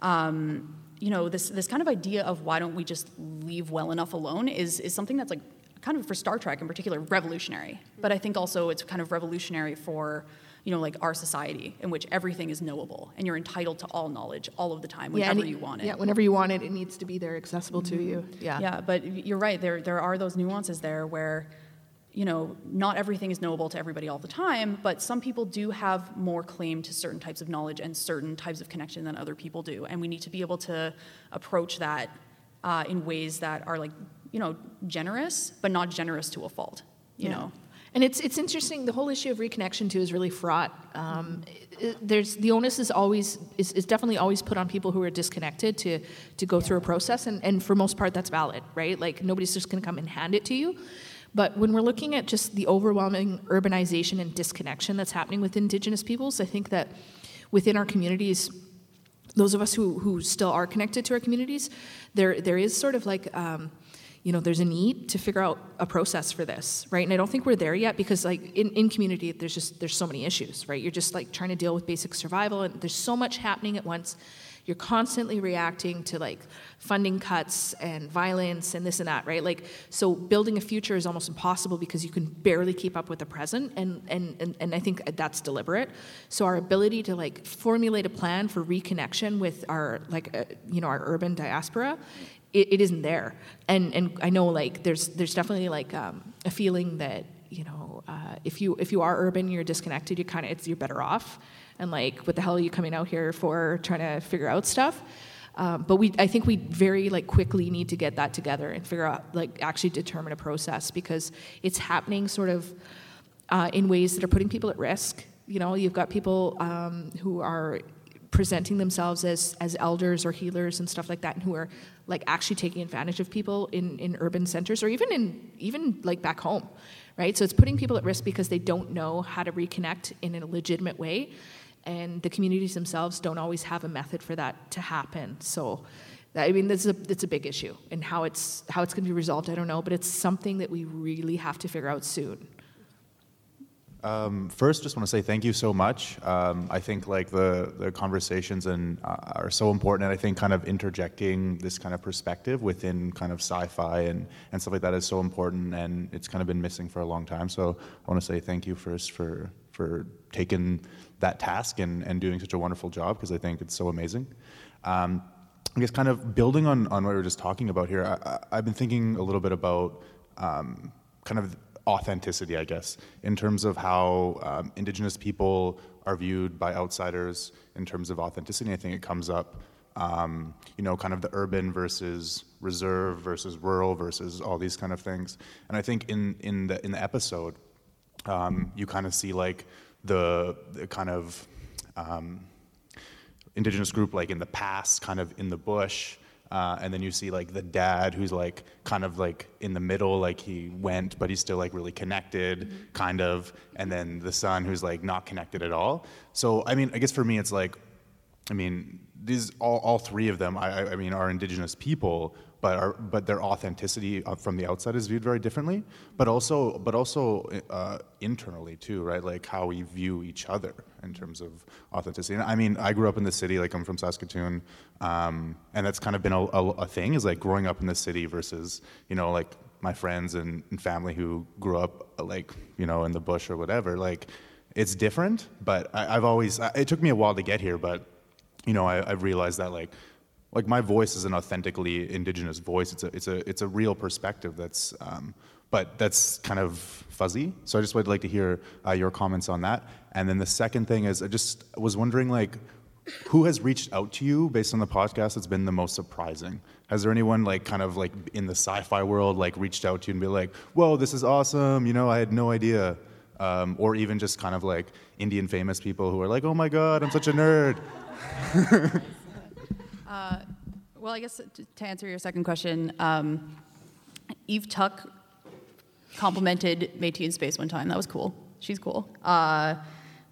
um, you know, this this kind of idea of why don't we just leave well enough alone is is something that's like kind of for Star Trek in particular revolutionary. But I think also it's kind of revolutionary for you know like our society in which everything is knowable and you're entitled to all knowledge all of the time Yeah, whenever it- you want it. Yeah, whenever you want it, it needs to be there, accessible to mm-hmm. you. Yeah. Yeah, but you're right. There, there are those nuances there where, you know, not everything is knowable to everybody all the time, but some people do have more claim to certain types of knowledge and certain types of connection than other people do. And we need to be able to approach that uh, in ways that are like, you know, generous, but not generous to a fault, you Yeah. know? And it's it's interesting. The whole issue of reconnection too is really fraught. Um, there's the onus is always is, is definitely always put on people who are disconnected to to go through a process, and and for most part that's valid, right? Like nobody's just going to come and hand it to you. But when we're looking at just the overwhelming urbanization and disconnection that's happening with Indigenous peoples, I think that within our communities, those of us who, who still are connected to our communities, there there is sort of like um, you know there's a need to figure out a process for this, right? And I don't think we're there yet because like in, in community there's just there's so many issues, right? You're just like trying to deal with basic survival and there's so much happening at once. You're constantly reacting to like funding cuts and violence and this and that, right? Like so building a future is almost impossible because you can barely keep up with the present and and and, and I think that's deliberate. So our ability to like formulate a plan for reconnection with our like uh, you know our urban diaspora it, it isn't there and and I know like there's there's definitely like um, a feeling that you know uh, if you if you are urban you're disconnected you kind of it's you're better off and like what the hell are you coming out here for trying to figure out stuff? Um, but we i think we very like quickly need to get that together and figure out like actually determine a process because it's happening sort of uh, in ways that are putting people at risk. You know you've got people um, who are presenting themselves as as elders or healers and stuff like that and who are like actually taking advantage of people in in urban centers or even in even like back home right? So it's putting people at risk because they don't know how to reconnect in a legitimate way and the communities themselves don't always have a method for that to happen so I mean, this is a, it's a big issue, and how it's how it's going to be resolved, I don't know, but it's something that we really have to figure out soon. Um, first, just want to say thank you so much. Um, I think like the the conversations and uh, are so important, and I think kind of interjecting this kind of perspective within kind of sci-fi and and stuff like that is so important, and it's kind of been missing for a long time. So I want to say thank you first for for taking that task and and doing such a wonderful job because I think it's so amazing. Um, I guess kind of building on on what we were just talking about here, I, I've been thinking a little bit about um, kind of authenticity, I guess, in terms of how um, Indigenous people are viewed by outsiders in terms of authenticity. I think it comes up um, you know, kind of the urban versus reserve versus rural versus all these kind of things. And I think in in the in the episode, um, you kind of see like the, the kind of um, indigenous group like in the past, kind of in the bush. Uh, and then you see like the dad who's like kind of like in the middle, like he went, but he's still like really connected, kind of. And then the son who's like not connected at all. So I mean, I guess for me, it's like, I mean, these all, all three of them, I- I mean, are indigenous people, but are, but their authenticity uh, from the outside is viewed very differently. But also, but also uh, internally too, right? Like how we view each other in terms of authenticity. And I mean, I grew up in the city, like I'm from Saskatoon, um, and that's kind of been a, a, a thing. Is like growing up in the city versus you know like my friends and, and family who grew up uh, like you know in the bush or whatever. Like it's different, but I, I've always. I- It took me a while to get here, but you know, I, I've realized that like, like my voice is an authentically indigenous voice. It's a, it's a, it's a real perspective that's, um, but that's kind of fuzzy. So I just would like to hear uh, your comments on that. And then the second thing is, I just was wondering like, who has reached out to you based on the podcast that's been the most surprising? Has there anyone like kind of like in the sci-fi world like reached out to you and be like, "Whoa, this is awesome!" You know, I had no idea. Um, or even just kind of like Indian famous people who are like, "Oh my God, I'm such a nerd." Uh, well, I guess to, to answer your second question, um, Eve Tuck complimented Métis in Space one time. That was cool. She's cool. Uh,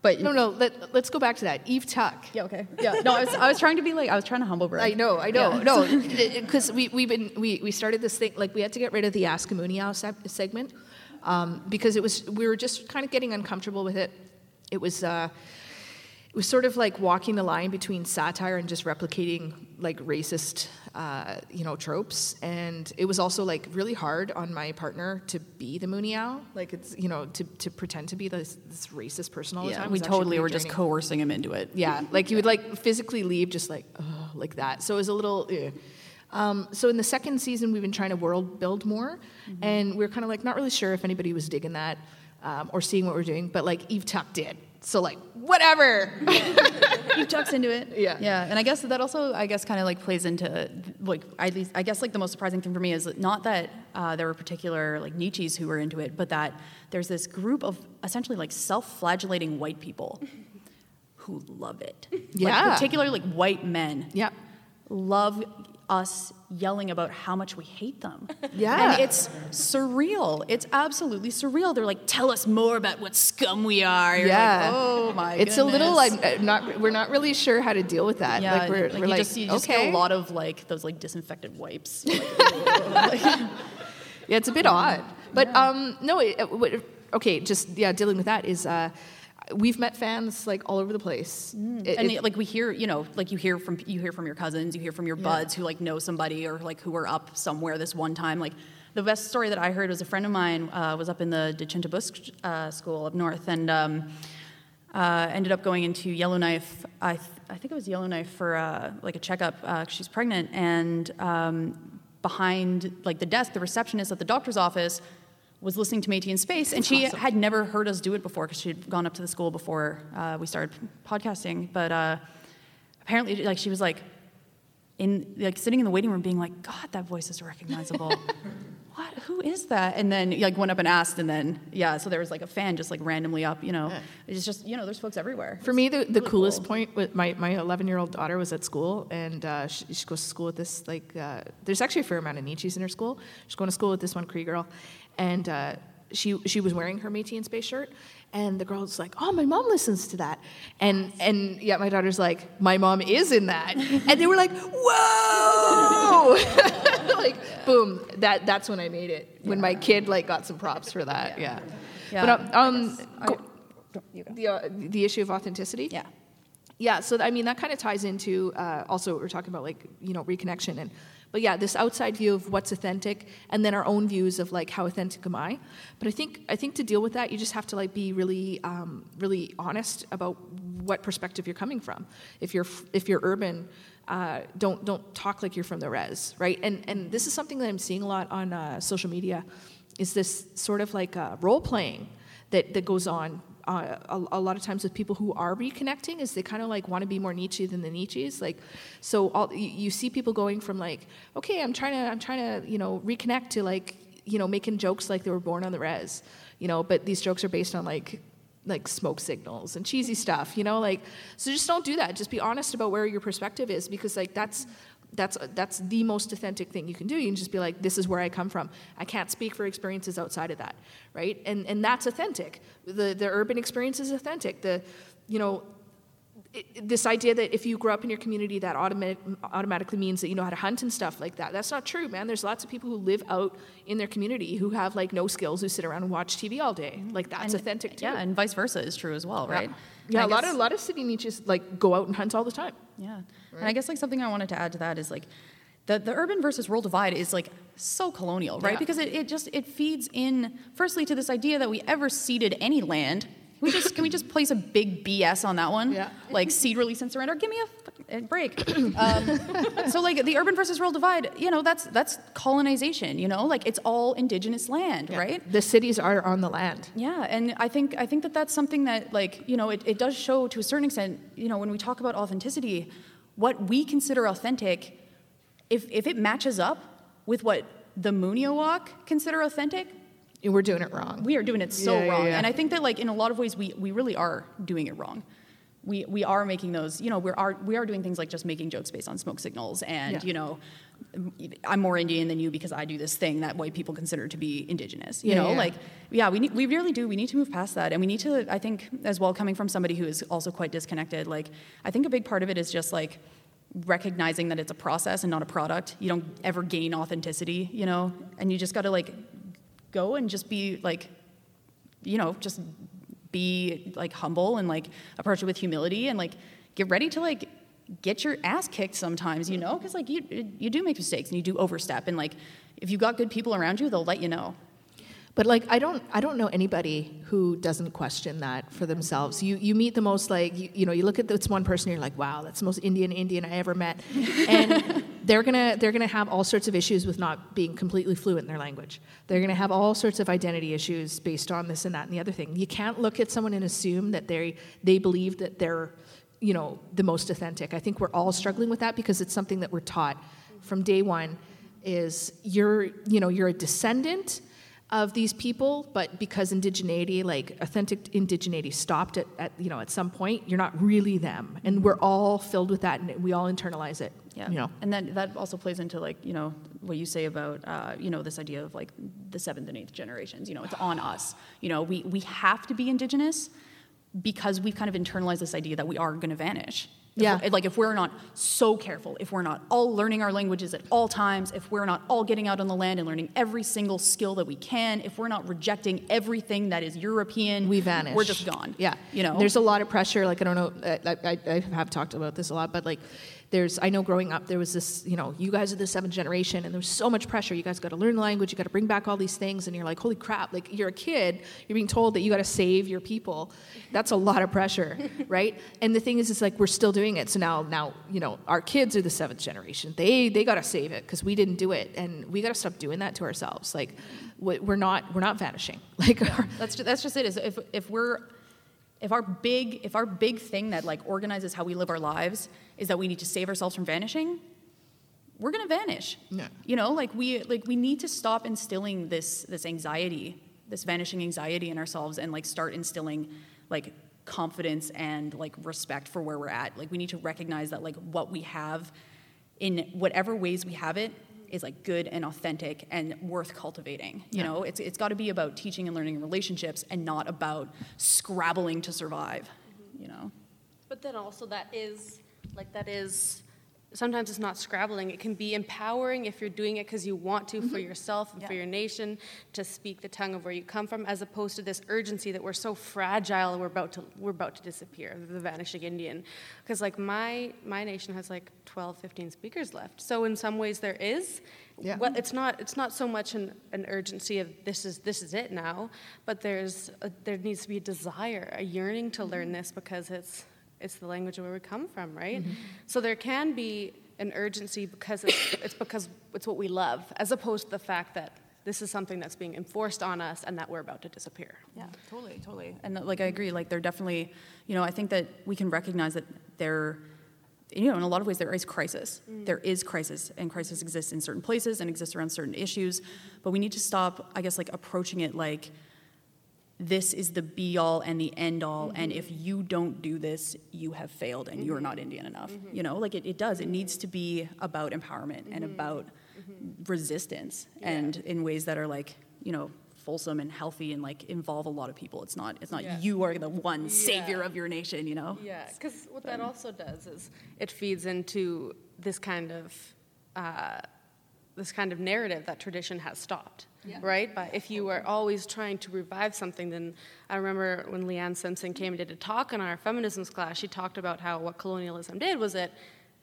but No, no. Let, let's go back to that. Eve Tuck. Yeah. Okay. Yeah. No, I was, I was trying to be like I was trying to humble brag. I know, I know, Yeah. no, because we we've been we, we started this thing like we had to get rid of the Ask a Mooneyao se- segment um, because it was we were just kind of getting uncomfortable with it. It was uh, it was sort of like walking the line between satire and just replicating like racist uh, you know tropes, and it was also like really hard on my partner to be the Mooneyao, like it's you know to to pretend to be this, this racist person all the Yeah, time. we totally were just coercing him into it. Yeah, like you would like physically leave just like oh, like that. So it was a little. eh. Um, so in the second season, we've been trying to world build more, and we are kind of like not really sure if anybody was digging that um, or seeing what we're doing. But like Eve Tuck did, so like whatever. he Tuck's into it. Yeah. Yeah, and I guess that also, I guess, kind of like plays into like at least I guess like the most surprising thing for me is not that uh, there were particular like Neechies who were into it, but that there's this group of essentially like self-flagellating white people who love it. Yeah. like, particularly like white men. Yeah, love us yelling about how much we hate them. Yeah. And it's surreal. It's absolutely surreal. They're like, tell us more about what scum we are. You're yeah. like, oh my god. It's a little like uh, not. We're not really sure how to deal with that. Yeah, like we're, like we're you like just you just get a lot of like those like disinfected wipes. yeah, it's a bit odd. But um, no, it, uh, what- okay, just yeah, dealing with that is uh, we've met fans like all over the place. It- and it- like we hear, you know, like you hear from you hear from your cousins, you hear from your buds who like know somebody or like who were up somewhere this one time. Like the best story that I heard was a friend of mine uh, was up in the Dechinta Bush uh, school up north and um, uh, ended up going into Yellowknife. I th- I think it was Yellowknife for uh, like a checkup. Uh, she's pregnant and. Um, Behind like the desk, the receptionist at the doctor's office was listening to Métis in Space, and she had never heard us do it before because she had gone up to the school before uh, we started podcasting. But uh, apparently, like she was like in like sitting in the waiting room, being like, "God, that voice is recognizable. what? Who is that?" And then like went up and asked, and then yeah, so there was like a fan just like randomly up. You know, it's just you know, there's folks everywhere. For me, the, the coolest point with my, my 11 year old daughter was at school, and uh, she, she goes to school with this, like, uh, there's actually a fair amount of Neechies in her school. She's going to school with this one Cree girl, and uh, she, she was wearing her Métis in Space shirt, and the girl's like, oh, my mom listens to that. And, and yeah, my daughter's like, my mom is in that. and they were like, whoa! like, boom, that, that's when I made it, when my kid, like, got some props for that, yeah. Yeah. But um, um, the, uh, the issue of authenticity? Yeah. Yeah, so I mean that kind of ties into uh, also what we're talking about like you know reconnection and but yeah this outside view of what's authentic and then our own views of like how authentic am I. But I think I think to deal with that you just have to like be really um, really honest about what perspective you're coming from. If you're if you're urban uh, don't don't talk like you're from the res right? And and this is something that I'm seeing a lot on uh, social media is this sort of like uh, role playing that that goes on uh, a, a lot of times with people who are reconnecting is they kind of like want to be more Neechie than the Neechies. Like, so all, you, you see people going from like, okay, I'm trying to, I'm trying to, you know, reconnect to like, you know, making jokes like they were born on the res, you know, but these jokes are based on like like smoke signals and cheesy stuff, you know, like so just don't do that. Just be honest about where your perspective is because like that's that's that's the most authentic thing you can do. You can just be like, this is where I come from. I can't speak for experiences outside of that, right? And and that's authentic. The the urban experience is authentic. The you know it, this idea that if you grow up in your community that automatic, automatically means that you know how to hunt and stuff like that that's not true man there's lots of people who live out in their community who have like no skills who sit around and watch tv all day like that's And- authentic too Yeah, and vice versa is true as well, right? yeah, a I lot of a lot of city Neechies like go out and hunt all the time Yeah. And I guess like something I wanted to add to that is like the, the urban versus rural divide is like so colonial, right? Yeah. Because it, it just it feeds in firstly to this idea that we ever ceded any land. Can we just can we just place a big BS on that one? Yeah. Like cede release and surrender. Give me a break. um, so like the urban versus rural divide, you know, that's that's colonization. You know, like it's all indigenous land, right? the cities are on the land Yeah, and I think I think that that's something that like you know it, it does show to a certain extent. You know, when we talk about authenticity, what we consider authentic, if if it matches up with what the Mooniowak consider authentic, we're doing it wrong. We are doing it so Yeah, yeah, wrong, yeah. and I think that like in a lot of ways we we really are doing it wrong. We, we are making those, you know, we are, we are doing things like just making jokes based on smoke signals and, Yeah. you know, I'm more Indian than you because I do this thing that white people consider to be indigenous. You Yeah, know, yeah. like, yeah, we, need, we really do. We need to move past that. And we need to, I think, as well, coming from somebody who is also quite disconnected, like, I think a big part of it is just like recognizing that it's a process and not a product. You don't ever gain authenticity, you know, and you just got to like go and just be like, you know, just be like humble and like approach it with humility and like get ready to like get your ass kicked sometimes, you know, because like you you do make mistakes and you do overstep and like if you've got good people around you, they'll let you know. But like I don't I don't know anybody who doesn't question that for themselves. You you meet the most like you, you know you look at this one person you're like wow that's the most Indian Indian I ever met, and they're gonna they're gonna have all sorts of issues with not being completely fluent in their language. They're gonna have all sorts of identity issues based on this and that and the other thing. You can't look at someone and assume that they they believe that they're you know the most authentic. I think we're all struggling with that because it's something that we're taught from day one. Is you're you know you're a descendant of these people, but because indigeneity, like authentic indigeneity, stopped at, at you know at some point, you're not really them, and we're all filled with that, and we all internalize it. Yeah. You know. And then that also plays into like, you know, what you say about, uh, you know, this idea of like the seventh and eighth generations. You know, it's on us. You know, we, we have to be indigenous because we've kind of internalized this idea that we are going to vanish. If Yeah. we're- Like if we're not so careful, if we're not all learning our languages at all times, if we're not all getting out on the land and learning every single skill that we can, if we're not rejecting everything that is European, we vanish. We're just gone. Yeah, You know, there's a lot of pressure. Like I don't know, I, I, I have talked about this a lot, but like, there's I know growing up there was this, you know, you guys are the seventh generation, and there's so much pressure. You guys got to learn the language, you got to bring back all these things, and you're like, holy crap! Like you're a kid, you're being told that you got to save your people. That's a lot of pressure, right? And the thing is, it's like we're still doing it. So now, now you know, our kids are the seventh generation. They they got to save it because we didn't do it, and we got to stop doing that to ourselves. Like we- we're not we're not vanishing. Like our, That's just, that's just it. Is if if we're if our big if our big thing that like organizes how we live our lives is that we need to save ourselves from vanishing, we're gonna vanish. Yeah. You know, like we like we need to stop instilling this this anxiety, this vanishing anxiety in ourselves, and like start instilling like confidence and like respect for where we're at. Like we need to recognize that like what we have in whatever ways we have it is like good and authentic and worth cultivating. You Yeah. know, it's it's got to be about teaching and learning relationships and not about scrabbling to survive. You know. But then also that is like that is sometimes it's not scrabbling. It can be empowering if you're doing it because you want to for mm-hmm. yourself and for your nation to speak the tongue of where you come from, as opposed to this urgency that we're so fragile and we're about to we're about to disappear, the vanishing Indian. Because like my my nation has like 12, 15 speakers left. So in some ways there is. Yeah. Well, it's not it's not so much an, an urgency of this is this is it now, but there's a, there needs to be a desire, a yearning to learn mm-hmm. this because it's it's the language of where we come from, right? So there can be an urgency because it's, it's because it's what we love, as opposed to the fact that this is something that's being enforced on us and that we're about to disappear. Yeah, totally, totally. And like I agree, like they're definitely, you know, I think that we can recognize that there, you know, in a lot of ways there is crisis. Mm. There is crisis, and crisis exists in certain places and exists around certain issues. But we need to stop, I guess, like approaching it like this is the be all and the end all, and mm-hmm. if you don't do this, you have failed and you're not mm-hmm. Indian enough. Mm-hmm. You know, like it, it does. It needs to be about empowerment and about resistance and in ways that are like, you know, fulsome and healthy and like involve a lot of people. It's not it's not Yeah. you are the one savior of your nation, you know? Yeah, because what that also does is it feeds into this kind of uh, this kind of narrative that tradition has stopped, Yeah. right? But if you are always trying to revive something, then I remember when Leanne Simpson came and did a talk in our feminisms class. She talked about how what colonialism did was it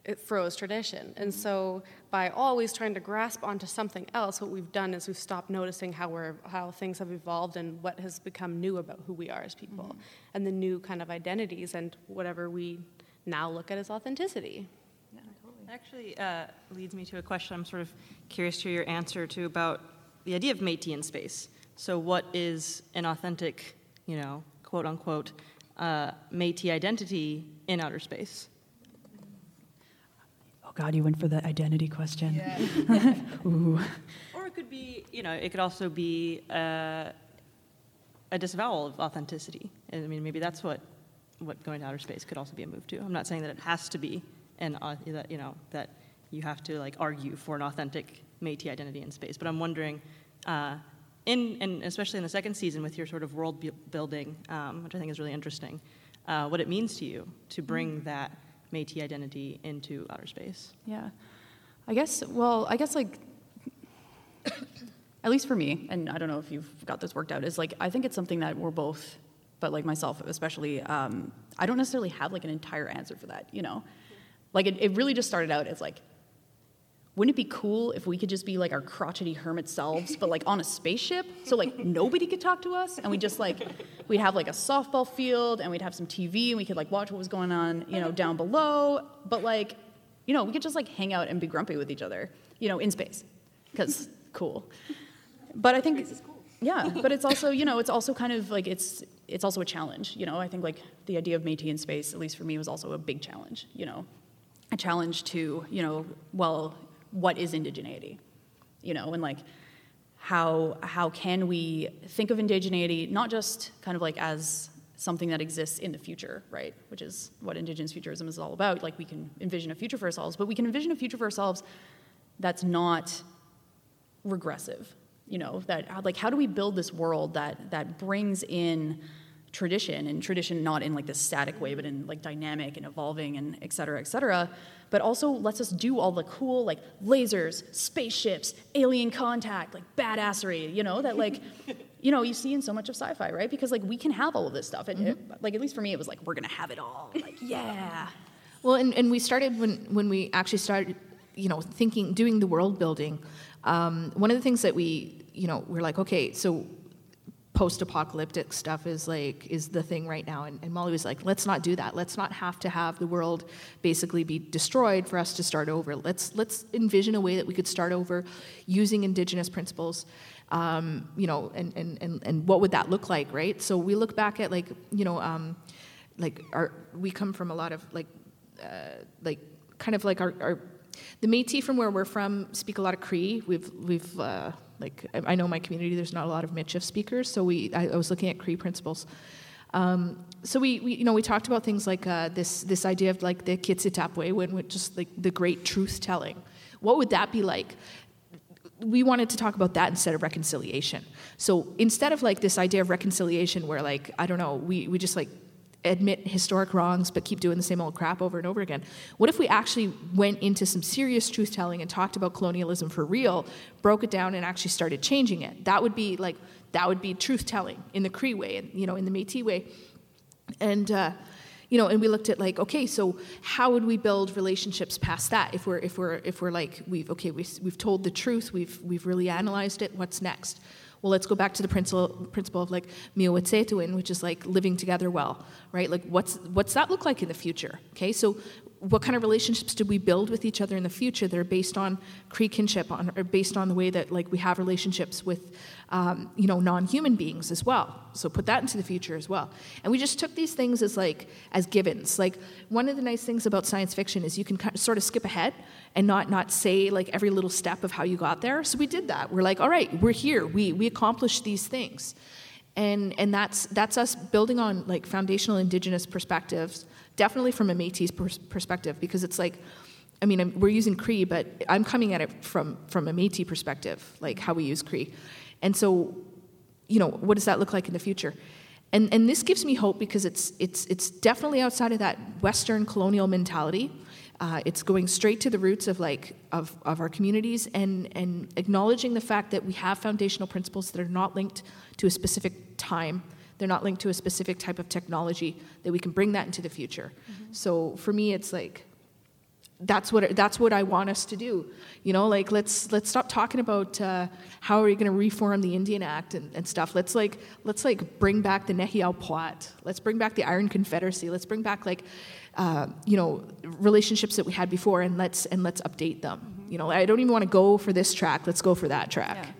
it froze tradition, and so by always trying to grasp onto something else, what we've done is we've stopped noticing how we're how things have evolved and what has become new about who we are as people, and the new kind of identities and whatever we now look at as authenticity. Yeah, totally. Actually, uh, leads me to a question I'm sort of curious to hear your answer to about the idea of Métis in space. So, what is an authentic, you know, quote unquote, uh, Métis identity in outer space? Oh God, you went for the identity question. Ooh. Or it could be, you know, it could also be uh, a disavowal of authenticity. I mean, maybe that's what, what going to outer space could also be a move to. I'm not saying that it has to be and au- that, you know, that you have to like argue for an authentic Métis identity in space. But I'm wondering, uh, in, and especially in the second season with your sort of world bu- building, um, which I think is really interesting, uh, what it means to you to bring that Métis identity into outer space. Yeah. I guess, well, I guess like, at least for me, and I don't know if you've got this worked out, is like, I think it's something that we're both, but like myself especially, um, I don't necessarily have like an entire answer for that, you know? Like, it, it really just started out as like, wouldn't it be cool if we could just be like our crotchety hermit selves, but like on a spaceship? So like nobody could talk to us, and we just like we'd have like a softball field, and we'd have some TV, and we could like watch what was going on, you know, down below. But like, you know, we could just like hang out and be grumpy with each other, you know, in space, because cool. But I think yeah, but it's also you know it's also kind of like it's it's also a challenge. You know, I think like the idea of Métis in space, at least for me, was also a big challenge. You know, a challenge to you know well what is indigeneity you know and like how how can we think of indigeneity not just kind of like as something that exists in the future right which is what indigenous futurism is all about. Like we can envision a future for ourselves but we can envision a future for ourselves that's not regressive you know that like how do we build this world that that brings in tradition and tradition not in like this static way but in like dynamic and evolving and et cetera et cetera. But also lets us do all the cool like lasers spaceships alien contact like badassery you know that like you know you see in so much of sci-fi right? Because like we can have all of this stuff. And it, like at least for me it was like we're gonna have it all. Like yeah. Well, and, and we started when, when we actually started, you know, thinking, doing the world building. Um, one of the things that we, you know, we're like, okay, so post-apocalyptic stuff is like is the thing right now. And, and molly was like let's not do that. Let's not have to have the world basically be destroyed for us to start over. Let's let's envision a way that we could start over using indigenous principles um, you know and, and, and, and what would that look like right? So we look back at like you know um, like our we come from a lot of like uh, like kind of like our, our the Métis from where we're from speak a lot of Cree. We've we've uh, like I I know my community. There's not a lot of Michif speakers, so we I, I was looking at Cree principles. Um, so we, we you know we talked about things like uh, this this idea of like the Kitsitapwe, when just like the great truth telling. What would that be like? we wanted to talk about that instead of reconciliation. So instead of like this idea of reconciliation where like, I don't know, we, we just like admit historic wrongs but keep doing the same old crap over and over again. What if we actually went into some serious truth telling and talked about colonialism for real, broke it down and actually started changing it? That would be like that would be truth telling in the Cree way and you know in the Métis way. And uh, you know, and we looked at like, okay, so how would we build relationships past that? If we're if we're if we're like we've okay we've, we've told the truth, we've we've really analyzed it. What's next? Well, let's go back to the principle principle of like miyo-wîcêhtowin, which is like living together well, right? Like what's what's that look like in the future? Okay, so what kind of relationships do we build with each other in the future that are based on Cree kinship, on, or based on the way that like we have relationships with, um, you know, non-human beings as well. So put that into the future as well. And we just took these things as like as givens. Like one of the nice things about science fiction is you can kind of, sort of skip ahead and not not say like every little step of how you got there. So we did that. We're like, all right, we're here. We we accomplished these things. And, and that's, that's us building on like foundational indigenous perspectives definitely from a Métis pers- perspective because it's like, I mean, I'm, we're using Cree, but I'm coming at it from from a Métis perspective, like how we use Cree, and so, you know, what does that look like in the future? And and this gives me hope because it's it's it's definitely outside of that Western colonial mentality. Uh, it's going straight to the roots of like of, of our communities and and acknowledging the fact that we have foundational principles that are not linked to a specific time they're not linked to a specific type of technology that we can bring that into the future. Mm-hmm. So for me, it's like that's what that's what I want us to do. You know, like let's let's stop talking about uh, how are we going to reform the Indian Act and, and, stuff. Let's like let's like bring back the Nehiyaw Pwat. Let's bring back the Iron Confederacy. Let's bring back like uh, you know relationships that we had before, and let's and let's update them. Mm-hmm. You know, I don't even want to go for this track. Let's go for that track. Yeah.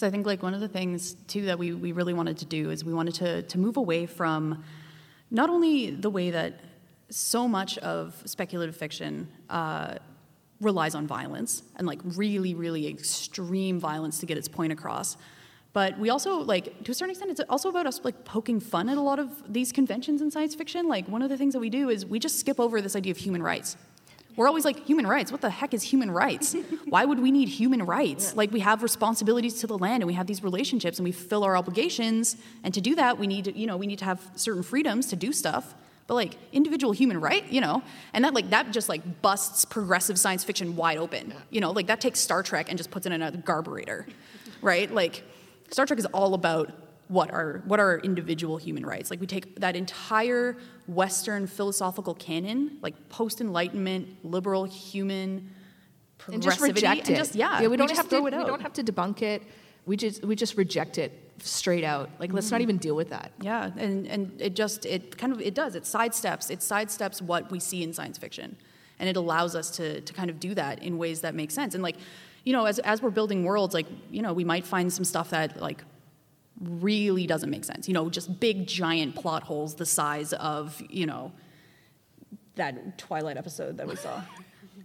So I think like one of the things too that we, we really wanted to do is we wanted to, to move away from not only the way that so much of speculative fiction uh, relies on violence and like really, really extreme violence to get its point across. But we also like to a certain extent it's also about us like poking fun at a lot of these conventions in science fiction. Like one of the things that we do is we just skip over this idea of human rights. We're always like, human rights? What the heck is human rights? Why would we need human rights? Yeah. Like, we have responsibilities to the land and we have these relationships and we fill our obligations. And to do that, we need to, you know, we need to have certain freedoms to do stuff. But like individual human right, you know, and that like that just like busts progressive science fiction wide open. Yeah. You know, like that takes Star Trek and just puts it in a carburetor, right? Like Star Trek is all about what are what are individual human rights like we take that entire western philosophical canon like post-enlightenment liberal human and just reject it just, yeah, yeah we, don't we have to we don't have to debunk it we just we just reject it straight out like let's not mm-hmm. even deal with that yeah and and it just it kind of it does it sidesteps it sidesteps what we see in science fiction and it allows us to to kind of do that in ways that make sense and like you know as, as we're building worlds like you know we might find some stuff that like really doesn't make sense. You know, just big giant plot holes the size of, you know, that Twilight episode that we saw.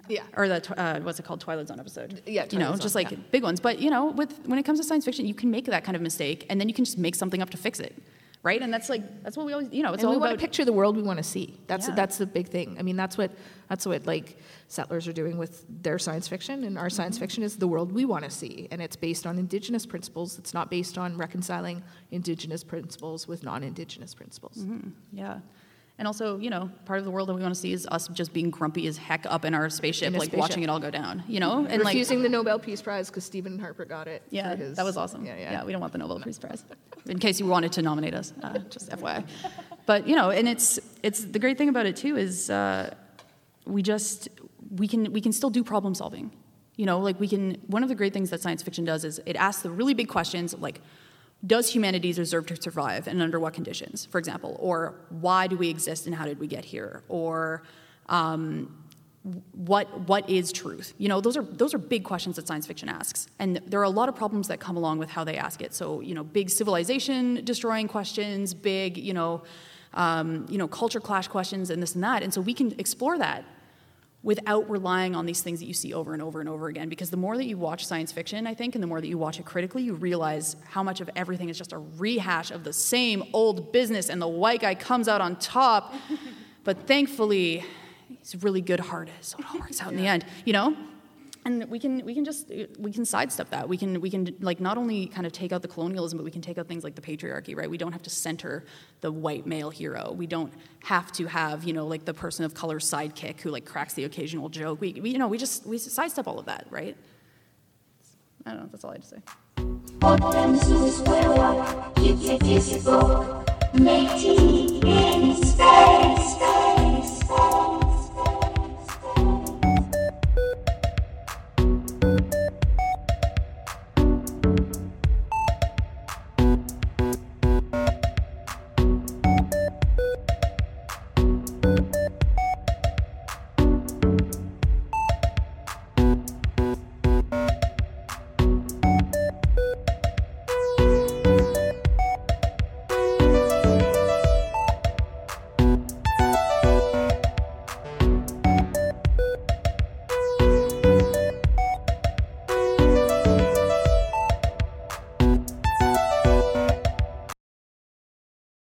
Yeah. Or the uh, what's it called Twilight Zone episode. Yeah. Twilight you know, Zone, just like yeah. big ones. But you know, with when it comes to science fiction, you can make that kind of mistake, and then you can just make something up to fix it, right? And that's like that's what we always, you know, it's and all we about. want to picture the world we want to see. That's Yeah. that's the big thing. I mean, that's what that's what like settlers are doing with their science fiction, and our science fiction is the world we want to see, and it's based on indigenous principles. It's not based on reconciling indigenous principles with non-indigenous principles. Mhm. Yeah. And also, you know, part of the world that we want to see is us just being grumpy as heck up in our spaceship, In like spaceship. watching it all go down, you know? And refusing the Nobel Peace Prize because Stephen Harper got it. Yeah, for his- that was awesome. Yeah, yeah. we don't want the Nobel Peace Prize. In case you wanted to nominate us, uh, just FYI. But you know, and it's it's the great thing about it too is uh, we just we can we can still do problem solving. You know, like we can. One of the great things that science fiction does is it asks the really big questions like. Does humanity deserve to survive and under what conditions, for example? Or why do we exist and how did we get here? Or um, what what is truth you know those are those are big questions that science fiction asks and there are a lot of problems that come along with how they ask it so you know big civilization destroying questions big you know um, you know culture clash questions and this and that and so we can explore that without relying on these things that you see over and over and over again. Because the more that you watch science fiction i think and the more that you watch it critically you realize how much of everything is just a rehash of the same old business and the white guy comes out on top. But thankfully he's really good hearted, so it all works out in the end, you know? And we can we can just we can sidestep that. We can we can like not only kind of take out the colonialism, but we can take out things like the patriarchy, right? We don't have to center the white male hero. We don't have to have you know like the person of color sidekick who like cracks the occasional joke. We, we you know we just we sidestep all of that, right? I don't know. That's all I had to say.